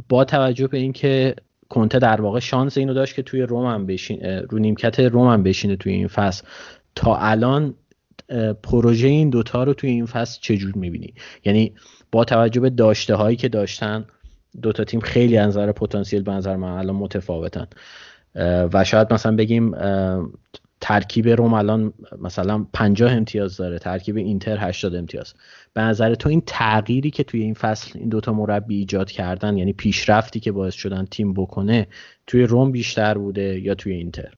با توجه به اینکه کنته در واقع شانس اینو داشت که توی روم هم بشین رو نیمکت روم هم بشینه توی این فصل تا الان پروژه این دوتا رو توی این فصل چجور می‌بینی؟ یعنی با توجه به داشته هایی که داشتن دوتا تیم خیلی از پتانسیل به نظر من الان متفاوتن. و شاید مثلا بگیم ترکیب روم الان مثلا 50 امتیاز داره ترکیب اینتر 80 امتیاز. به نظر تو این تغییری که توی این فصل این دوتا مربی ایجاد کردن یعنی پیشرفتی که باعث شدن تیم بکنه توی روم بیشتر بوده یا توی اینتر؟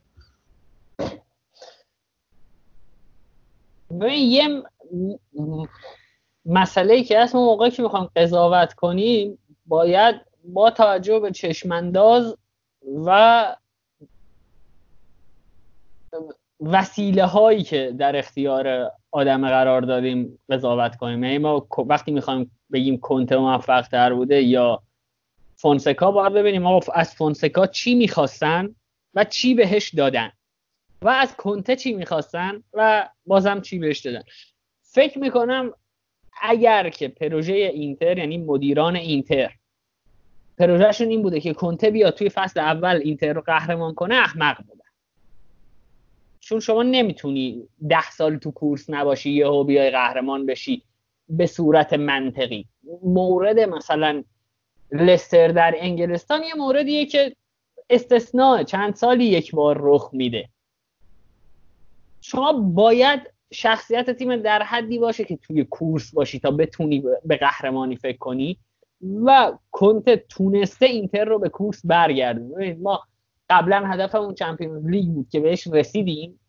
ببین یه مسئله که هست موقعی که می‌خوام قضاوت کنیم باید با توجه به چشمانداز و وسیله هایی که در اختیار آدم قرار دادیم قضاوت کنیم. یعنی ما وقتی می‌خوایم بگیم کنته موفق تر بوده یا فونسکا باید ببینیم ما از فونسکا چی می‌خواستن و چی بهش دادن. و از کنته چی می‌خواستن و بازم چی بهش دادن. فکر می‌کنم اگر که پروژه اینتر یعنی مدیران اینتر پروژهشون این بوده که کنته بیاد توی فصل اول اینتر رو قهرمان کنه احمق بودن. چون شما نمی‌تونی ده سال تو کورس نباشی یهو بیای قهرمان بشی به صورت منطقی. مورد مثلا لستر در انگلستان یه موردیه که استثناء چند سالی یک بار رخ میده. شما باید شخصیت تیم در حدی باشه که توی کورس باشی تا بتونی به قهرمانی فکر کنی و کنت تونسته اینتر رو به کورس برگردونه ما قبلا هدفمون چمپیونز لیگ بود که بهش رسیدیم.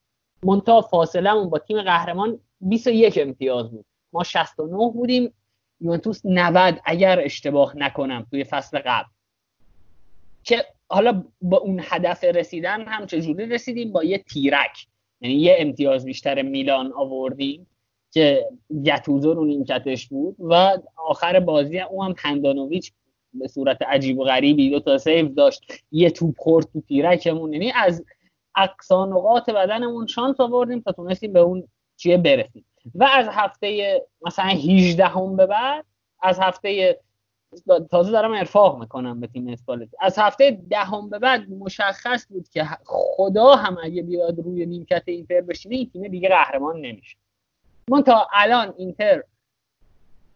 منتها فاصلهمون با تیم قهرمان 21 امتیاز بود. ما 69 بودیم. یوونتوس 90 اگر اشتباه نکنم توی فصل قبل. که حالا با اون هدف رسیدن هم چجوری رسیدیم؟ با یه تیرک. یعنی یه امتیاز بیشتر میلان آوردیم که گتوزو رو نیمکتش بود و آخر بازی او هم هندانویچ به صورت عجیب و غریبی دو تا سیو داشت. یه توپ خورد تو تیرکمون. یعنی از اقصا نقاط بدنمون شانس آوردیم تا تونستیم به اون چیه برسیم. و از هفته مثلا 18 هم به بعد از هفته تازه دارم ارفاق می‌کنم به تیم اسپالتی از هفته دهم به بعد مشخص بود که خدا هم اگه بیاد روی نیمکت اینتر بشینه این تیم دیگه قهرمان نمیشه. من تا الان اینتر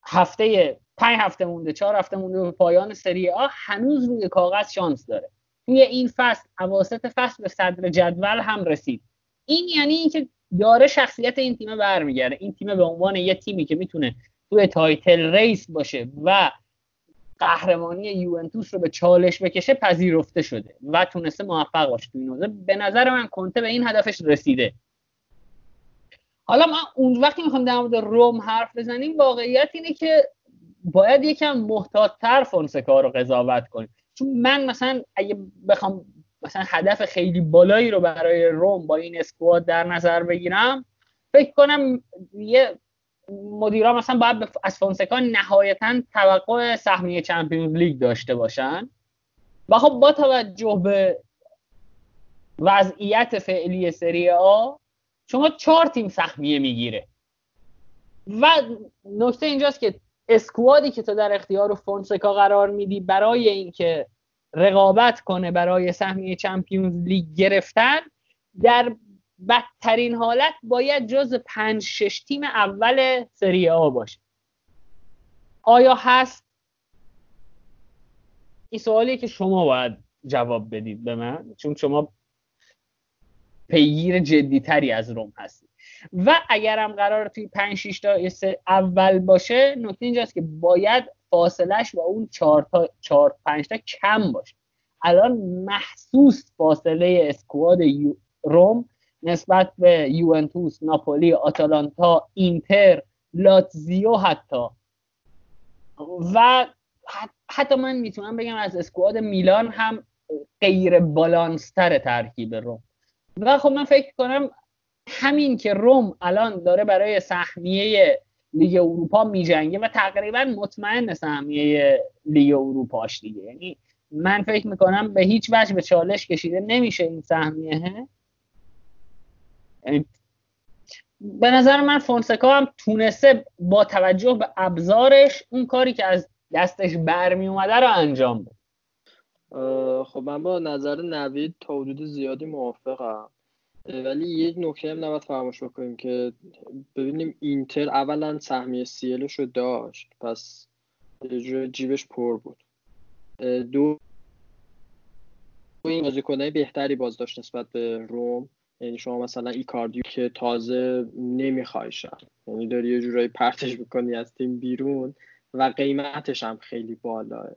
هفته پنج هفته مونده چهار هفته مونده به پایان سری آ هنوز روی کاغذ شانس داره. توی این فصل اواسط فصل به صدر جدول هم رسید. این یعنی اینکه داره شخصیت این تیم برمیگرده. این تیم به عنوان یه تیمی که می‌تونه توی title race باشه و قهرمانی یوونتوس رو به چالش بکشه پذیرفته شده و تونسته موفق باشه تو این به نظر من کنته به این هدفش رسیده. حالا من اون وقتی می‌خوام در مورد روم حرف بزنیم واقعیت اینه که باید یکم محتاطتر فونسکا رو قضاوت کنیم. چون من مثلا اگه بخوام مثلا هدف خیلی بالایی رو برای روم با این اسکواد در نظر بگیرم فکر کنم یه مدیرا مثلا باید از فونسکا نهایتا توقع سهمیه چمپیونز لیگ داشته باشن. و خب با توجه به وضعیت فعلی سری آ شما چهار تیم سهمیه می‌گیره. و نکته اینجاست که اسکوادی که تو در اختیار فونسکا قرار میدی برای اینکه رقابت کنه برای سهمیه چمپیونز لیگ گرفتن در بدترین حالت باید جز پنج شش تیم اول سری آ باشه. آیا هست؟ این سوالی که شما باید جواب بدید به من چون شما پیگیر جدیتری از روم هستید. و اگرم قرار توی 5 6 تا اول باشه نکته اینجاست که باید فاصلش با اون 4 تا 4 5 تا کم باشه. الان محسوس فاصله اسکواد روم نسبت به یوونتوس ناپولی آتالانتا اینتر لاتزیو حتی. و حتی من می‌تونم بگم از اسکواد میلان هم غیر بالانستر ترکیب روم. و خب من فکر کنم همین که روم الان داره برای سهمیه لیگ اروپا میجنگه و تقریبا مطمئن سهمیه لیگ اروپاش دیگه. یعنی من فکر می‌کنم به هیچ وجه به چالش کشیده نمیشه این سهمیه. یعنی به نظر من فونسکا هم تونسته با توجه به ابزارش اون کاری که از دستش برمی اومده رو انجام بده. خب من با نظر نوید تا حدود زیادی موافقم. ولی یک نکته هم نباید فراموش بکنیم که ببینیم اینتر اولا سهمیه سیلش رو داشت پس جیبش پر بود. دو این بازیکنهای بهتری باز داشت نسبت به روم. یعنی شما مثلا ایکاردیو که تازه نمیخوایشن یعنی داری یه جورایی پرتش می‌کنی از تیم بیرون و قیمتش هم خیلی بالاه.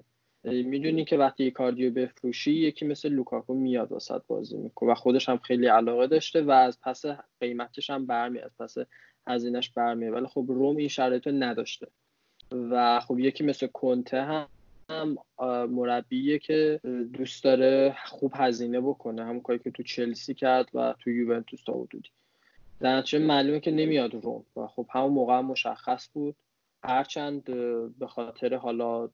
می‌دونی که وقتی ایکاردیو بفروشی یکی مثل لوکاکو میاد وسط بازی می‌کنه و خودش هم خیلی علاقه داشته و از پس قیمتش هم برمیاد از پس هزینهش برمیاد ولی خب روم این شرایط رو نداشته. و خب یکی مثل کنته هم هم مربیه که دوست داره خوب هزینه بکنه. همون کاری که تو چلسی کرد و تو یوونتوس تا حدودی. در معلومه که نمیاد روم. و خب همون موقع هم مشخص بود. هرچند به خاطر حالا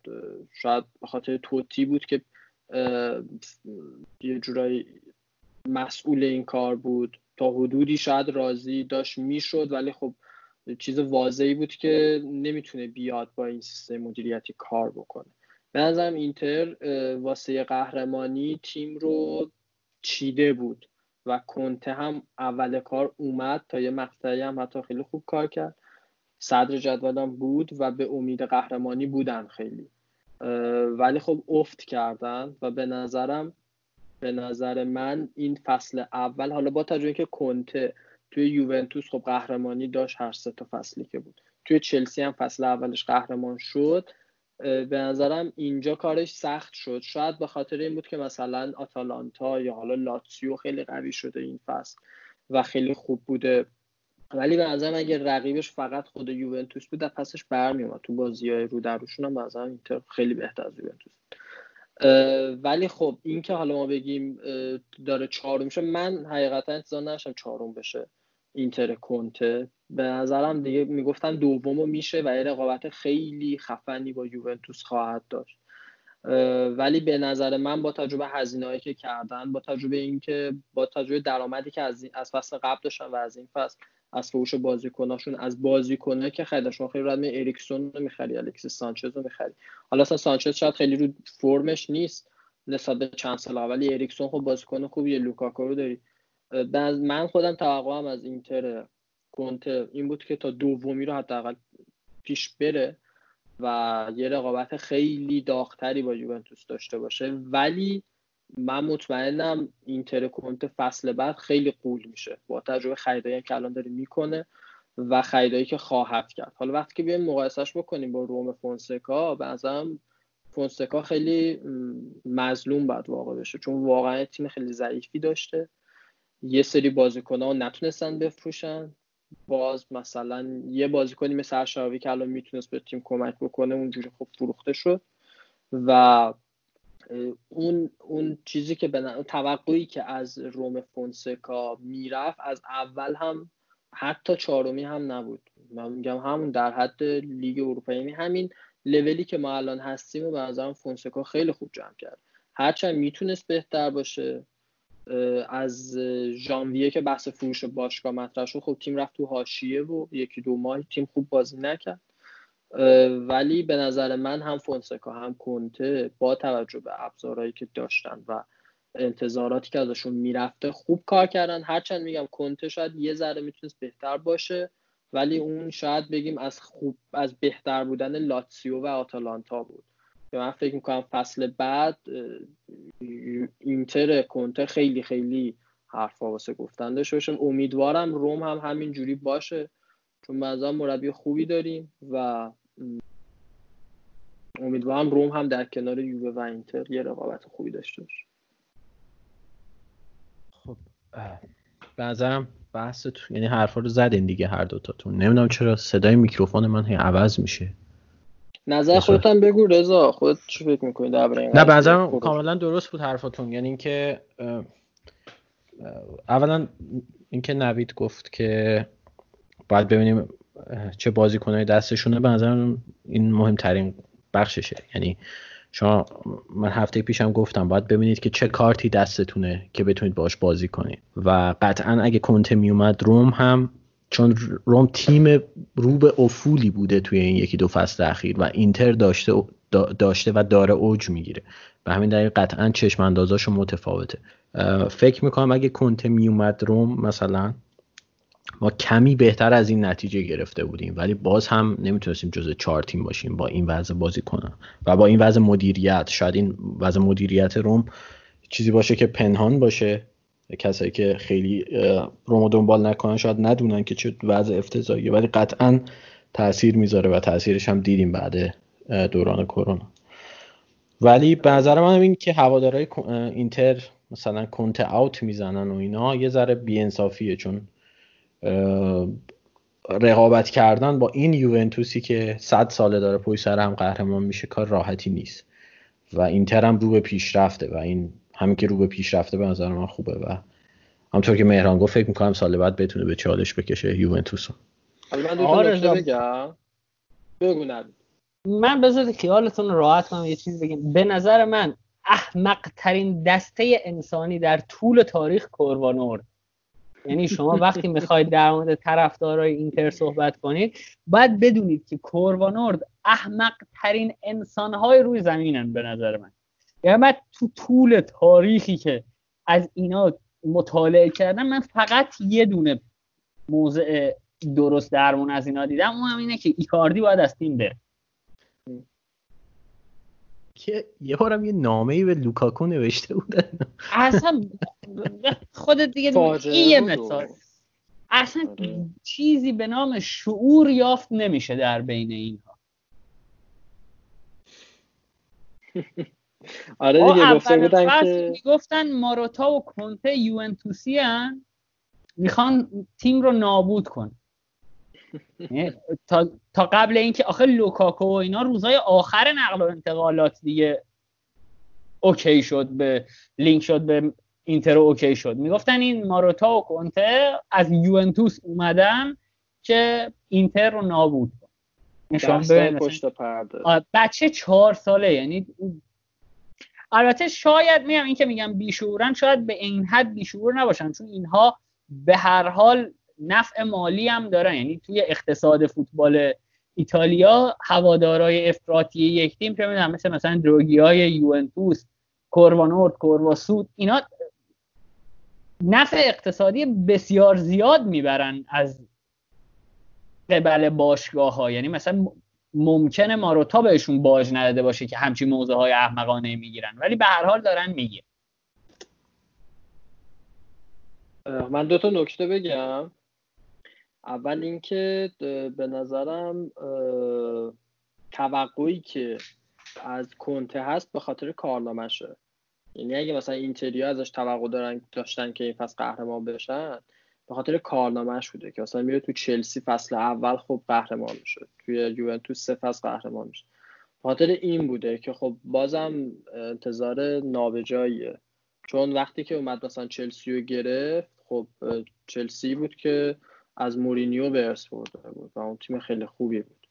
شاید به خاطر توتی بود که یه جورایی مسئول این کار بود. تا حدودی شاید راضی داشت می‌شد ولی خب چیز واضحی بود که نمی‌تونه بیاد با این سیستم مدیریتی کار بکنه. به نظرم اینتر واسه قهرمانی تیم رو چیده بود و کنته هم اول کار اومد تا یه مقطعی هم حتی خیلی خوب کار کرد. صدر جدولم بود و به امید قهرمانی بودن خیلی. ولی خب افت کردن و به نظرم به نظر من این فصل اول حالا با توجه که کنته توی یوونتوس خب قهرمانی داشت هر سه تا فصلی که بود. توی چلسی هم فصل اولش قهرمان شد. به نظرم اینجا کارش سخت شد. شاید به خاطر این بود که مثلا آتالانتا یا حالا لاتسیو خیلی قوی شده این فصل و خیلی خوب بوده. ولی به نظرم اگه رقیبش فقط خود یوونتوس بود پسش برمیومد تو بازی های رو دروشون هم به اینتر خیلی بهتر از یوونتوس ولی خب این که حالا ما بگیم داره چهارم میشه من حقیقتا انتظار نداشتم چهارم بشه. اینتر کنته. به نظرم دیگه می‌گفتن دومو میشه و رقابت خیلی خفنی با یوونتوس خواهد داشت. ولی به نظر من با تجربه هزینه که کردن با تجربه اینکه با تجربه درآمدی که از, از فصل قبل داشتن و از این فصل از فروش بازیکناشون از بازیکنه که خریدشون خیلی راحت اریکسون رو می‌خری الکسیس سانچز رو می‌خری. حالا اصلا سانچز شاید خیلی رو فرمش نیست نسبت به چند سال ولی اریکسون خب بازیکن خوبیه لوکاکو رو داری. من خودم توقعم از اینتر کنته این بود که تا دومی رو حداقل پیش بره و یه رقابت خیلی داغتری با یوونتوس داشته باشه. ولی من مطمئنم اینتر کنت فصل بعد خیلی غول میشه. با تجربه خریدایی که الان داره می‌کنه و خریدایی که خواهد کرد. حالا وقتی که بیایم مقایسهش بکنیم با روم فونسکا به نظرم فونسکا خیلی مظلوم بعد واقع بشه. چون واقعا تیم خیلی ضعیفی داشته. یه سری بازیکن ها نتونستن بفروشن. باز مثلا یه بازیکنی مثل اشراوی که الان می‌تونست به تیم کمک بکنه اونجوری خب فروخته شد. و اون اون چیزی که به توقعی که از روم فونسکا می‌رفت از اول هم حتی چهارمی هم نبود. من میگم همون در حد لیگ اروپایی یعنی همین لولی که ما الان هستیم و به نظرم فونسکا خیلی خوب جمع کرد. هرچند می‌تونست بهتر باشه. از ژانویه که بحث فروش باشگاه مطرح شد خب تیم رفت تو حاشیه و یکی دو ماه تیم خوب بازی نکرد. ولی به نظر من هم فونسکا هم کنته با توجه به ابزارهایی که داشتن و انتظاراتی که ازشون می‌رفته خوب کار کردن. هرچند میگم کنته شاید یه ذره می‌تونست بهتر باشه ولی اون شاید بگیم از خوب از بهتر بودن لاتسیو و آتالانتا بود. که من فکر می‌کنم فصل بعد اینتر کنته خیلی خیلی حرفا واسه گفتن داشته امیدوارم روم هم همین جوری باشه چون بعضا مربی خوبی داریم و امیدوارم روم هم در کنار یووه و اینتر یه رقابت خوبی داشته باشه. خب بعضم بحث تو یعنی حرفا رو زدین دیگه هر دوتاتون. نمی‌دونم چرا صدای میکروفون من هی عوض میشه. نظر خودت هم بگو رضا. خودت چی فکر می‌کنی درباره نه بعضم کاملا درست بود حرفاتون. یعنی اینکه اولا اینکه نوید گفت که باید ببینیم چه بازیکنهای دستشونه. به نظرم این مهمترین بخششه. یعنی شما من هفته پیشم گفتم باید ببینید که چه کارتی دستتونه که بتونید باش بازی کنید. و قطعا اگه کنته میومد روم هم چون روم تیم رو به افولی بوده توی این یکی دو فصل اخیر و اینتر داشته داشته و داره اوج می‌گیره. به همین دلیل قطعا چشم اندازاشو متفاوته فکر می‌کنم اگه کنته میومد روم مثلا ما کمی بهتر از این نتیجه گرفته بودیم ولی باز هم نمی‌تونستیم جز چهار تیم باشیم با این وضع بازی کنم و با این وضع مدیریت شاید این وضع مدیریت روم چیزی باشه که پنهان باشه. کسایی که خیلی رومو دنبال نکنن شاید ندونن که چه وضع افتضاحیه ولی قطعا تاثیر می‌ذاره و تاثیرش هم دیدیم بعد دوران کرونا. ولی به نظر من این که هوادارهای اینتر مثلا کنت اوت می‌زنن و اینا یه ذره بیانصافیه چون رقابت کردن با این یوونتوسی که صد ساله داره پای سر هم قهرمان میشه کار راحتی نیست. و اینتر هم رو به پیشرفته و این همین که رو به پیشرفته به نظر من خوبه و همطور که مهران گفت فکر می‌کنم سال بعد بتونه به چالش بکشه یوونتوس من من بذارید خیالتون راحت کنم یه چیز بگیم به نظر من احمق ترین دسته انسانی در طول تاریخ کوروانورد یعنی شما وقتی می‌خواید در مورد طرفدارای اینتر صحبت کنید باید بدونید که کوروانورد احمق ترین انسانهای روی زمینن به نظر من. یعنی من تو طول تاریخی که از اینا مطالعه کردم من فقط یه دونه موضع درست درمون از اینا دیدم. اون هم اینه که ایکاردی باید از تیم بره. که یه بارم یه نامه ای به لوکاکو نوشته بودن. اصلا خودت دیگه این یه مثال اصلا آره. چیزی به نام شعور یافت نمیشه در بین اینها. (laughs) آره دیگه گفته بودن که می‌گفتن ماروتا و کنته یوونتوسی هن. می‌خوان تیم رو نابود کن. (laughs) یعنی تا, تا قبل اینکه آخه لوکاکو و اینا روزای آخر نقل و انتقالات دیگه اوکی شد به لینک شد به اینتر اوکی شد. می‌گفتن این ماروتا و کنته از یوونتوس اومدن که اینتر رو نابود کن. پشت بچه چهار ساله یعنی البته شاید میگم این که میگم بیشورن شاید به این حد بیشور نباشن چون اینها به هر حال نفع مالی هم دارن. یعنی توی اقتصاد فوتبال ایتالیا هوادارای افراطی یک تیم که می‌دونم مثل مثلا دروگی های یوونتوس کوروانورد کورواسود اینا نفع اقتصادی بسیار زیاد می‌برن از قبل باشگاه ها یعنی مثلا ممکنه ماروتا بهشون باج نداده باشه که همچین موضوع های احمقانه می‌گیرن. ولی به هر حال دارن میگه من دو تا نکته بگم. اول اینکه به نظرم توقعی که از کنته هست به خاطر کارنامهشه یعنی اگه مثلا اینتریا ازش توقع دارن داشتن که این فصل قهرمان بشن به خاطر کارنامهش بوده که مثلا میره تو چلسی فصل اول خب قهرمان میشه. توی یوونتوس سه فصل قهرمان میشه. به خاطر این بوده که خب بازم انتظار نابجاییه. چون وقتی که اومد مثلا چلسی رو گرفت خب چلسی بود که از مورینیو به ارث برده بود و اون تیم خیلی خوبی بود.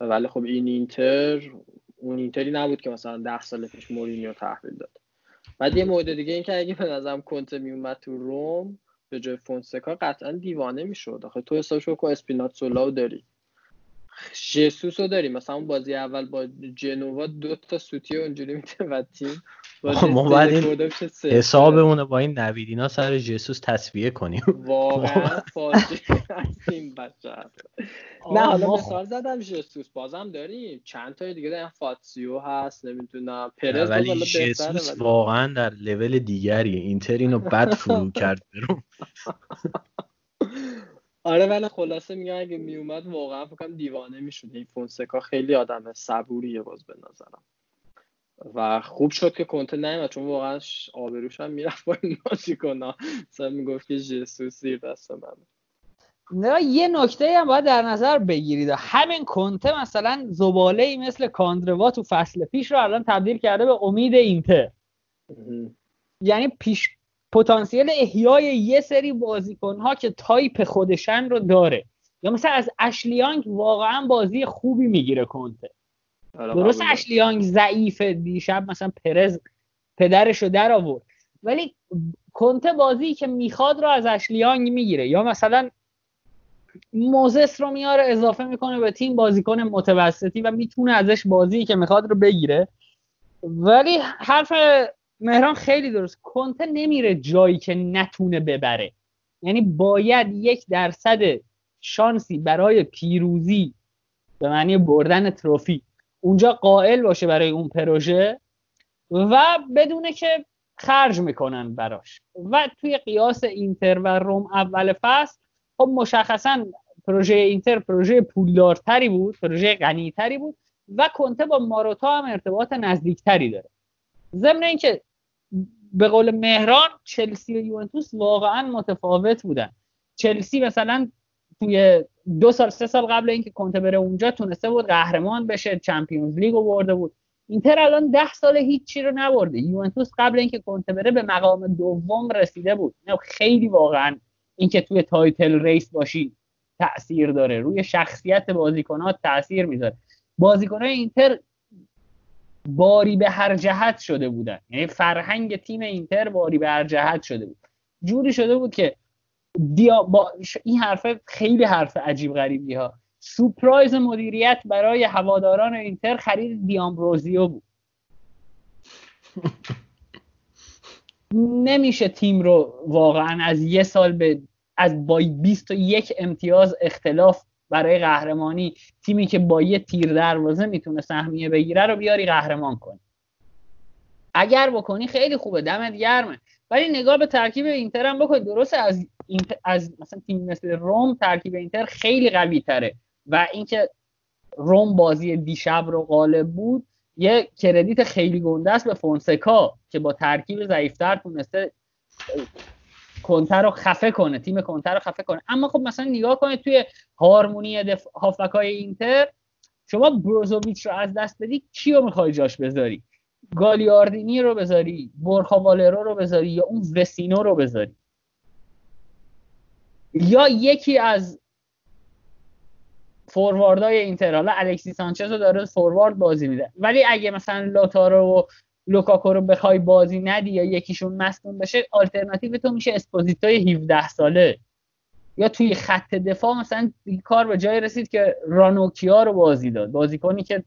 ولی خب این اینتر اون اینتری نبود که مثلا ده سال پیش مورینیو تحویل داد. بعد یه مورد دیگه این که اگه به نظرم کنته میومد تو روم به جای فونسکا قطعا دیوانه می‌شد. آخه تو حسابش کو اسپیناتزولا داری؟ جسوس رو داریم. مثلا اون بازی اول با جنوا دو تا سوتی اونجوری میده و تیم ما باید حسابمونه با این نویدینا سر جسوس تصویه کنیم. واقعا فاجعه این بچه نه حالا مثال زدم جسوس. بازم داریم. چند تا دیگه داریم فاتسیو هست نمی‌دونم. پرز ولی جسوس واقعا در لول دیگریه. اینتر اینو بد فرو (laughs) کرد برو. (laughs) آره ولی خلاصه میگم اگه میومد واقعا فکرم دیوانه می‌شد. این فونسکا خیلی آدم صبوریه باز به نظرم. و خوب شد که کنته نیومد چون واقعا آبروش هم می‌رفت با این بازیکن‌ها. مثلا می‌گفت که ژسوس زیر دست من. نه یه نکته هم باید در نظر بگیرید. همین کنته مثلا زباله ای مثل کاندروا تو فصل پیش رو الان تبدیل کرده به امید اینتر. یعنی پیش پتانسیل احیای یه سری بازیکن ها که تایپ خودشن رو داره. یا مثلا از اشلی یانگ واقعا بازی خوبی می‌گیره کنته. درست اشلیانگ ضعیف دیشب مثلا پرز پدرش رو در آورد. ولی کنته بازی که می‌خواد رو از اشلیانگ می‌گیره. یا مثلا موزس رو میاره اضافه می‌کنه به تیم بازیکن متوسطی و می‌تونه ازش بازی که می‌خواد رو بگیره. ولی حرف مهران خیلی درست. کنته نمیره جایی که نتونه ببره. یعنی باید یک درصد شانسی برای پیروزی به معنی بردن تروفی اونجا قائل باشه برای اون پروژه و بدونه که خرج می‌کنن براش. و توی قیاس اینتر و روم اول فصل خب مشخصا پروژه اینتر پروژه پولدارتری بود پروژه غنیتری بود و کنته با ماروتا هم ارتباط نزدیکتری داره. ضمن اینکه به قول مهران چلسی و یوونتوس واقعا متفاوت بودن. چلسی مثلا توی دو سال سه سال قبل اینکه کنته بره اونجا تونسته بود قهرمان بشه Champions League رو برده بود. اینتر الان ده سال هیچی رو نبرده. یوونتوس قبل اینکه کنته بره به مقام دوم رسیده بود. خیلی واقعا اینکه توی title race باشی تاثیر داره. روی شخصیت بازیکنات تاثیر می‌ذاره. بازیکنای اینتر باری به هر جهت شده بودن. یعنی فرهنگ تیم اینتر باری به هر جهت شده بود. جوری شده بود که دیا با این حرف خیلی حرف عجیب غریبی ها سپرایز مدیریت برای هواداران اینتر خرید دیامبروزیو بود. نمیشه تیم رو واقعا از یه سال به از با 21 امتیاز اختلاف برای قهرمانی. تیمی که با یه تیر دروازه می‌تونه سهمیه بگیره رو بیاری قهرمان کنی. اگر بکنی خیلی خوبه دمت گرمه. ولی نگاه به ترکیب اینتر هم بکنید درسته از از مثلا تیم مثل روم ترکیب اینتر خیلی قوی تره. و اینکه روم بازی دیشب رو غالب بود یه کردیت خیلی گنده است به فونسکا که با ترکیب ضعیفتر تونسته کنته رو خفه کنه تیم کنته رو خفه کنه. اما خب مثلا نگاه کنید توی هارمونی دف... های اینتر شما بروزوویچ رو از دست بدی کیو می‌خوای جاش بذاری؟ گالیاردینی رو بذاری بورخا والرو رو بذاری یا اون وسینو رو بذاری؟ یا یکی از فورواردای اینتر حالا الکسیس سانچز رو داره فوروارد بازی میده. ولی اگه مثلا لوتارو و لوکاکو رو بخوای بازی ندی یا یکیشون مصدوم بشه آلترناتیو تو میشه اسپوزیتوی 17 ساله. یا توی خط دفاع مثلا کار به جای رسید که رانوکیا رو بازی داد. بازیکنی که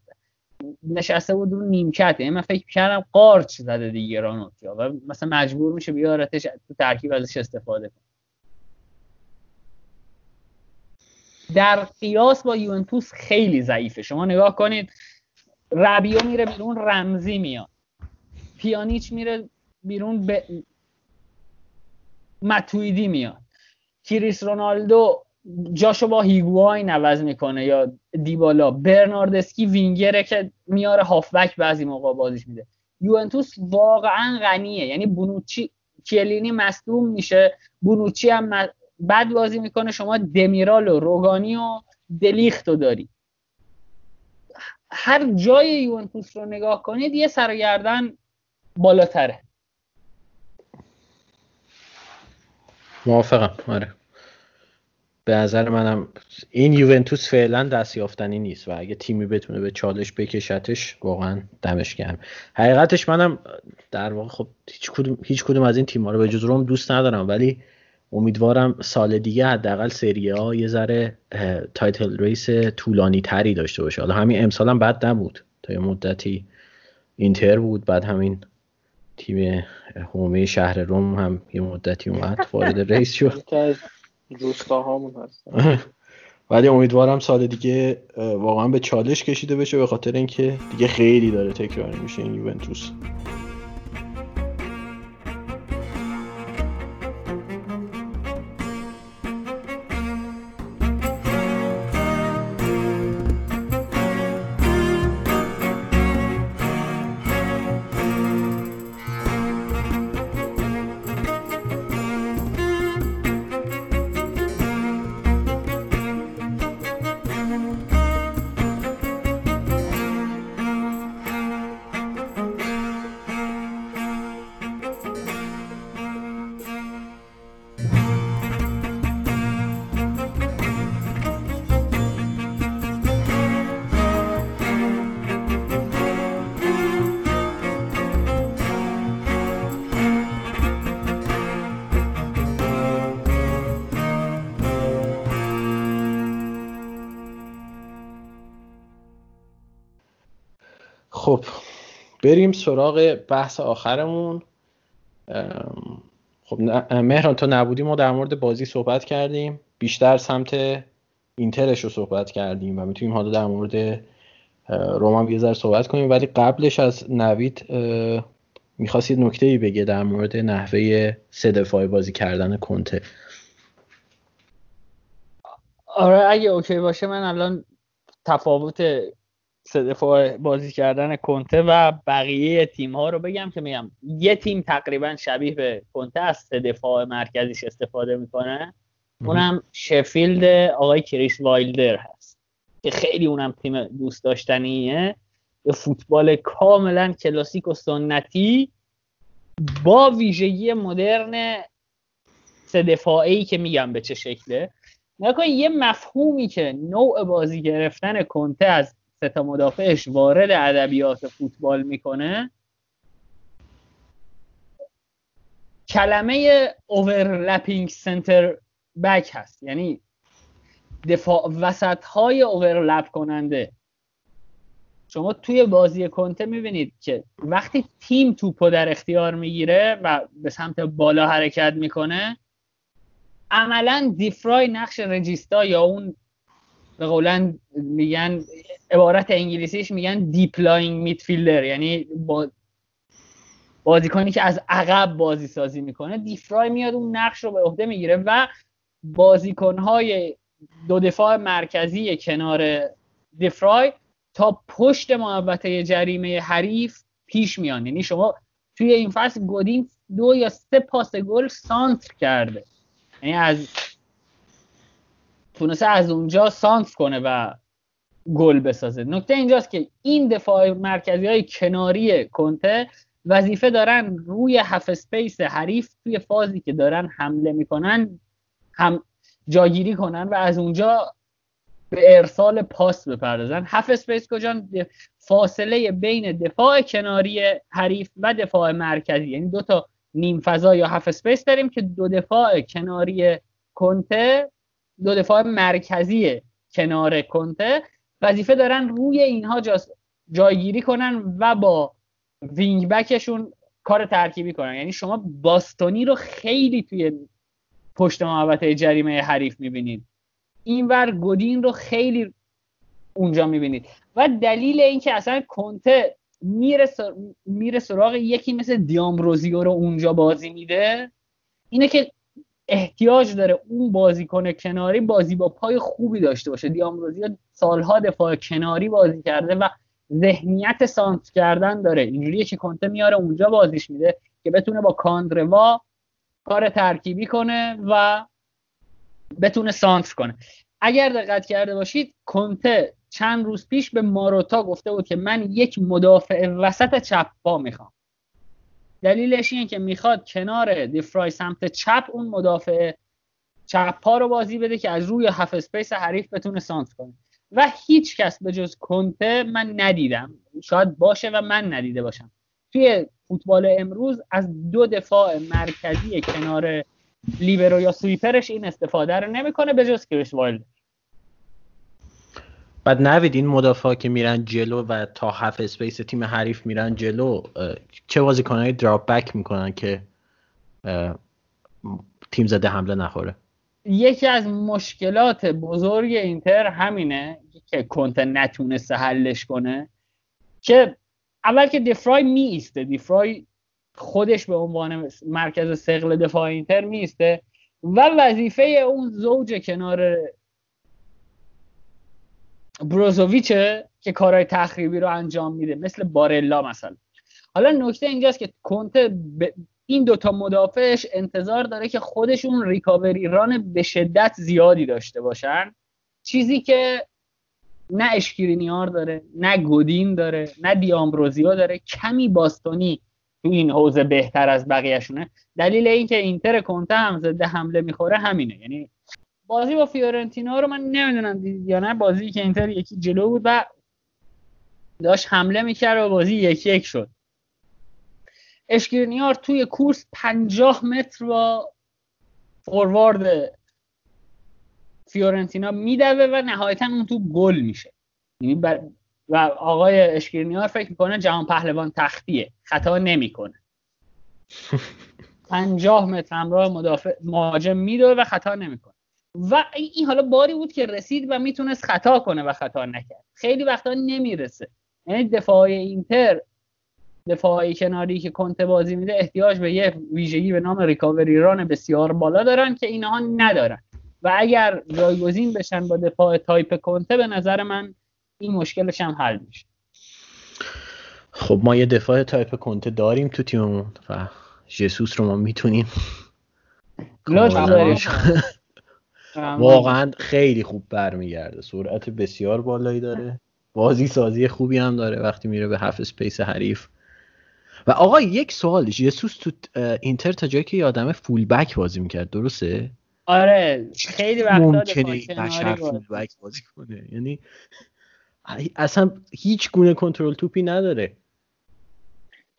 نشسته بود رو نیمکت. یعنی من فکر کردم قارچ زده دیگه رانوکیا و مثلا مجبور میشه بیارتش تو ترکیب ازش استفاده کنه. در قیاس با یوونتوس خیلی ضعیفه. شما نگاه کنید ربیو میره بیرون رمزی میاد. پیانیچ میره بیرون به متویدی میاد. کریس رونالدو جاشو با هیگواین عوض می‌کنه یا دیبالا. برناردسکی وینگره که میاره هافبک بعضی موقع بازیش میده. یوونتوس واقعا غنیه. یعنی بونوچی کلینی مصدوم میشه. بونوچی هم بد بازی می‌کنه. شما دمیرال و روگانی و دلیختو داری. هر جای یوونتوس رو نگاه کنید یه سرگردن بالاتره. موافقم آره. به نظر منم این یوونتوس فعلا دست یافتنی نیست و اگه تیمی بتونه به چالش بکشتش واقعا دمش گرم. حقیقتش منم در واقع خب هیچ کدوم, هیچ کدوم از این تیم‌ها رو به جز روم دوست ندارم ولی امیدوارم سال دیگه حداقل سری ها یه ذره title race طولانی تری داشته باشه. حالا همین امسال هم بد نبود. تا یه مدتی اینتر بود بعد همین تیم حومه شهر روم هم یه مدتی اومد وارد race شد. (laughs) ولی امیدوارم سال دیگه واقعا به چالش کشیده بشه به خاطر اینکه دیگه خیلی داره تکرار میشه این یوونتوس. بریم سراغ بحث آخرمون. خب مهران تا نبودی ما در مورد بازی صحبت کردیم. بیشتر سمت اینترش رو صحبت کردیم و می‌تونیم حالا در مورد رومان یه ذره صحبت کنیم. ولی قبلش از نوید می‌خواست نکته ای بگه در مورد نحوه سه دفاعی بازی کردن کنته. آره اگه اوکی باشه من الان تفاوت سه دفاع بازی کردن کنته و بقیه تیم ها رو بگم که میگم یه تیم تقریبا شبیه به کنته از سه دفاع مرکزیش استفاده می‌کنه. اونم شفیلد آقای کریس وایلدر هست که خیلی اونم تیم دوست داشتنیه. یه فوتبال کاملا کلاسیک و سنتی با ویژگی مدرن سه دفاعی که میگم به چه شکله. نکن یه مفهومی که نوع بازی گرفتن کنته از تا مدافعش وارد ادبیات فوتبال می‌کنه. کلمه اوورلپینگ سنتر بک هست. یعنی دفاع وسط های اوورلپ کننده. شما توی بازی کنته می‌بینید که وقتی تیم توپو در اختیار می‌گیره و به سمت بالا حرکت می‌کنه عملا دیفرای نقش regista یا اون به قول میگن عبارت انگلیسیش میگن deep-lying midfielder یعنی با بازیکنی که از عقب بازی سازی می‌کنه دیفرای میاد اون نقش رو به عهده می‌گیره و بازیکنهای دو دفاع مرکزی کنار دیفرای تا پشت محوطه جریمه حریف پیش میان. یعنی شما توی این فصل گودین دو یا سه پاس گل سانتر کرده. یعنی از تونسته از اونجا سانتر کنه و گل بسازه. نکته اینجاست که این دفاع مرکزی های کناری کنته وظیفه دارن روی half space حریف توی فازی که دارن حمله می‌کنن هم جاگیری کنن و از اونجا به ارسال پاس بپردازن. half space کجا؟ فاصله بین دفاع کناری حریف و دفاع مرکزی. یعنی دو تا نیم فضا یا half space داریم که دو دفاع کناری کنته دو دفاع مرکزی کنار کنته. وظیفه دارن روی اینها جایگیری کنن و با wing back شون کار ترکیبی کنن. یعنی شما باستونی رو خیلی توی پشت محوطه جریمه حریف می‌بینید. اینور گودین رو خیلی اونجا می‌بینید. و دلیل اینکه اصلا کنته میره, میره سراغ یکی مثل دیامروزیو رو اونجا بازی میده اینه که احتیاج داره اون بازیکن کناری بازی با پای خوبی داشته باشه. دیامروزیو سالها دفاع کناری بازی کرده و ذهنیت سانت کردن داره. اینجوریه که کنته میاره اونجا بازیش میده که بتونه با کاندروا کار ترکیبی کنه و بتونه سانتر کنه. اگر دقت کرده باشید کنته چند روز پیش به ماروتا گفته بود که من یک مدافع وسط چپ پا می‌خوام. دلیلش اینه که می‌خواد کنار دیفرای سمت چپ اون مدافع چپ پا رو بازی بده که از روی half space حریف بتونه سانتر کنه. و هیچ کس به جز کنته من ندیدم. شاید باشه و من ندیده باشم. توی فوتبال امروز از دو دفاع مرکزی کنار لیبرو یا sweeper ش این استفاده رو نمی‌کنه به جز کریس وایلدر بعد نوید این مدافع که میرن جلو و تا half space تیم حریف میرن جلو چه بازیکنهای drop back می‌کنن که تیم ضد حمله نخوره؟ یکی از مشکلات بزرگ اینتر همینه که کنته نتونسته حلش کنه که اول که دفرای می ایسته دیفرای خودش به عنوان مرکز سقل دفاع اینتر می ایسته و وظیفه اون زوج کنار بروزوویچه که کارهای تخریبی رو انجام میده مثل بارلا مثلا. حالا نکته اینجاست که کنته این دوتا مدافعش انتظار داره که خودشون ریکاوری ران به شدت زیادی داشته باشن. چیزی که نه اشکرینیار داره نه گودین داره نه دیامبروزیو داره کمی باستونی تو این حوزه بهتر از بقیهشونه. دلیل اینکه اینتر کنته هم زده حمله می‌خوره همینه. یعنی بازی با فیورنتینا رو من نمی‌دونم دیدید یا نه. بازی که اینتر یکی جلو بود و داشت حمله می‌کرد و بازی یکی یک شد. اشکرینیار توی کورس پنجاه متر با فوروارد فیورنتینا میدوه و نهایتا اون تو گل میشه. یعنی و آقای اشکرینیار فکر می‌کنه جهان پهلوان تختیه. خطا نمی‌کنه. (laughs) پنجاه متر همراه مدافع مهاجم میدوه و خطا نمی‌کنه. و این حالا باری بود که رسید و می‌تونست خطا کنه و خطا نکرد. خیلی وقتا نمی‌رسه. یعنی دفاع اینتر دفاعی کناری که کنته بازی میده احتیاج به یه ویژگی به نام ریکاوری ران بسیار بالا دارن که اینها ندارن. و اگر جایگزین بشن با دفاع تایپ کنته به نظر من این مشکلش هم حل میشه. خب ما یه دفاع تایپ کنته داریم تو تیممون و جسوس رو ما می‌تونیم (laughs) واقعا خیلی خوب برمیگرده. سرعت بسیار بالایی داره. بازی سازی خوبی هم داره وقتی میره به half space حریف. و آقا یک سوال جسوس تو اینتر تا جایی که یادمه فول بک بازی می‌کرد درسته؟ آره خیلی وقتا ممکنه بشر فول بک بازی کنه. یعنی اصلا هیچ گونه کنترل توپی نداره.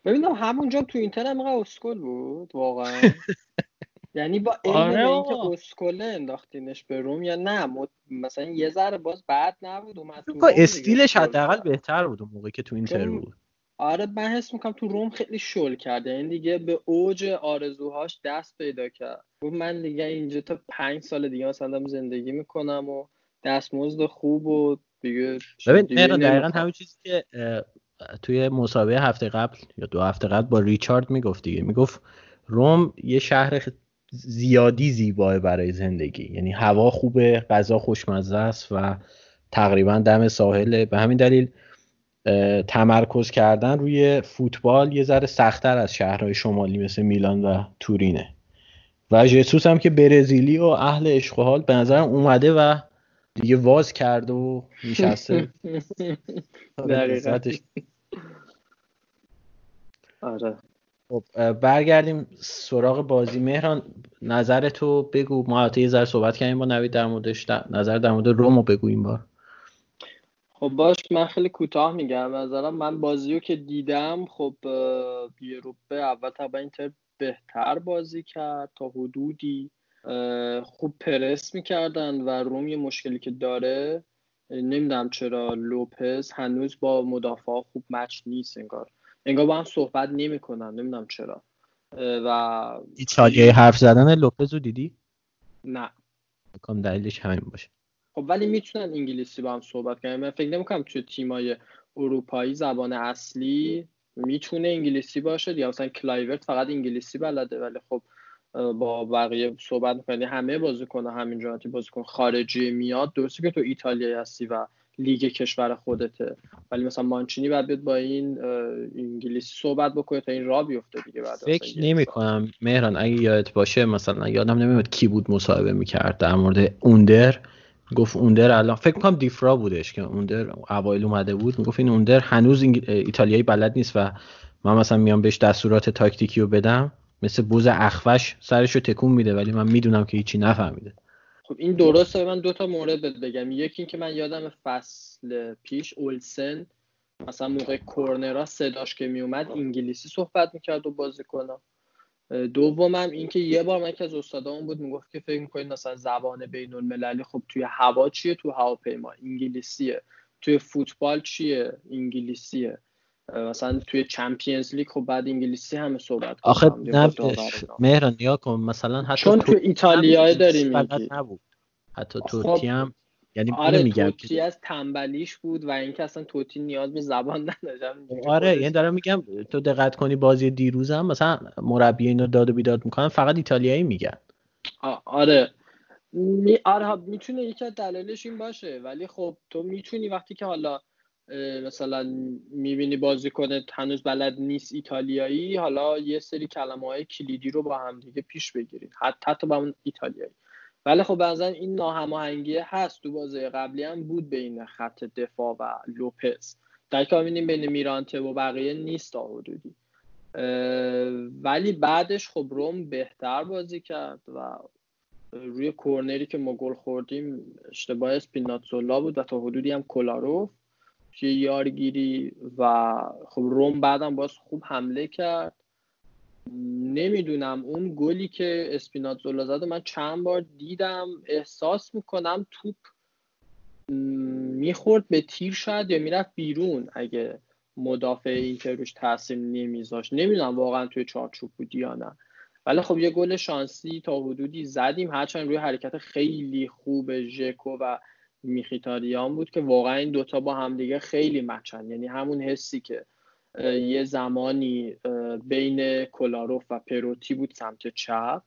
ببینم همونجا تو اینتر هم اسکل بود واقعا. (laughs) یعنی با آره اینکه اسکله انداختینش به روم یا نه مثلا یه ذره باز بعد نبود اومد تو استیلش حداقل بهتر بود اون موقع که تو اینتر بود. آره من حس می‌کنم تو روم خیلی شل کرده این یعنی دیگه به اوج آرزوهاش دست پیدا کرد. من دیگه اینجا تا پنج سال دیگه مثلا زندگی می‌کنم و دستمزد خوب و دیگه ببین دقیقا همین چیزی که توی مسابقه هفته قبل یا دو هفته قبل با ریچارد می‌گفت دیگه. می‌گفت روم یه شهر زیادی زیباه برای زندگی. یعنی هوا خوبه غذا خوشمزه است و تقریبا دم ساحله به همین دلیل تمرکز کردن روی فوتبال یه ذره سختتر از شهرهای شمالی مثل میلان و تورینه. و جسوس هم که برزیلی و اهل عشق حال به نظرم اومده و دیگه واز کرده و نشسته. (laughs) آره. خب برگردیم سراغ بازی. مهران نظر تو بگو. ما حتی یه ذره صحبت کردیم با نوید در موردش. نظر در مورد رومو بگو این بار. خب باش من خیلی کوتاه میگم. نظرم من بازی رو که دیدم خب بیروپه اول طبعا اینتر بهتر بازی کرد تا حدودی. خوب پرس می‌کردن و روم یه مشکلی که داره نمی‌دونم چرا لوپز هنوز با مدافع خوب مچ نیست انگار. انگار با هم صحبت نمی‌کنن نمی‌دونم چرا. و ایتالیایی حرف زدن لوپز رو دیدی؟ نه. کام دلیلش همین باشه. خب ولی می‌تونن انگلیسی با هم صحبت کنن. من فکر نمی‌کنم توی تیمای اروپایی زبان اصلی می‌تونه انگلیسی باشه یا مثلا کلایورت فقط انگلیسی بلده ولی خب با بقیه صحبت می‌کنی همه بازیکن همین بازی بازیکن خارجی میاد. درسته که تو ایتالیا هستی و لیگ کشور خودته. ولی مثلا مانچینی بعد بیاد با این انگلیسی صحبت بکنه تا این را بیفته دیگه بعد فکر نمی کنم. مهران اگه یادت باشه مثلا یادم نمیاد کی بود مصاحبه می‌کرد در مورد اوندر. گفت اوندر الان فکر کنم دیفرا بودش که اوندر اوایل اومده بود. می‌گفت این اوندر هنوز ایتالیایی بلد نیست و من مثلا میام بهش دستورات تاکتیکی رو بدم. مثل بوز اخفش سرش رو تکون میده ولی من می‌دونم که هیچی نفهمیده. خب این درسته من دو تا مورد بگم. یکی اینکه من یادم فصل پیش اولسن مثلا موقع کورنرا صداش که میومد انگلیسی صحبت می‌کرد و بازی کنم دومم اینکه یه بار من که از استادامون بود می‌گفت که فکر می‌کنید مثلا زبان بین المللی خب توی هوا چیه؟ تو هواپیما. انگلیسیه. توی فوتبال چیه؟ انگلیسیه. مثلا توی چمپیونز لیگ خب بعد انگلیسی همه صحبت آخه نه مهران نیا کن. مثلا حتی چون تو ایتالیا داریم نبود. حتی خب، توتی هم یعنی آره میگم توتی از تنبلیش بود و اینکه اصلا توتی نیاز به زبان نداشت. آره یعنی دارم میگم تو دقت کنی بازی دیروز هم مثلا مربی اینو داد و بیداد می‌کنن فقط ایتالیایی میگن. آره. می آره می‌تونه یکی از دلایلش این باشه ولی خب تو می‌تونی وقتی که حالا مثلا می‌بینی بازی کنه هنوز بلد نیست ایتالیایی حالا یه سری کلمه های کلیدی رو با هم دیگه پیش بگیرید حتی حتی با اون ایتالیایی. ولی خب بعضا این ناهماهنگی هست تو بازی قبلی هم بود بین خط دفاع و لوپز. در که بین میرانته و بقیه نیست حدودی. ولی بعدش خب روم بهتر بازی کرد و روی کورنری که ما گل خوردیم اشتباه اسپیناتزولا بود و تا حدودی هم کلاروف که یارگیری و خب روم بعدم باز خوب حمله کرد. نمی‌دونم اون گلی که اسپیناتزولا زد من چند بار دیدم احساس می‌کنم توپ می‌خورد به تیر شاید یا می‌رفت بیرون اگه مدافع این که روش تاثیر نمیذاشت. نمی‌دونم واقعا توی چارچوب بود یا نه. ولی خب یه گل شانسی تا حدودی زدیم. هرچند روی حرکت خیلی خوب ژکو و میخیتاریان بود که واقعا این دوتا با همدیگه خیلی مچن. یعنی همون حسی که یه زمانی بین کلاروف و پروتی بود سمت چپ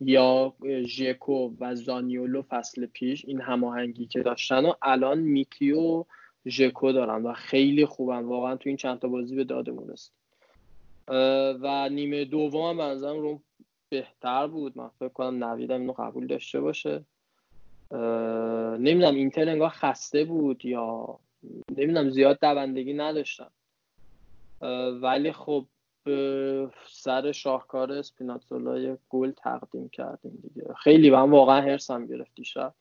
یا ژکو و زانیولو فصل پیش این هماهنگی که داشتن و الان میکی و ژکو دارن و خیلی خوبن. واقعا تو این چند تا بازی به دادمون است و نیمه دوم هم رو بهتر بود. من فکر کنم نویدم اینو قبول داشته باشه. نمی‌دونم اینتر انگار خسته بود یا نمی‌دونم زیاد دوندگی نداشتن ولی خب سر شاهکار اسپیناتزولا گل تقدیم کردیم دیگه. خیلی من واقعا هرسم گرفت شب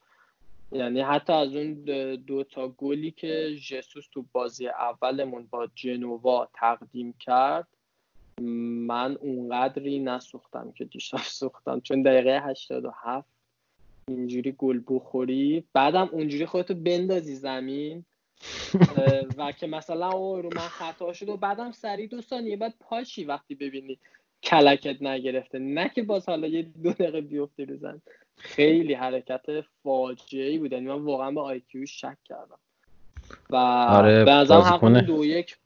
یعنی حتی از اون دو تا گلی که جسوس تو بازی اولمون با جنوا تقدیم کرد من اونقدری نسوختم که دیشب سوختم. چون دقیقه 87 اینجوری گل بخوری. بعدم اونجوری خودتو بندازی زمین. و که مثلا او رو من خطا شد و بعدم سری دو ثانیه بعد پاشی وقتی ببینی کلکت نگرفته. نه که باز حالا یه دو دقیقه بیفتی رو زن خیلی حرکت فاجعه ای بود. یعنی من واقعا به آیکیو شک کردم. و آره به هم دو یک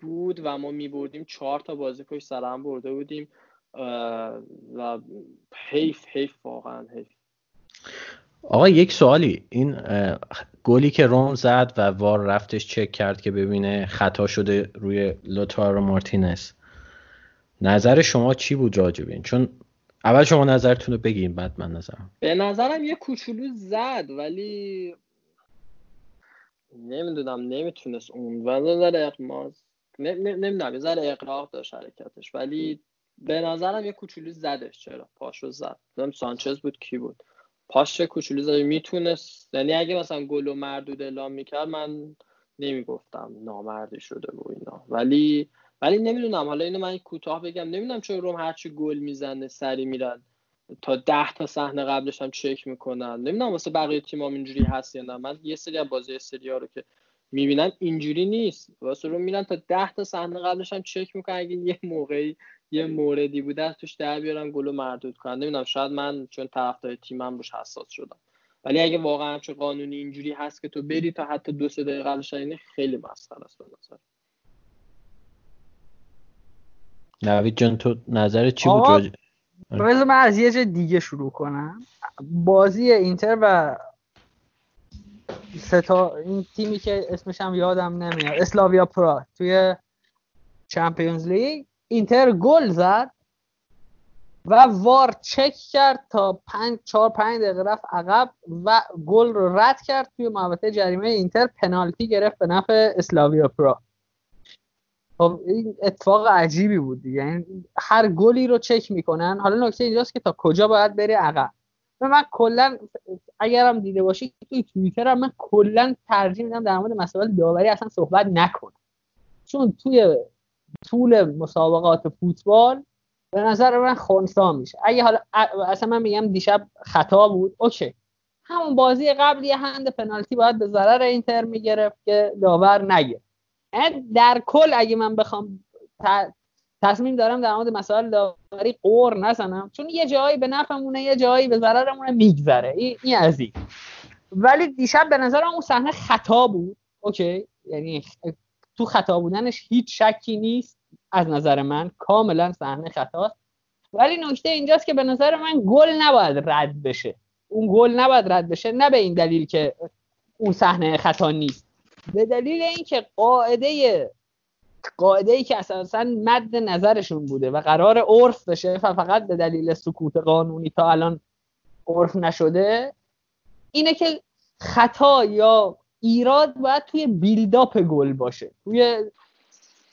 بود و ما می بردیم چهار تا بازی کش سر هم برده بودیم. و حیف حیف واقعا حیف. آقا یک سوالی. این گلی که روم زد و وار رفتش چک کرد که ببینه خطا شده روی لوتارو مارتینز. نظر شما چی بود راجب چون اول شما نظرتون رو بگیم بعد من نظرم. به نظرم یه کوچولو زد ولی نمی‌دونم نمی‌تونست اون و نظر اقماز نمی‌دونم یه ذره اقراق داشت حرکتش ولی به نظرم یه کوچولو زدش چرا؟ پاشو زد. نمی‌دونم سانچز بود کی بود؟ پاش کوچولو زد می‌تونست. یعنی اگه مثلا گل و مردود اعلام می‌کرد من نمی‌گفتم نامردی شده و اینا. ولی ولی نمی‌دونم. حالا اینو من کوتاه بگم. نمی‌دونم چرا روم هرچی گل می‌زنه سری میرن. تا ده تا صحنه قبلش هم چک می‌کنن. نمی‌دونم واسه بقیه تیم هم اینجوری هست یا نه. من یه سری از بازی سری ها رو که می‌بینم اینجوری نیست. واسه رو میرن تا ده تا صحنه قبلش هم چک می‌کنن اگه یه موقعی یه موردی بوده توش در بیارن گل مردود کنن. نمی‌دونم شاید من چون طرفدار تیمم روش حساس شدم. ولی اگه واقعا چه قانونی اینجوری هست که تو بری تا حتی دو سه دقیقه قبلش خیلی مسخره است به نظر. نوید جان تو نظر چی بود راجع بذار من از یه جای دیگه شروع کنم. بازی اینتر و ستا این تیمی که اسمش هم یادم نمیاد. اسلاویا پرا توی چمپیونز لیگ. اینتر گل زد و وار چک کرد تا پنج چهار پنج دقیقه رفت عقب و گل رو رد کرد توی محوطه جریمه اینتر. پنالتی گرفت به نفع اسلاویا پرا خب این اتفاق عجیبی بود دیگه. یعنی هر گلی رو چک می‌کنن. حالا نکته اینجاست که تا کجا باید بره عقب؟ من کلا اگرم دیده باشی توی توییتر من کلا ترجیح میدم در مورد مسائل داوری اصلا صحبت نکنم چون توی طول مسابقات فوتبال به نظر من خونسا میشه. اگه حالا اصلا من میگم دیشب خطا بود اوکی. همون بازی قبل یه هند پنالتی باید به ضرر اینتر می‌گرفت که داور نگرفت. در کل اگه من بخوام تصمیم دارم در مورد مسائل داوری قور نزنم. چون یه جایی به نفعمونه یه جایی به ضررمونه میگذره. این ای از این. ولی دیشب به نظرم اون صحنه خطا بود. اوکی. یعنی تو خطا بودنش هیچ شکی نیست از نظر من. کاملا صحنه خطاست. ولی نکته اینجاست که به نظر من گل نباید رد بشه. اون گل نباید رد بشه. نه به این دلیل که اون صحنه خطا نیست. به دلیل اینکه قاعده قاعده ای که اساسا مد نظرشون بوده و قرار عرف بشه فقط به دلیل سکوت قانونی تا الان عرف نشده اینه که خطا یا ایراد باید توی بیلداپ گل باشه توی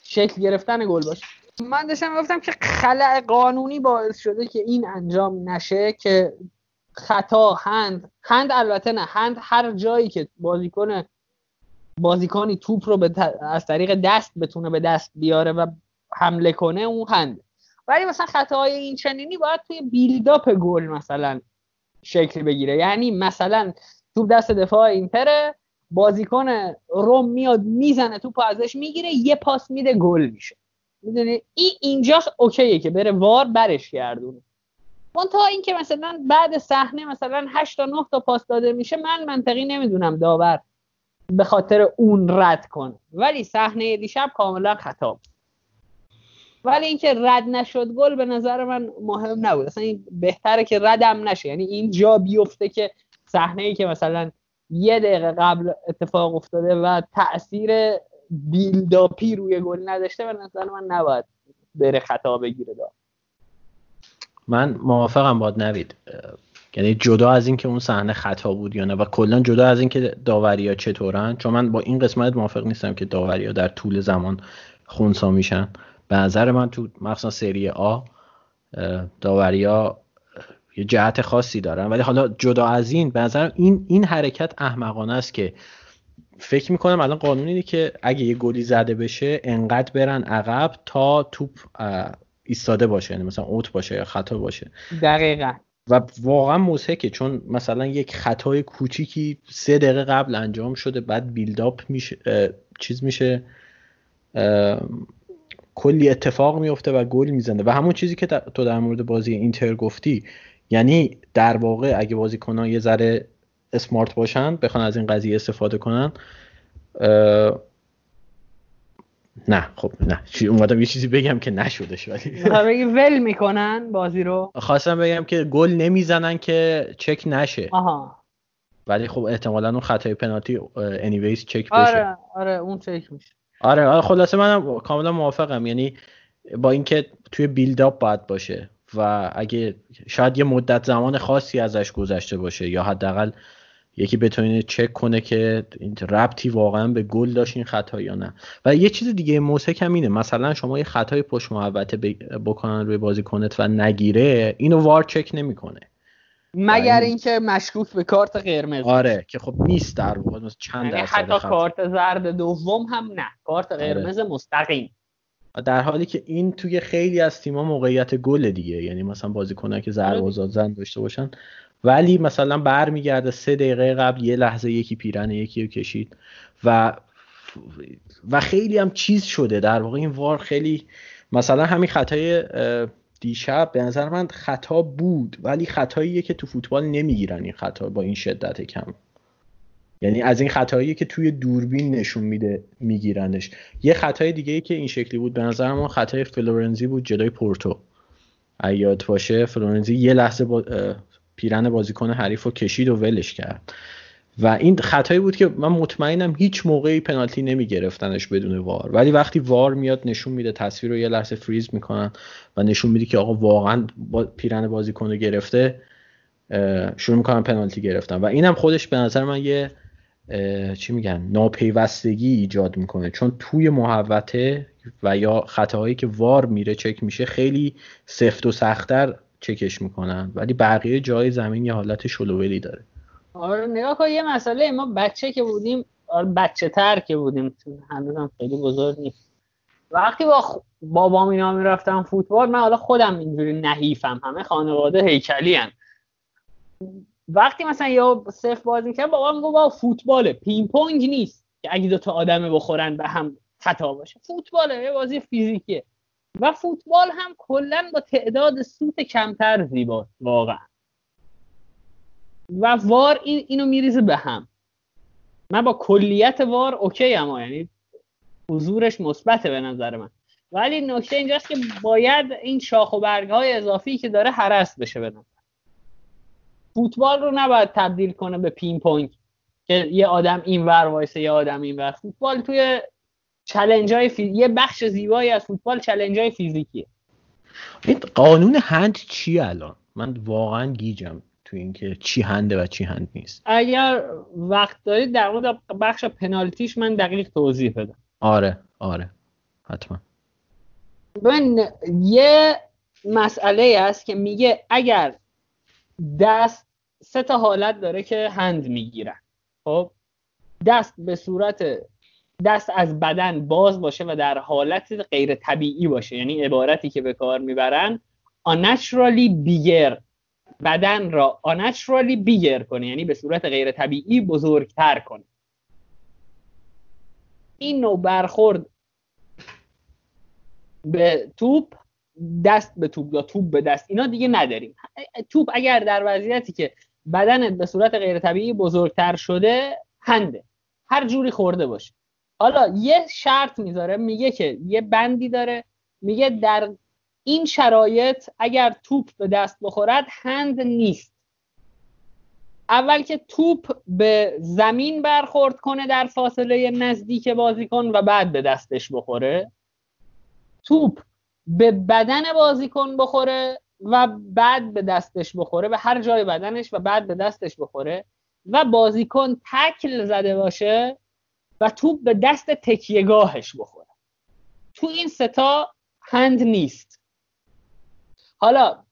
شکل گرفتن گل باشه. من داشتم گفتم که خلع قانونی باعث شده که این انجام نشه که خطا هند هند البته نه هند هر جایی که بازیکن بازیکنی توپ رو از طریق دست بتونه به دست بیاره و حمله کنه اون هند ولی مثلا خطاهای این چنینی باید توی بیلداپ گل مثلا شکل بگیره. یعنی مثلا توپ دست دفاع اینتره بازیکن روم میاد می‌زنه توپ ازش می‌گیره یه پاس میده گل میشه. می‌دونی؟ این اینجا اوکیه که بره وار برش گردونه. اون تا اینکه مثلا بعد صحنه مثلا 8 تا 9 تا پاس داده میشه من منطقی نمی‌دونم داور به خاطر اون رد کن. ولی صحنه دیشب کاملا خطا ولی اینکه رد نشد گل به نظر من مهم نبود. اصلا این بهتره که ردم نشه. یعنی این جا بیفته که صحنه ای که مثلا یه دقیقه قبل اتفاق افتاده و تاثیر بیلداپی روی گل نداشته به نظر من نباید بره خطا بگیره. دار من موافقم باد نوید. یعنی جدا از اینکه اون صحنه خطا بود یا نه و کلا جدا از اینکه داوریا چطورن چون من با این قسمت موافق نیستم که داوریا در طول زمان خونسا میشن. به نظر من تو مخصوصا سری آ داوریا یه جهت خاصی دارن. ولی حالا جدا از این به نظر این این حرکت احمقانه است که فکر می‌کنم الان قانون اینه که اگه یه گلی زده بشه انقدر برن عقب تا توپ ایستاده باشه یعنی مثلا اوت باشه یا خطا باشه. دقیقا. و واقعا موسیقه چون مثلا یک خطای کوچیکی سه دقیقه قبل انجام شده بعد بیلداپ میشه چیز میشه کلی اتفاق میفته و گل می‌زنه. و همون چیزی که تو در مورد بازی اینتر گفتی یعنی در واقع اگه بازیکنان یه ذره اسمارت باشن بخوان از این قضیه استفاده کنن نه خب نه. اومدم یه چیزی بگم که نشدش ولی. ول می‌کنن بازی رو. خواستم بگم که گل نمی‌زنن که چک نشه. آها. ولی خب احتمالا اون خطای پنالتی انیویز چک بشه. آره آره اون چک میشه. آره آره خلاصه منم کاملا موافقم. یعنی با اینکه توی بیلداپ باید باشه و اگه شاید یه مدت زمان خاصی ازش گذشته باشه یا حداقل یکی بتونه چک کنه که این ربطی واقعا به گل داشت این خطا یا نه. و یه چیز دیگه موسک هم اینه. مثلا شما یه خطای پشت محوطه بکنن روی بازیکنت و نگیره اینو وار چک نمی‌کنه. مگر اینکه مشکوک به کارت قرمز آره که خب نیست در واقع چند یعنی درصد حتی کارت زرد دوم هم نه. کارت آره. قرمز آره. مستقیم در حالی که این توی خیلی از تیم‌ها موقعیت گل دیگه. یعنی مثلا بازیکنایی که ضربه آره. زن داشته باشن ولی مثلا برمیگرده سه دقیقه قبل یه لحظه یکی پیرن یکی رو کشید. و و خیلی هم چیز شده. در واقع این وار خیلی مثلا همین خطای دیشب به نظر من خطا بود ولی خطاییه که تو فوتبال نمی‌گیرن این خطا با این شدت کم. یعنی از این خطایی که توی دوربین نشون میده میگیرنش. یه خطای دیگه ای که این شکلی بود به نظر من خطای فلورنزی بود جلوی پورتو. ایاد باشه فلورنزی یه لحظه با پیرن بازیکن حریف رو کشید و ولش کرد. و این خطایی بود که من مطمئنم هیچ موقعی پنالتی نمی گرفتنش بدون وار. ولی وقتی وار میاد نشون میده تصویر رو یه لحظه فریز می‌کنن و نشون میده که آقا واقعا با پیرن بازیکن رو گرفته شروع می‌کنن پنالتی گرفتن. و اینم خودش به نظر من یه چی میگن ناپیوستگی ایجاد می‌کنه. چون توی محوطه و یا خطاهایی که وار میره چک میشه خیلی سفت و سختتر چکش می‌کنن. ولی بقیه جای زمین یه حالت شلوولی داره. آره نگاه کن یه مسئله ما بچه که بودیم آره بچه تر که بودیم هنوز هم خیلی بزرگ نیست. وقتی با بابام اینا می‌رفتم فوتبال من حالا خودم اینجوری نحیفم همه خانواده هیکلی هن. وقتی مثلا یا صفر بازی می‌کنم بابام میگو با فوتباله. پینگ پونگ نیست که اگه دو تا آدم بخورن به هم خطا باشه. فوتباله یه بازی فیزیکیه. و فوتبال هم کلا با تعداد سوت کمتر زیباست واقعا. و وار این اینو میریزه به هم. من با کلیت VAR OK اما یعنی حضورش مثبته به نظر من. ولی نکته اینجاست که باید این شاخ و برگ های اضافی که داره هرس بشه به نظر. فوتبال رو نباید تبدیل کنه به پینگ پونگ که یه آدم این ور وایسه یه آدم این ور فوتبال توی challenge های یه بخش زیبایی از فوتبال challenge های فیزیکیه. این قانون hand چی الان؟ من واقعا گیجم تو اینکه چی hand ه و چی hand نیست. اگر وقت دارید در مورد بخش پنالتیش من دقیق توضیح بدم. آره آره حتما. من یه مسئله است که میگه اگر دست سه تا حالت داره که هند می‌گیرن. خب؟ دست به صورت دست از بدن باز باشه و در حالت غیر طبیعی باشه. یعنی عبارتی که به کار می‌برن unnaturally bigger. بدن را unnaturally bigger کنه یعنی به صورت غیر طبیعی بزرگتر کنه. این نوع برخورد به توپ دست به توپ یا توپ به دست اینا دیگه نداریم. توپ اگر در وضعیتی که بدنت به صورت غیر طبیعی بزرگتر شده هنده هر جوری خورده باشه. حالا یه شرط می‌ذاره میگه که یه بندی داره میگه در این شرایط اگر توپ به دست بخورد هند نیست. اول که توپ به زمین برخورد کنه در فاصله نزدیک بازیکن و بعد به دستش بخوره. توپ به بدن بازیکن بخوره و بعد به دستش بخوره به هر جای بدنش و بعد به دستش بخوره. و بازیکن تکل زده باشه و توپ به دست تکیهگاهش بخوره. تو این ستا هند نیست. حالا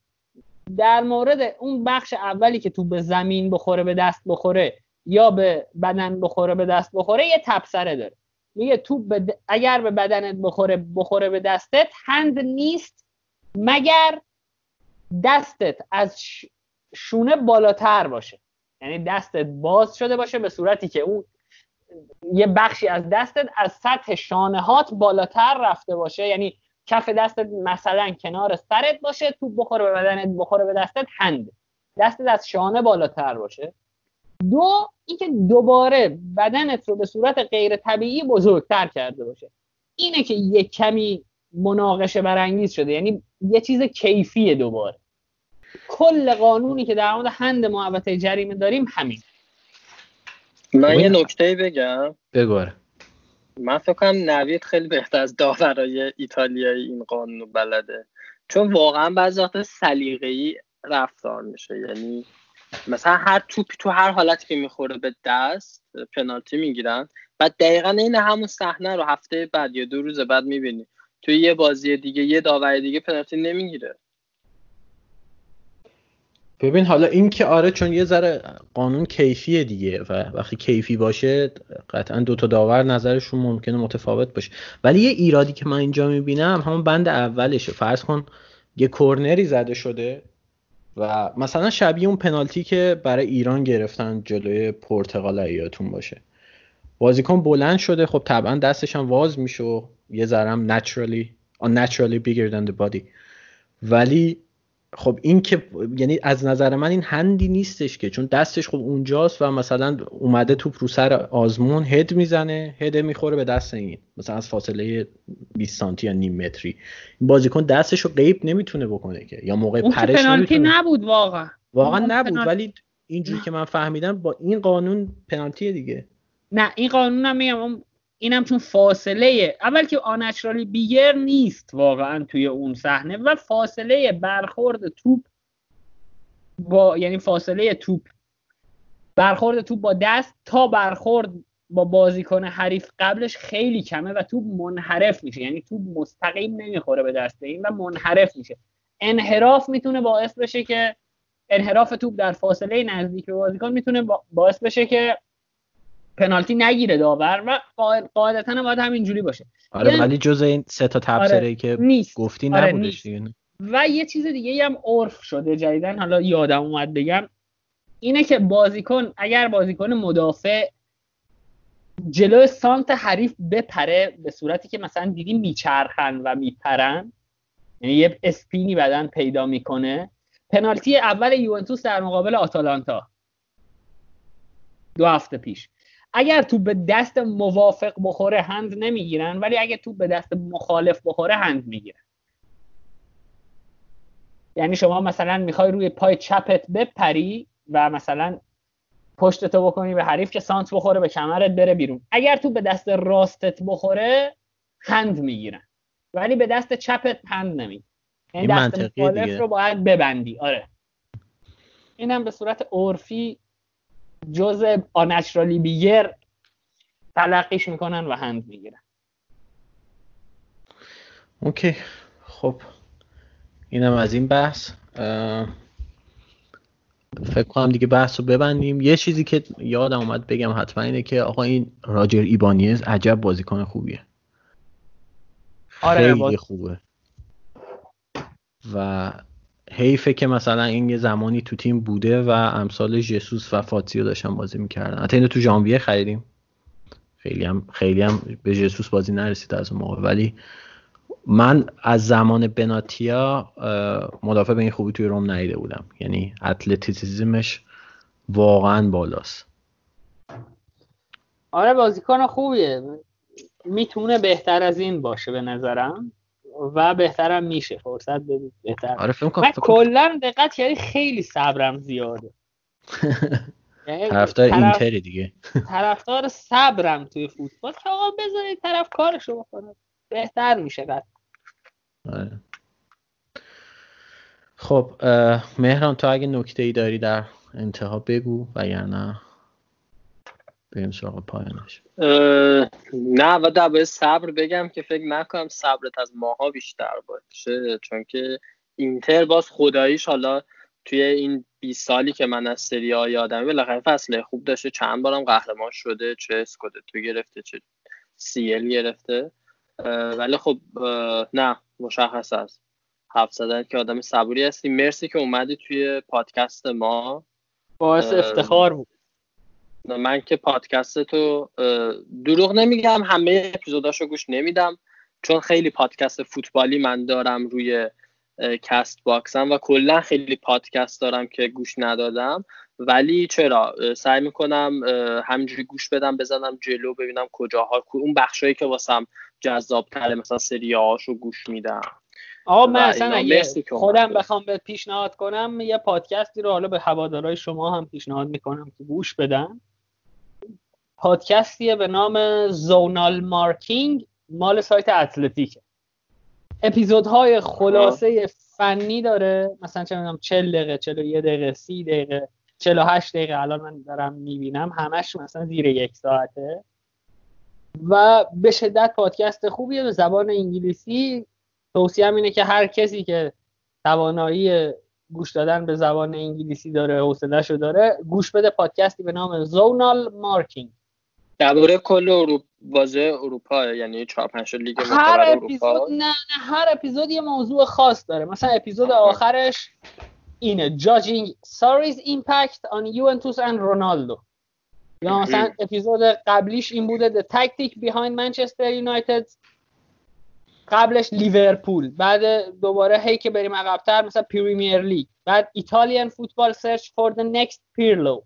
در مورد اون بخش اولی که تو به زمین بخوره به دست بخوره یا به بدن بخوره به دست بخوره یه تبصره داره. میگه تو اگر به بدنت بخوره بخوره به دستت هند نیست مگر دستت از شونه بالاتر باشه. یعنی دستت باز شده باشه به صورتی که اون یه بخشی از دستت از سطح شانه هات بالاتر رفته باشه. یعنی کف دستت مثلا کنار سرت باشه تو بخوره به بدنت بخوره به دستت هند. دستت از شانه بالاتر باشه. دو اینکه دوباره بدنت رو به صورت غیر طبیعی بزرگتر کرده باشه. اینه که یه کمی مناقشه برانگیز شده. یعنی یه چیز کیفیه دوباره. کل قانونی که در مورد هند محوطه جریمه داریم همین. من یه نکته بگم. بگو من فکر کنم نوید خیلی بهتر از داورای ایتالیایی این قانون بلده. چون واقعا بعضی وقت سلیقه‌ای رفتار میشه. یعنی مثلا هر توپی تو هر حالتی که می‌خوره به دست پنالتی می‌گیرن. بعد دقیقا این همون صحنه رو هفته بعد یا دو روز بعد می‌بینی. توی یه بازی دیگه یه داور دیگه پنالتی نمی‌گیره. ببین حالا این که آره چون یه ذره قانون کیفیه دیگه و وقتی کیفی باشه قطعا دو تا داور نظرشون ممکنه متفاوت باشه. ولی یه ایرادی که من اینجا می‌بینم همون بند اولشه. فرض کن یه کورنری زده شده و مثلا شبیه اون پنالتی که برای ایران گرفتن جلوی پرتغال ایاتون باشه. بازیکن بلند شده خب طبعا دستش هم واز میشه و یه ذرم naturally unnaturally bigger than the body. ولی خب این که یعنی از نظر من این هندی نیستش که چون دستش خب اونجاست و مثلا اومده توپ رو سر آزمون هد می‌زنه هد می‌خوره به دست این مثلا از فاصله 20 سانتی یا نیم متری. این بازیکن دستش رو قیب نمی‌تونه بکنه که یا موقع اون پرش پنالتی نبود واقعا. واقعا نبود ولی اینجوری که من فهمیدم با این قانون پنالتی دیگه. نه این قانون هم میگم اینم چون فاصله اول که آنچرالی بیگر نیست واقعا توی اون صحنه و فاصله برخورد توپ با یعنی فاصله توپ برخورد توپ با دست تا برخورد با بازیکن حریف قبلش خیلی کمه و توپ منحرف میشه یعنی توپ مستقیم نمی‌خوره به دست این و منحرف میشه. انحراف می‌تونه باعث بشه که انحراف توپ در فاصله نزدیک به بازیکن می‌تونه باعث بشه که پنالتی نگیره داور و قاعدتا هم باید همینجوری باشه. آره یعنی ولی جز این سه تا تبصره آره که نیست. گفتی آره نبودش دیگه. و یه چیز دیگه هم عرف شده جدیدن حالا یادم اومد بگم. اینه که بازیکن اگر بازیکن مدافع جلو سانت حریف بپره به صورتی که مثلا دیدی میچرخن و میپرن یعنی یه اسپینی بدن پیدا می‌کنه پنالتی اول یوونتوس در مقابل آتالانتا. دو هفته پیش. اگر تو به دست موافق بخوره هند نمی‌گیرن ولی اگر تو به دست مخالف بخوره هند می‌گیرن. یعنی شما مثلا می‌خوای روی پای چپت بپری و مثلا پشتتو بکنی به حریف که سانت بخوره به کمرت بره بیرون. اگر تو به دست راستت بخوره هند می‌گیرن. ولی به دست چپت هند نمی‌گیرن. یعنی دست مخالف رو باید ببندی. آره. اینم به صورت عرفی جز آنچرالی بیگر تلقیش می‌کنن و هند می‌گیرن. اوکی. خب اینم از این بحث. فکر کنم دیگه بحث رو ببندیم. یه چیزی که یادم اومد بگم حتما اینه که آقا این راجر ایبانیز عجب بازیکن خوبیه. آره خیلی خوبه. و حیفه که مثلا این یه زمانی تو تیم بوده و امثال جسوس و فازیو داشتن بازی می‌کردن. حتی اینو تو ژانویه خریدیم. خیلی هم خیلی هم به جسوس بازی نرسید از اون موقع. ولی من از زمان بناتیا مدافع به این خوبی توی روم ندیده بودم. یعنی athleticism ش واقعا بالاست. آره بازیکن خوبیه. می‌تونه بهتر از این باشه به نظرم. و بهترم میشه. فرصت بدید بهتر. آره من کلا دقت کردی خیلی صبرم زیاده. (laughs) یعنی طرفدار اینتری دیگه. طرفدار صبرم توی فوتبال. که آقا بذارید طرف کارشو بکنه. بهتر میشه قد آره. خب مهران تو اگه نکته ای داری در انتها بگو وگرنه بریم سراغ پایانش. نه و در صبر بگم که فکر نکنم صبرت از ماها بیشتر باشه چون که اینتر باز خداییش حالا توی این 20 سالی که من از سری ها یادم بالاخره فصل خوب داشته چند بارم قهرمان شده چه اسکودتو گرفته چه سیل گرفته. ولی خب نه مشخص است. حرف زدن که آدم صبوری هستی. مرسی که اومدی توی پادکست ما. باعث افتخار بود. من که پادکست تو دروغ نمیگم همه اپیزوداشو گوش نمیدم. چون خیلی پادکست فوتبالی من دارم روی Castbox م و کلا خیلی پادکست دارم که گوش ندادم. ولی چرا؟ سعی می‌کنم همجوری گوش بدم بزنم جلو ببینم کجاها اون بخشایی که واسم جذاب تره مثلا سری رو گوش میدم. آقا من اصلا اگه خودم بخوام به پیشنهاد کنم یه پادکستی رو حالا به هوادارهای شما هم پیشنهاد می‌کنم که گوش بدن. پادکستیه به نام زونال مارکینگ مال سایت اتلتیکه. اپیزودهای خلاصه فنی داره. مثلا چه می‌دونم 40 دقیقه 41 دقیقه 30 دقیقه 48 دقیقه. الان من دارم می‌بینم. همش مثلا زیر یک ساعته. و به شدت پادکست خوبیه. به زبان انگلیسی توصیه اینه که هر کسی که توانایی گوش دادن به زبان انگلیسی داره حوصله‌شو داره گوش بده پادکستی به نام زونال مارکینگ. درباره کل اروپا بازه اروپا یعنی 4 5 لیگ هر اپیزود نه نه هر اپیزود یه موضوع خاص داره. مثلا اپیزود آخرش اینه. Judging Sarri's impact on Juventus and Ronaldo. یا مثلا اپیزود قبلیش این بوده the tactic behind Manchester United. قبلش لیورپول. بعد دوباره هی که بریم عقبتر مثلا پریمیر لیگ بعد Italian football search for the next Pirlo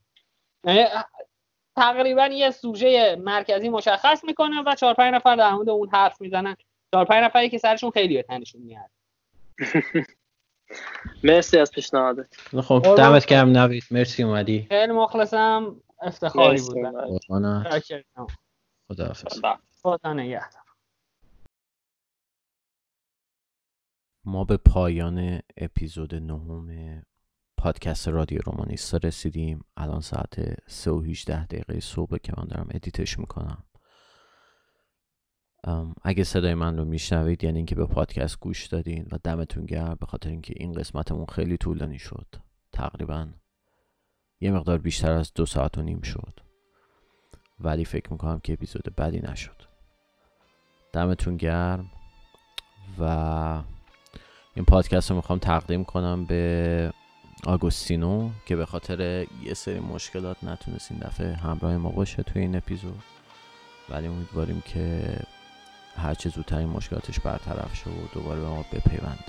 تقریبا یه سوژه مرکزی مشخص می‌کنه و چهار پنج نفر در مورد اون حرف می‌زنن. چهار پنج نفری که سرشون خیلی به تنشون میاد. (laughs) مرسی از پیشنهادت. خب دمت گرم نوید. مرسی اومدی. خیلی مخلصم. افتخاری بود. خدا حافظ خدا نگهدار. ما به پایان اپیزود نهم پادکست رادیو رومانیستا رسیدیم. الان ساعت 3 و 18 دقیقه صبح که من دارم ادیتش می‌کنم. اگه صدای من رو میشنوید یعنی اینکه به پادکست گوش دادین و دمتون گرم به خاطر اینکه این قسمتمون خیلی طولانی شد. تقریبا یه مقدار بیشتر از دو ساعت و نیم شد. ولی فکر می‌کنم که اپیزود بدی نشد. دمتون گرم و این پادکست رو می‌خوام تقدیم کنم به آگوستینو که به خاطر یه سری مشکلات نتونست این دفعه همراه ما باشه توی این اپیزود. ولی امیدواریم که هرچه زودتر این مشکلاتش برطرف شه و دوباره به ما بپیوند.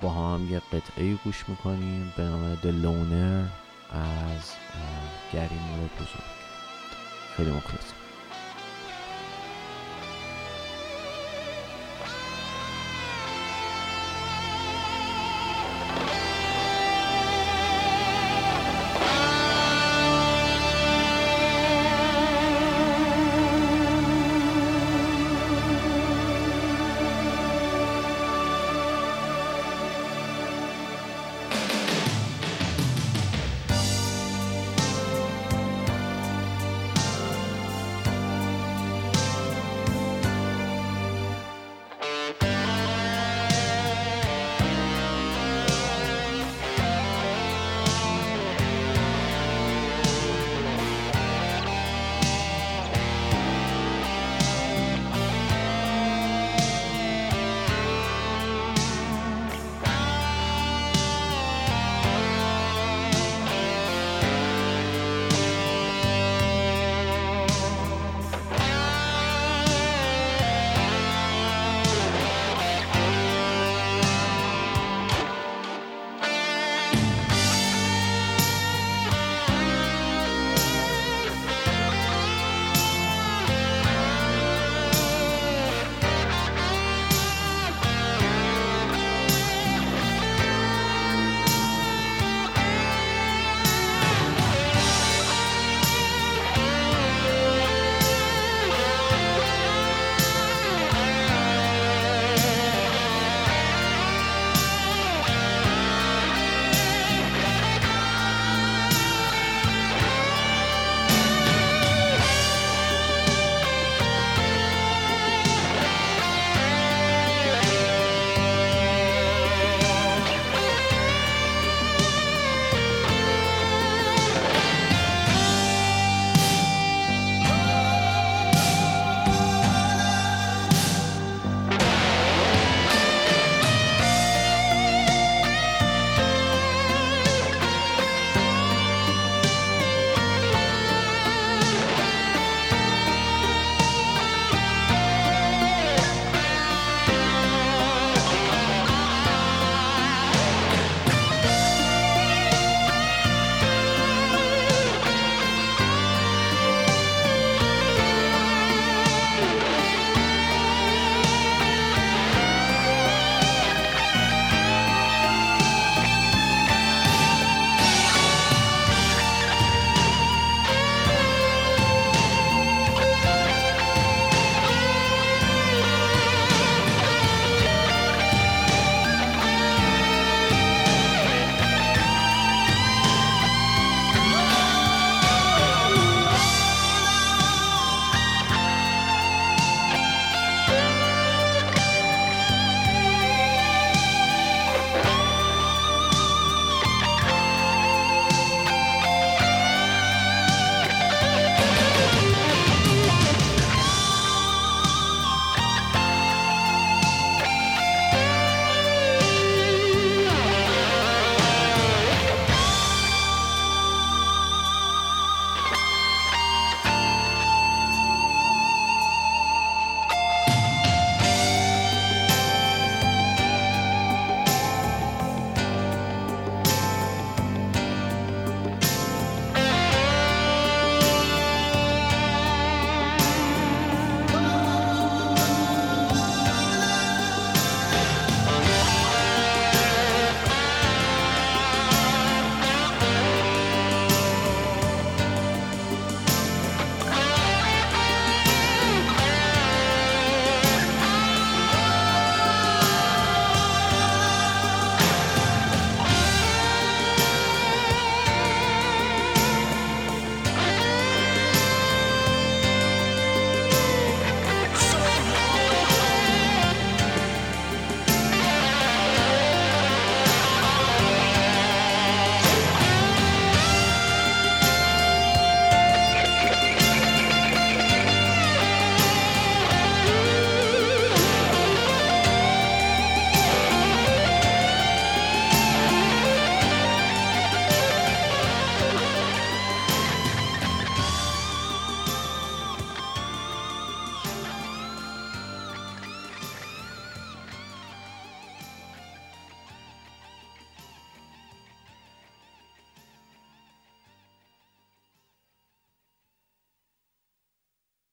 با هم یه قطعه گوش می‌کنیم به نام دلونر از گری مور بزرگ خیلی مخلصیم